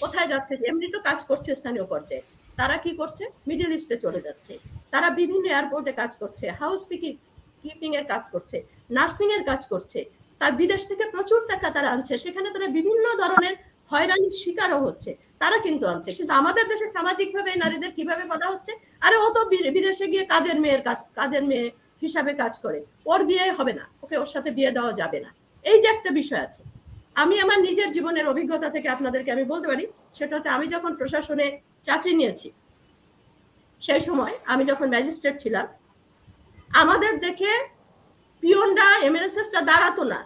কোথায় যাচ্ছে, এমনি তো কাজ করছে স্থানীয় পর্যায়ে। তারা কি করছে? মিডল ইস্টে চলে যাচ্ছে। তারা বিভিন্ন এয়ারপোর্টে কাজ করছে হাউস পিকিং কিপিং এর কাজ করছে নার্সিং এর কাজ করছে। তার বিদেশ থেকে প্রচুর টাকা তারা আনছে। সেখানে তারা বিভিন্ন ধরনের হয়রানির শিকারও হচ্ছে। তারা কিন্তু আনছে। কিন্তু আমাদের দেশে সামাজিকভাবে নারীদের কীভাবে বলা হচ্ছে? আরে ও তো বিদেশে গিয়ে কাজের মেয়ের কাজ, কাজের মেয়ে হিসাবে কাজ করে। ওর বিয়ে হবে না। ওকে ওর সাথে বিয়ে দেওয়া যাবে না। এই যে একটা বিষয় আছে। আমি আমার নিজের জীবনের অভিজ্ঞতা থেকে আপনাদেরকে আমি বলতে পারি, সেটা হচ্ছে আমি যখন প্রশাসনে চাকরি নিয়েছি, সেই সময় আমি যখন ম্যাজিস্ট্রেট ছিলাম, আমাদের দেখে পিয়নরা এমএনএসএসরা দাঁড়াতো না।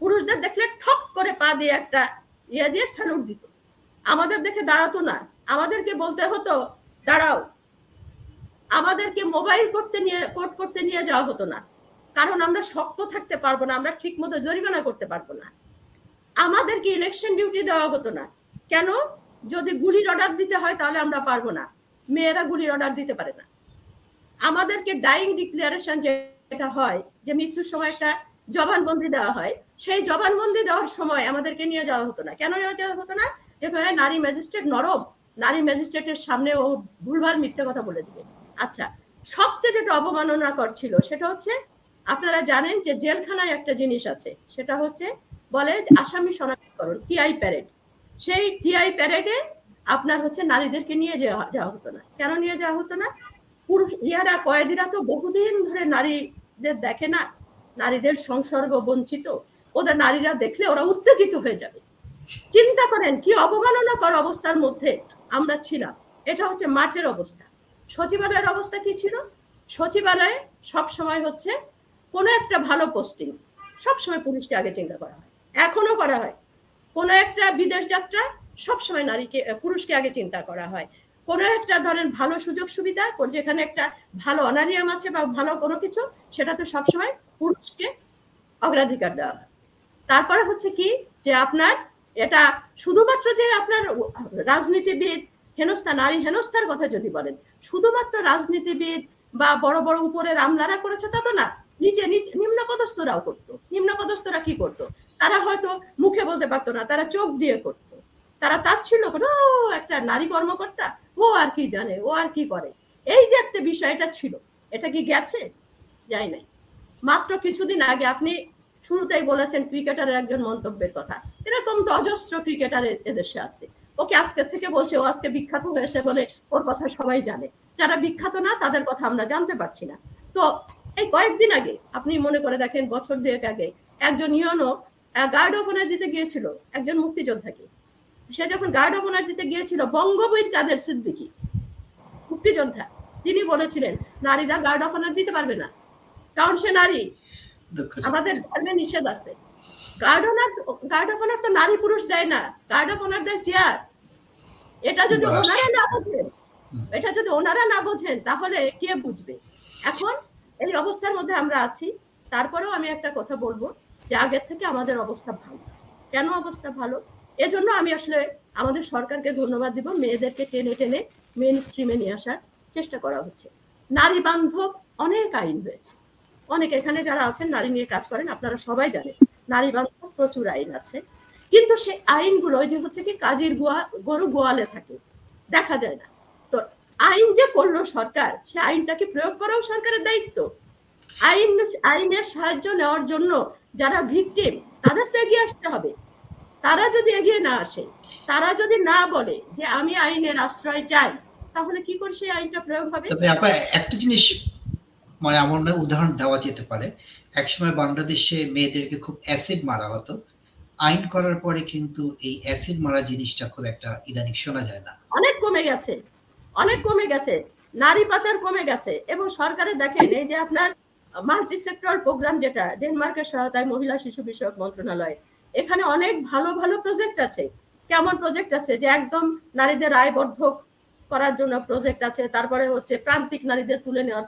পুরুষদের দেখলে ঠক করে পা দিয়ে একটা ইয়ে দিয়ে স্যালুট দিত। আমাদের দেখে দাঁড়াতো না। আমাদেরকে বলতে হতো, দাঁড়াও। আমাদেরকে মোবাইল করতে নিয়ে কোর্ট করতে নিয়ে যাওয়া হতো না। কারণ আমরা শক্ত থাকতে পারব না, আমরা ঠিক মতো জরিমানা করতে পারব না। আমাদেরকে ইলেকশন ডিউটি দেওয়া হতো না। কেন? যদি গুলির অর্ডার দিতে হয় তাহলে আমরা পারব না। মেয়েরা গুলির অর্ডার দিতে পারে না। আমাদেরকে ডাইং ডিক্লারেশন যেটা হয়, যে মৃত্যুর সময় একটা জবানবন্দি দেওয়া হয়, সেই জবানবন্দি দেওয়ার সময় আমাদেরকে নিয়ে যাওয়া হতো না। কেন নিয়ে যাওয়া হতো না? যেখানে নারী ম্যাজিস্ট্রেট নরম, নারী ম্যাজিস্ট্রেটের সামনে ও ভুলভাল মিথ্যে কথা বলে দিবে। আচ্ছা সবচেয়ে যেটা অবমাননাকর ছিল সেটা হচ্ছে আপনারা জানেন যে জেলখানায় একটা জিনিস আছে, সেটা হচ্ছে বলে আসামি শনাক্তকরণ টিআই প্যারেড সেই টিআই প্যারেডে আপনার হচ্ছে নারীদেরকে নিয়ে যাওয়া যাওয়া হতো না। কেন নিয়ে যাওয়া হতো না? পুরুষ, ইয়ারা কয়েদিরা তো বহুদিন ধরে নারীদের দেখে না, নারীদের সংসর্গ বঞ্চিত। ওদের নারীরা দেখলে ওরা উত্তেজিত হয়ে যাবে। চিন্তা করেন কি অবমাননাকর অবস্থার মধ্যে আমরা ছিলাম। এটা হচ্ছে মাঠের অবস্থা। সচিবালয়ের অবস্থা কি ছিল? সচিবালয়ে সব সময় হচ্ছে কোনো একটা ভালো পোস্টিং সব সময় পুরুষকে আগে চিন্তা করা হয়। এখনও করা হয়। কোনো একটা বিদেশ যাত্রা সবসময় নারীকে, পুরুষকে আগে চিন্তা করা হয়। কোনো একটা ধরেন ভালো সুযোগ সুবিধা যেখানে একটা ভালো অনারিয়াম আছে বা ভালো কোনো কিছু সেটা তো সবসময় পুরুষকে অগ্রাধিকার দেওয়া হয়। তারপরে হচ্ছে কি যে আপনার এটা শুধুমাত্র যে আপনার রাজনীতিবিদ হেনস্থা, নারী হেনস্থার কথা যদি বলেন, শুধুমাত্র রাজনীতিবিদ বা বড় বড় উপরের আমলারা করেছে তা তো না নিচে নিম্ন পদস্থরাও করতো। নিম্ন পদস্থরা কি করতো? তারা হয়তো মুখে বলতে পারতো না, তারা চোখ দিয়ে করতো। তারা তার ছিল একটা নারী কর্মকর্তা, ও আর কি জানে, ও আর কি করে? এই যে একটা বিষয়টা ছিল, এটা কি গেছে? যাই নাই। মাত্র কিছুদিন আগে আপনি শুরুতেই বলেছেন ক্রিকেটারের একজন মন্তব্যের কথা। এরকম তো অজস্র ক্রিকেটার এদেশে আছে। ওকে আজকে থেকে বলছে ও আজকে বিখ্যাত হয়েছে বলে ওর কথা সবাই জানে। যারা বিখ্যাত না তাদের কথা আমরা জানতে পারছি না। তো এই কয়েকদিন আগে আপনি মনে করে দেখেন বছর দুয়েক আগে একজন ইয়নো গার্ড অফ অনার দিতে গিয়েছিল একজন মুক্তিযোদ্ধাকে। সে যখন গার্ড অফ অনার দিতে গিয়েছিল বঙ্গবৈদ কাদের সিদ্দিকি? মুক্তিযোদ্ধা। তিনি বলেছিলেন নারীরা গার্ড অফ অনার দিতে পারবে না। কারণ সে নারী। আমাদের ধর্মে নিষেধ আছে। Guard honour guard of honour তো নারী পুরুষ দেয় না। গার্ড অফ অনার দেয় চেয়ার এটা যদি ওনারা না বোঝেন এটা যদি ওনারা না বোঝেন তাহলে কে বুঝবে? এখন এই অবস্থার মধ্যে আমরা আছি। তারপরেও আমি একটা কথা বলব যে আগের থেকে আমাদের অবস্থা ভালো। কেন অবস্থা ভালো? এজন্য আমি আসলে আমাদের সরকারকে ধন্যবাদ দিব মেয়েদেরকে টেনে টেনে মেন স্ট্রিমে নিয়ে আসার চেষ্টা করা হচ্ছে। নারী বান্ধব অনেক আইন হয়েছে অনেক এখানে যারা আছেন নারী নিয়ে কাজ করেন আপনারা সবাই জানেন। নারী বান্ধব প্রচুর আইন আছে। কিন্তু সেই আইনগুলো যে হচ্ছে কি কাজের গোয়া গরু গোয়ালে থাকে। দেখা যায় না। তো আইন যে করল সরকার, সে আইনটাকে প্রয়োগ করাও সরকারের দায়িত্ব। আইন, আইনের সাহায্য নেওয়ার জন্য যারা ভিকটিম, তাদের তো এগিয়ে আসতে হবে। তারা যদি এগিয়ে না আসে, তারা যদি না বলে যে আমি আইনের আশ্রয় চাই, তাহলে কি করে সেই আইনটা প্রয়োগ হবে? একটা জিনিস মানে আমার উদাহরণ দেওয়া যেতে পারে। একসময় বাংলাদেশে মেয়েদেরকে খুব অ্যাসিড মারা হতো। আইন করার পরে কিন্তু এই অ্যাসিড মারা জিনিসটা খুব একটা ইদানিং শোনা যায় না। অনেক কমে গেছে। অনেক কমে গেছে। নারী পাচার কমে গেছে। এবং সরকারে দেখেন, এই যে আপনার মাল্টি সেক্টরাল প্রোগ্রাম যেটা ডেনমার্কের সহায়তায় মহিলা শিশু বিষয়ক মন্ত্রণালয়, এখানে অনেক ভালো ভালো প্রজেক্ট আছে। কেমন প্রজেক্ট আছে? যে একদম নারীদের আয়বর্ধক করার জন্য প্রজেক্ট আছে। তারপরে হচ্ছে প্রান্তিক নারীদের তুলে নেওয়ার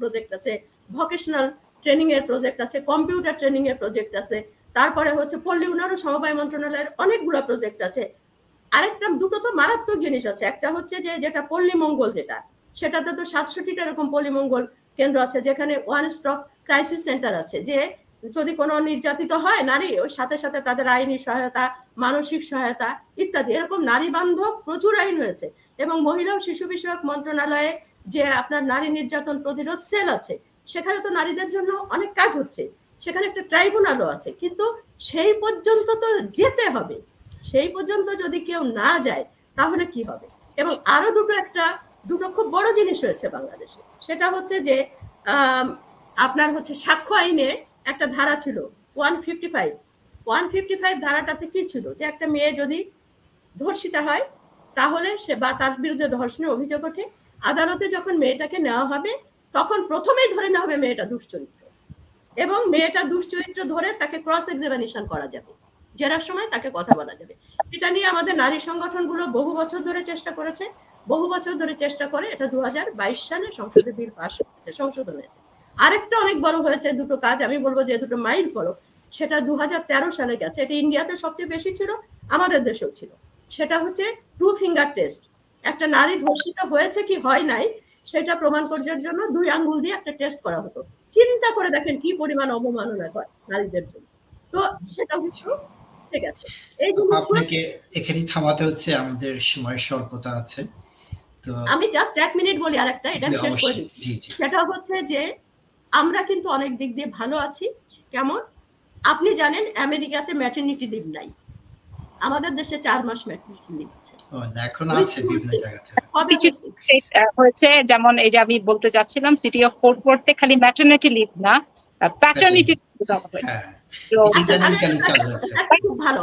প্রজেক্ট আছে। ভকেশনাল ট্রেনিং এর প্রজেক্ট আছে কম্পিউটার ট্রেনিং এর প্রজেক্ট আছে, তারপরে হচ্ছে পল্লী উন্নয়ন সমবায় মন্ত্রণালয়ের অনেকগুলো প্রজেক্ট আছে। আরেকটা দুটো তো মারাত্মক জিনিস আছে, একটা হচ্ছে যে যেটা পল্লী মঙ্গল যেটা, সেটাতে তো সাতষট্টিটা এরকম পল্লী মঙ্গল কেন্দ্র আছে, যেখানে ওয়ান স্টপ ক্রাইসিস সেন্টার আছে, যে যদি কোনো নির্যাতিত হয় নারী ওই সাথে সাথে তাদের আইনি সহায়তা, মানসিক সহায়তা ইত্যাদি, এরকম নারী বান্ধব প্রচুর আইন হয়েছে এবং মহিলা ও শিশু বিষয়ক মন্ত্রণালয়ে যে আপনার নারী নির্যাতন প্রতিরোধ সেল আছে সেখানে তো নারীদের জন্য অনেক কাজ হচ্ছে। সেখানে একটা ট্রাইব্যুনালও আছে। কিন্তু সেই পর্যন্ত তো যেতে হবে। সেই পর্যন্ত যদি কেউ না যায়, তাহলে কি হবে? এবং আরও দুটো একটা, দুটো খুব বড় জিনিস হয়েছে বাংলাদেশে। সেটা হচ্ছে যে আপনার হচ্ছে সাক্ষ্য আইনে একটা ধারা ছিল one fifty five one fifty five ধারাটাতে কি ছিল? যে একটা মেয়ে যদি ধর্ষিতা হয়, তাহলে সে বা তার বিরুদ্ধে ধর্ষণের অভিযোগ ওঠে। আদালতে যখন মেয়েটাকে নেওয়া হবে তখন প্রথমেই ধরে নেওয়া হবে মেয়েটা দুশ্চরিত্র। এবং মেয়েটা দুশ্চরিত্র ধরে তাকে ক্রস এক্সামিনেশন করা যাবে। জেরার সময় তাকে কথা বলা যাবে। এটা নিয়ে আমাদের নারী সংগঠনগুলো বহু বছর ধরে চেষ্টা করেছে, বহু বছর ধরে চেষ্টা করে এটা দু সালে সংসদে বিল পাশ হয়েছে, সংশোধন হয়েছে। আরেকটা অনেক বড় হয়েছে দুটো কাজ, আমি বলব যে দুটো মাইল ফলো সেটা দু হাজার তেরো সালে গেছে। এটা ইন্ডিয়াতে সবচেয়ে বেশি ছিল, আমাদের দেশেও ছিল। সেটা হচ্ছে টু ফিঙ্গার টেস্ট একটা নারী ধর্ষিত হয়েছে কি হয় নাই সেটা প্রমাণ করার জন্য দুই আঙ্গুল দিয়ে একটা টেস্ট করা হতো। চিন্তা করে দেখেন কি পরিমাণ অবমাননা করে নারীদের জন্য। তো সেটা কিন্তু ঠিক আছে। এই আপনাকে এখানেই থামাতে হচ্ছে আমাদের সময় স্বল্পতা আছে। তো আমি জাস্ট এক মিনিট বলি আরেকটা এটা শেষ করে। সেটা হচ্ছে যে আমরা কিন্তু অনেক দিক দিয়ে ভালো আছি। কেমন? আপনি জানেন আমেরিকাতে ম্যাটার্নিটি লিভ নাই। আমাদের দেশে চার মাস ম্যাটারনিটি লিভ আছে এখন আছে বিভিন্ন জায়গাতে হয়েছে? যেমন এই যে আমি বলতে চাচ্ছিলাম সিটি অফ ফোর্ট ওয়ার্থে খালি ম্যাটার্নিটি লিভ না প্যাটার্নিটি দেওয়া হয়েছে হ্যাঁ। আচ্ছা, আরেকটা- ভালো।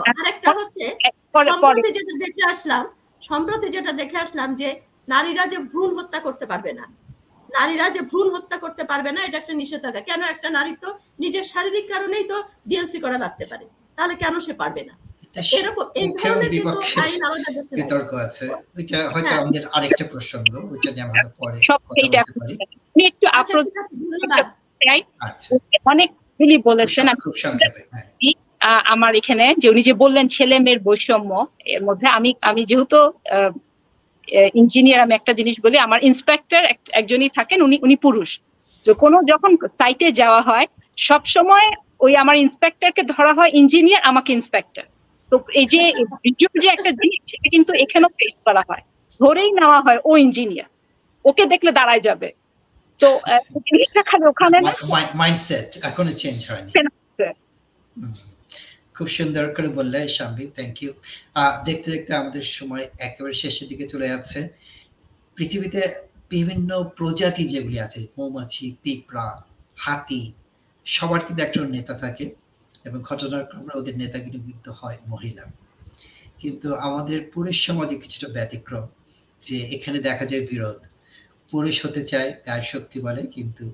হচ্ছে পরে সম্প্রতি যেটা দেখে আসলাম সম্প্রতি যেটা দেখে আসলাম যে নারীরা যে ভ্রূণ হত্যা করতে পারবে না নারীরা যে ভ্রূণ হত্যা করতে পারবে না এটা একটা নিষেধাজ্ঞা। কেন একটা নারী তো নিজের শারীরিক কারণেই তো ডিএনসি করা লাগতে পারে? তাহলে কেন সে পারবে না? এরকম এই ধরনের কিন্তু আইন আমাদের দেশে বিতর্ক আছে। ওইটা হয়তো হ্যাঁ। আমাদের আরেকটা প্রসঙ্গ ওইটা নিয়ে আমরা পরে সব সেইটা বলতে পারি। আমি একটু আচ্ছা আপ্রোচ ধন্যবাদ। চাই। আচ্ছা। অনেকগুলি বলেছেন। খুব সংক্ষেপে হ্যাঁ। আমার এখানে যে উনি যে বললেন ছেলে মেয়ের বৈষম্য এর মধ্যে আমি আমি যেহেতু ইঞ্জিনিয়ার আমি একটা জিনিস বলি আমার ইন্সপেক্টর একজনই থাকেন উনি উনি পুরুষ। তো কোনো যখন সাইটে যাওয়া হয় সব সময় ওই আমার ইন্সপেক্টরকে ধরা হয় ইঞ্জিনিয়ার আমাকে ইন্সপেক্টর তো এই যে ভিডিওর যে একটা জিনিস সেটা কিন্তু এখানেও ফেস করা হয়। ধরেই নেওয়া হয় ও ইঞ্জিনিয়ার ওকে দেখলে দাঁড়ায় যাবে। তো জিনিসটা খালি ওখানে মাইন্ডসেট এখনও চেঞ্জ হয়নি। খুব সুন্দর করে বললে শাম্বি থ্যাংক ইউ দেখতে দেখতে আমাদের সময় একেবারে শেষের দিকে চলে যাচ্ছে। পৃথিবীতে বিভিন্ন প্রজাতি যেগুলি আছে মৌমাছি পিঁপড়া হাতি সবার কিন্তু একটা নেতা থাকে। এবং ঘটনার ক্রমে ওদের নেতাগুলো কিন্তু হয় মহিলা। কিন্তু আমাদের পুরুষ সমাজে কিছুটা ব্যতিক্রম, যে এখানে দেখা যায় বিরোধ। পুরুষ হতে চায় গায়ের শক্তি বলে, কিন্তু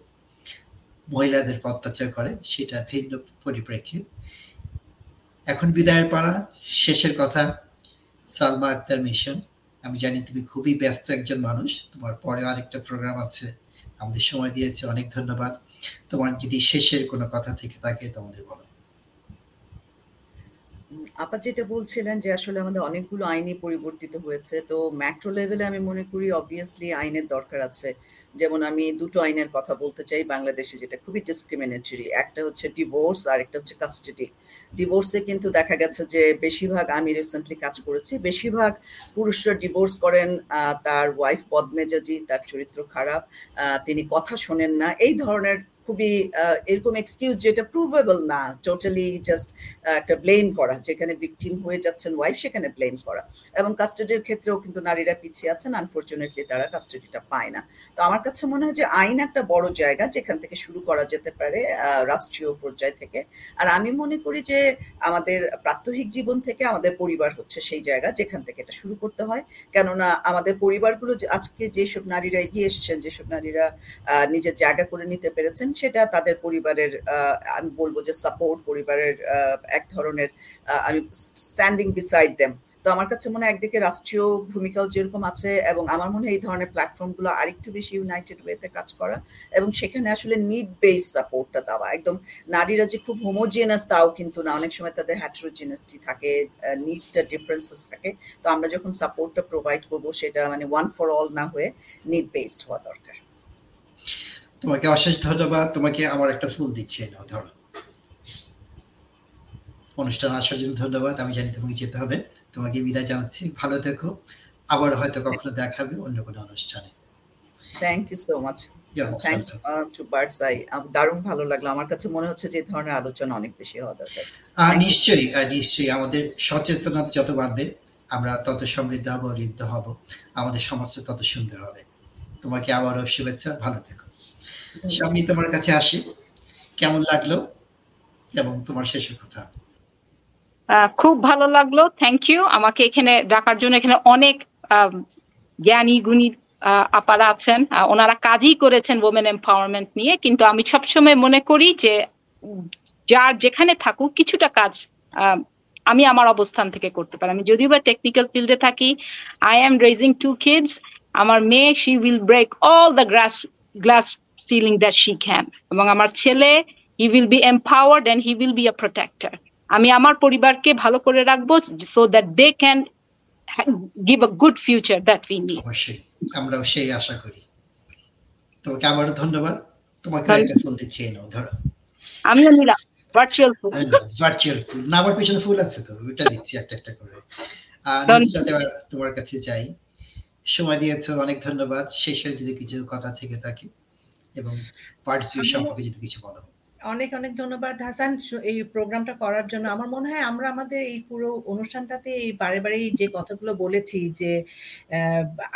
মহিলাদের অত্যাচার করে, সেটা ভিন্ন পরিপ্রেক্ষিত। এখন বিদায়ের পাড়া শেষের কথা, সালমা আক্তার মিশন। আমি জানি তুমি খুবই ব্যস্ত একজন মানুষ, তোমার পরে আরেকটা প্রোগ্রাম আছে, আমাদের সময় দিয়েছে, অনেক ধন্যবাদ। তোমার যদি শেষের কোনো কথা থেকে থাকে, তোমাদের বলো আপা যেটা বলছিলেন যে আসলে আমাদের অনেকগুলো আইনই পরিবর্তিত হয়েছে, তো ম্যাক্রো লেভেলে আমি মনে করি অবভিয়াসলি আইনের দরকার আছে। যেমন আমি দুটো আইনের কথা বলতে চাই, বাংলাদেশে যেটা খুবই ডিসক্রিমিনেটরি একটা হচ্ছে ডিভোর্স আর একটা হচ্ছে কাস্টাডি ডিভোর্সে কিন্তু দেখা গেছে যে বেশিরভাগ আমি রিসেন্টলি কাজ করেছি, বেশিরভাগ পুরুষরা ডিভোর্স করেন তার ওয়াইফ বদমেজাজি, তার চরিত্র খারাপ তিনি কথা শোনেন না, এই ধরনের খুবই এরকম এক্সকিউজ যেটা প্রুভেবল না টোটালি জাস্ট একটা ব্লেম করা, যেখানে ভিকটিম হয়ে যাচ্ছেন ওয়াইফ সেখানে ব্লেম করা। এবং কাস্টাডির ক্ষেত্রেও কিন্তু নারীরা পিছিয়ে আছেন আনফর্চুনেটলি তারা কাস্টাডিটা পায় না। তো আমার কাছে মনে হয় যে আইন একটা বড় জায়গা, যেখান থেকে শুরু করা যেতে পারে রাষ্ট্রীয় পর্যায় থেকে। আর আমি মনে করি যে আমাদের প্রাত্যহিক জীবন থেকে আমাদের পরিবার হচ্ছে সেই জায়গা, যেখান থেকে এটা শুরু করতে হয়। কেননা আমাদের পরিবারগুলো আজকে যেসব নারীরা এগিয়ে এসেছেন, যেসব নারীরা নিজের জায়গা করে নিতে পেরেছেন সেটা তাদের পরিবারের আমি বলব যে সাপোর্ট পরিবারের এক ধরনের আমি স্ট্যান্ডিং বিসাইড দেম তো আমার কাছে মনে হয় একদিকে রাষ্ট্রীয় ভূমিকাও যেরকম আছে এবং আমার মনে হয় এই ধরনের প্ল্যাটফর্মগুলো আরেকটু বেশি ইউনাইটেড ওয়েতে কাজ করা এবং সেখানে আসলে নিড বেস সাপোর্টটা দেওয়া। একদম নারীরা যে খুব হোমোজিনাস তাও কিন্তু না। অনেক সময় তাদের হ্যাট্রোজিনাসটি থাকে নিডটা ডিফারেন্সেস থাকে। তো আমরা যখন সাপোর্টটা প্রোভাইড করব, সেটা মানে ওয়ান ফর অল না হয়ে নিড বেসড হওয়া দরকার। তোমাকে অশেষ ধন্যবাদ তোমাকে আমার একটা ফুল দিচ্ছি নাও ধরো। অনুষ্ঠান আসার জন্য ধন্যবাদ আমি জানি তোমাকে যেতে হবে। তোমাকে বিদায় জানাচ্ছি ভালো থেকো। আবার হয়তো কখনো দেখাবে অন্য কোনো অনুষ্ঠানে। Thank you so much thanks to bird's eye দারুণ ভালো লাগল। আমার কাছে মনে হচ্ছে যে ধরনের আলোচনা অনেক বেশি হওয়া দরকার. নিশ্চয়ই নিশ্চয়ই আমাদের সচেতনতা যত বাড়বে আমরা তত সমৃদ্ধ হব ঋদ্ধ হব। আমাদের সমাজটা তত সুন্দর হবে। তোমাকে আবারও শুভেচ্ছা ভালো থেকো। স্বামী তোমার কাছে আসি। কেমন লাগল? এবং তোমার শেষের কথা। খুব ভালো লাগল। থ্যাংক ইউ আমাকে এখানে ডাকার জন্য এখানে অনেক জ্ঞানী, গুণী আপারা আছেন। ওনারা কাজই করেছেন ওমেন এম্পাওয়ারমেন্ট নিয়ে। কিন্তু আমি সবসময় মনে করি যে, যার যেখানে থাকুক কিছুটা কাজ আমি আমার অবস্থান থেকে করতে পারি। আমি যদিও বা টেকনিক্যাল ফিল্ডে থাকি I am raising two kids আমার মেয়ে she will break all the glass glass ceiling that she can এবং আমার ছেলে he will be empowered and he will be a protector আমি আমার পরিবারকে ভালো করে রাখব so that they can give a good future that we need অবশ্যই আমরাও সেই আশা করি। তোমাকে আবারও ধন্যবাদ। তোমাকে একটা ফুল দিচ্ছি নাও ধরো। আমিও নিলাম ভার্চুয়াল ফুল। ভার্চুয়াল ফুল। না আমার পিছনে ফুল আছে তো ওটা দিচ্ছি একটা একটা করে। আর তোমার কাছে যাই। সময় দিয়েছ অনেক ধন্যবাদ। শেষে যদি কিছু কথা থেকে থাকে এবং পার্টস সম্পর্কে যদি কিছু বলো। অনেক অনেক ধন্যবাদ হাসান এই প্রোগ্রামটা করার জন্য। আমার মনে হয় আমরা আমাদের এই পুরো অনুষ্ঠানটাতে এই বারে বারেই যে কথাগুলো বলেছি যে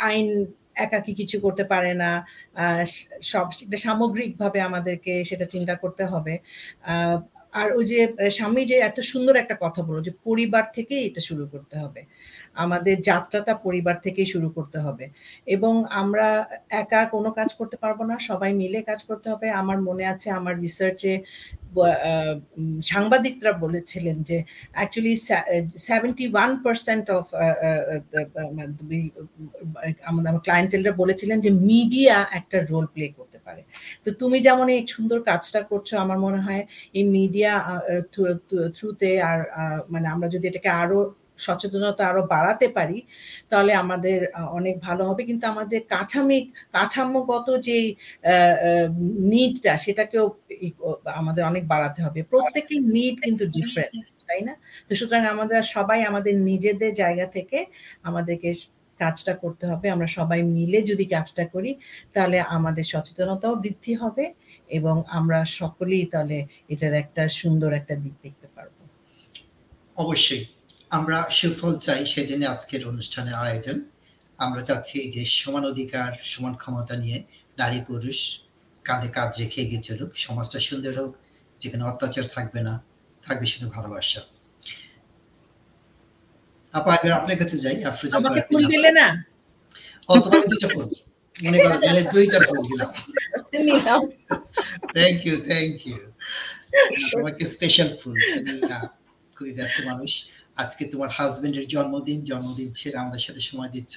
আইন একাকি কিছু করতে পারে না সব সেটা সামগ্রিকভাবে আমাদেরকে সেটা চিন্তা করতে হবে। আহ, আর ওই যে স্বামী যে এত সুন্দর একটা কথা বলল যে পরিবার থেকেই এটা শুরু করতে হবে। আমাদের যাত্রাটা পরিবার থেকেই শুরু করতে হবে। এবং আমরা একা কোনো কাজ করতে পারব না, সবাই মিলে কাজ করতে হবে। আমার মনে আছে, আমার রিসার্চে সাংবাদিকরা বলেছিলেন যে actually seventy one percent of আমাদের, আমার ক্লায়েন্টেলরা বলেছিলেন যে মিডিয়া একটা রোল প্লে করতে পারে। তো তুমি যেমন এই সুন্দর কাজটা করছ, আমার মনে হয়, এই মিডিয়া থ্রুতে আর মানে আমরা যদি এটাকে আরও সচেতনতা আরও বাড়াতে পারি, তাহলে আমাদের অনেক ভালো হবে। কিন্তু আমাদের কাঠামিক কাঠামোগত যে নিডটা সেটাকেও আমাদের অনেক বাড়াতে হবে। প্রত্যেকের নিড কিন্তু ডিফারেন্ট তাই না? তো সুতরাং আমাদের সবাই আমাদের নিজেদের জায়গা থেকে আমাদেরকে কাজটা করতে হবে। আমরা সবাই মিলে যদি কাজটা করি, তাহলে আমাদের সচেতনতাও বৃদ্ধি হবে এবং আমরা সকলেই তাহলে এটার একটা সুন্দর একটা দিক দেখতে পারব। অবশ্যই। আমরা সুফল চাই সেজন্য আজকের অনুষ্ঠানের আয়োজন। আমরা চাচ্ছি যে সমান অধিকার সমান ক্ষমতা নিয়ে নারী পুরুষ কাঁধে কাঁধ রেখে এগিয়ে চলুক সমাজটা সুন্দর হোক যেখানে অত্যাচার থাকবে না থাকবে শুধু ভালোবাসা। আপা এবার আপনার কাছে যাই আফরোজা আমাকে ফুল দিলে না? ও ফুল মনে করো তাহলে দুইটা ফুল দিলাম। থ্যাংক ইউ থ্যাংক ইউ তোমাকে স্পেশাল ফুল তুমি খুবই ব্যস্ত মানুষ। আজকে তোমার হাজবেন্ডের জন্মদিন জন্মদিন ছেড়ে আমাদের সাথে সময় দিচ্ছ।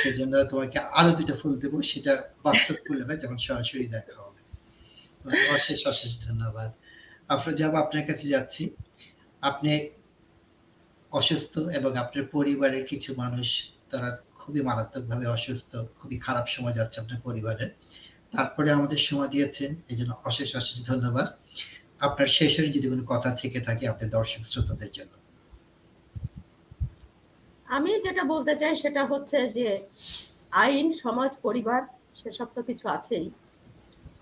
সেই জন্য তোমাকে আরও দুটো ফুল দেবো, সেটা বাস্তব ফুল হবে যখন সরাসরি দেখা হবে। অশেষ অশেষ ধন্যবাদ। আফরোজাব আপনার কাছে যাচ্ছি। আপনি অসুস্থ এবং আপনার পরিবারের কিছু মানুষ, তারা খুবই মারাত্মকভাবে অসুস্থ, খুবই খারাপ সময় যাচ্ছে আপনার পরিবারের তারপরে আমাদের সময় দিয়েছেন এই জন্য অশেষ অশেষ ধন্যবাদ। আপনার শেষের যদি কোনো কথা থেকে থাকে আপনার দর্শক শ্রোতাদের জন্য। আমি যেটা বলতে চাই সেটা হচ্ছে যে আইন, সমাজ, পরিবার, সেসব তো কিছু আছেই।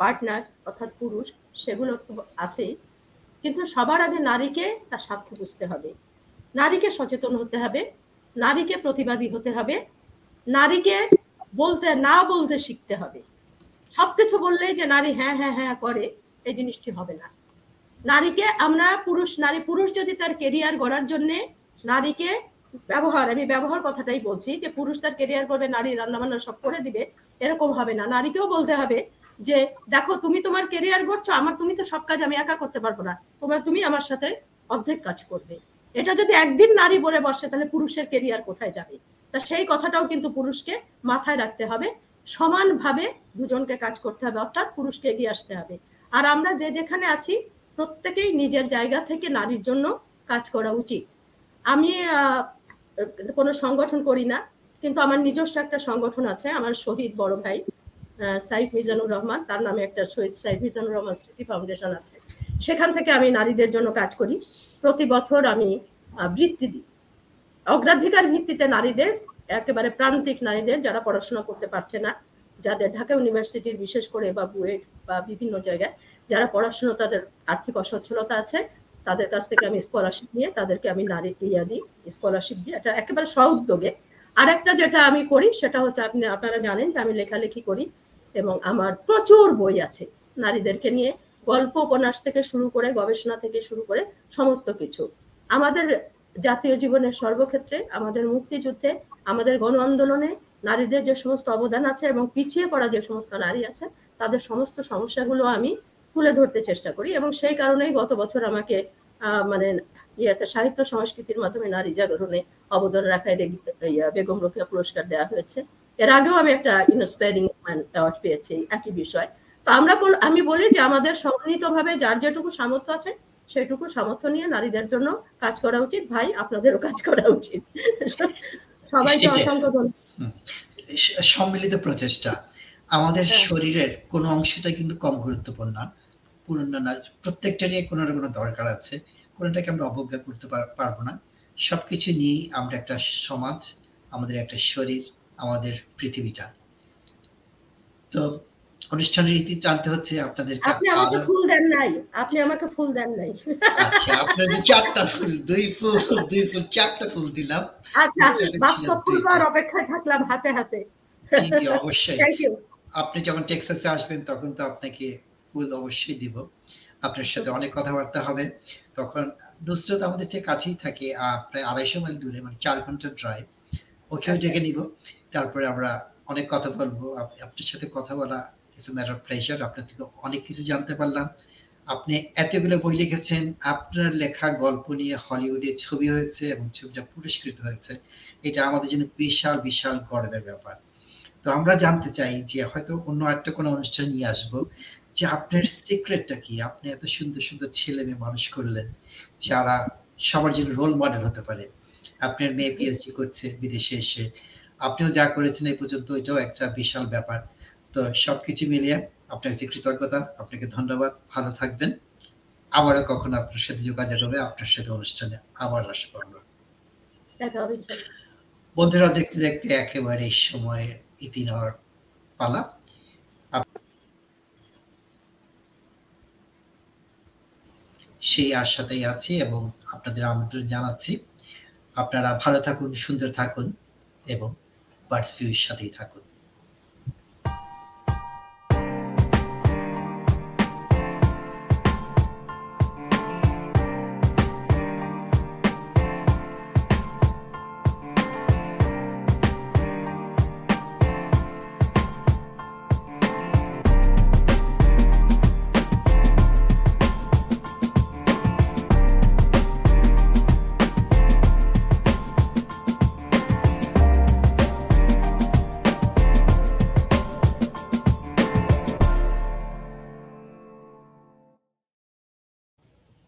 পার্টনার অর্থাৎ পুরুষ, সেগুলো তো আছেই। কিন্তু সবার আগে নারীকে তার স্বার্থ বুঝতে হবে। নারীকে সচেতন হতে হবে, নারীকে প্রতিবাদী হতে হবে, নারীকে বলতে না বলতে শিখতে হবে। সবকিছু বললেই যে নারী হ্যাঁ হ্যাঁ হ্যাঁ করে, এই জিনিসটি হবে না। নারীকে আমরা পুরুষ, নারী, পুরুষ যদি তার কেরিয়ার গড়ার জন্যে নারীকে ব্যবহার, আমি ব্যবহার কথাটাই বলছি যে পুরুষ তার কেরিয়ার করবে, নারী রান্নাবান্না সব করে দিবে, এরকম হবে না। নারীকেও বলতে হবে যে, দেখো, তুমি তোমার কেরিয়ার করছ, আমার তুমি তো সব কাজ আমি একা করতে পারব না। তোমার তুমি আমার সাথে অর্ধেক কাজ করবে। এটা যদি একদিন নারী বলে বসে, তাহলে পুরুষের কেরিয়ার কোথায় যাবে? তা সেই কথাটাও কিন্তু পুরুষকে মাথায় রাখতে হবে। সমানভাবে দুজনকে কাজ করতে হবে, অর্থাৎ পুরুষকে এগিয়ে আসতে হবে। আর আমরা যে যেখানে আছি, প্রত্যেকেই নিজের জায়গা থেকে নারীর জন্য কাজ করা উচিত। আমি কোনো সংগঠন করি না, কিন্তু আমার নিজস্ব একটা সংগঠন আছে, আমার শহীদ বড় ভাই সাইফ মিজানুর রহমান, তার নামে একটা শহীদ সাইফ মিজানুর রহমান স্মৃতি ফাউন্ডেশন আছে। সেখান থেকে আমি নারীদের জন্য কাজ করি। প্রতি বছর আমি বৃত্তি দিই। অগ্রাধিকার ভিত্তিতে নারীদের, একেবারে প্রান্তিক নারীদের যারা পড়াশোনা করতে পারছে না, যাদের ঢাকা ইউনিভার্সিটির বিশেষ করে বা বুয়েট বা বিভিন্ন জায়গায় যারা পড়াশোনা, তাদের আর্থিক অসচ্ছলতা আছে তাদের কাছ থেকে আমি স্কলারশিপ নিয়ে তাদেরকে আমি নারী ইয়া দিই স্কলারশিপ দিই এটা একেবারে স্বউদ্যোগে আর একটা যেটা আমি করি, সেটা হচ্ছে আপনি, আপনারা জানেন যে আমি লেখালেখি করি এবং আমার প্রচুর বই আছে নারীদেরকে নিয়ে। গল্প উপন্যাস থেকে শুরু করে, গবেষণা থেকে শুরু করে সমস্ত কিছু। আমাদের জাতীয় জীবনের সর্বক্ষেত্রে, আমাদের মুক্তিযুদ্ধে, আমাদের গণ আন্দোলনে নারীদের যে সমস্ত অবদান আছে এবং পিছিয়ে পড়া যে সমস্ত নারী আছে, তাদের সমস্ত সমস্যাগুলো আমি তুলে ধরতে চেষ্টা করি এবং সেই কারণেই গত বছর আমাকে মানে ইয়েতে সাহিত্য সংস্কৃতির মাধ্যমে নারী জাগরণে অবদান রাখায় ইয়া, বেগম রফিয়া পুরস্কার দেওয়া হয়েছে এর আগেও আমি একটা ইন্সপায়ারিং অ্যাওয়ার্ড পেয়েছি একই বিষয় তো আমরা আমি বলি যে আমাদের সম্মিলিতভাবে যার যেটুকু সামর্থ্য আছে সেটুকু সামর্থ্য নিয়ে নারীদের জন্য কাজ করা উচিত ভাই আপনাদেরও কাজ করা উচিত সবাইকে। অসংখ্য সম্মিলিত প্রচেষ্টা আমাদের হ্যাঁ। শরীরের কোনো অংশটাই কিন্তু কম গুরুত্বপূর্ণ না। না, না প্রত্যেকটারই কোনো না কোনো দরকার আছে। কোনটাকে আমরা অবজ্ঞা করতে পার পারব না। সবকিছু নিয়েই আমরা একটা সমাজ, আমাদের একটা শরীর, আমাদের পৃথিবীটা। তো অনুষ্ঠানের রীতি জানতে হচ্ছে আপনাদেরকে আপনি আমাকে ফুল দেন নাই। আপনি আমাকে ফুল দেন নাই। আচ্ছা, আপনার যে ৪ টা ফুল, ২ ফুল, ২ ফুল, ৪ টা ফুল দিলাম। আচ্ছা, বাস্তব পাওয়ার অপেক্ষায় থাকলাম হাতে, হাতে। জি, জি, অবশ্যই। আপনি যখন টেক্সাসে আসবেন তখন তো আপনাকে ফুল অবশ্যই দিব। আপনার সাথে অনেক কথাবার্তা হবে। তখন নুসরত আমাদের থেকে কাছেই থাকে। প্রায় ২৫০ মাইল দূরে মানে ৪ ঘণ্টার ড্রাইভ। ওকেও। ডেকে নিব। তারপরে আমরা অনেক কথা বলব। আপ আপনার সাথে কথা বলা ইটস ম্যাটার প্লেজার। আপনার থেকে অনেক কিছু জানতে পারলাম। আপনি এতগুলো বই লিখেছেন। আপনার লেখা গল্প নিয়ে হলিউডে ছবি হয়েছে এবং ছবিটা পুরস্কৃত হয়েছে। এটা আমাদের জন্য বিশাল, বিশাল গর্বের ব্যাপার। তো আমরা জানতে চাই যে হয়তো অন্য একটা কোনো অনুষ্ঠান নিয়ে আসব। যে আপনার সিক্রেটটা কি? আপনি এত সুন্দর, সুন্দর ছেলে-মেয়ে মানুষ করলেন। যারা সবার জন্য রোল মডেল হতে পারে। আপনার মেয়ে পিএইচডি করছে বিদেশে এসে। আপনিও যা করেছেন এই পর্যন্ত এটাও একটা বিশাল ব্যাপার। তো সবকিছু মিলিয়ে আপনার কাছে কৃতজ্ঞতা। আপনাকে ধন্যবাদ। ভালো থাকবেন। আবারও কখনো আপনার সাথে যোগাযোগ হবে। আপনার সাথে অনুষ্ঠানে আবার আসব আমরা। বন্ধুরা দেখতে, দেখতে একেবারে এই সময়ের ইতি নেওয়ার পালা। সেই আশাতেই আছি এবং আপনাদের আমন্ত্রণ জানাচ্ছি। আপনারা ভালো থাকুন, সুন্দর থাকুন এবং বার্ডস ভিউর সাথেই থাকুন।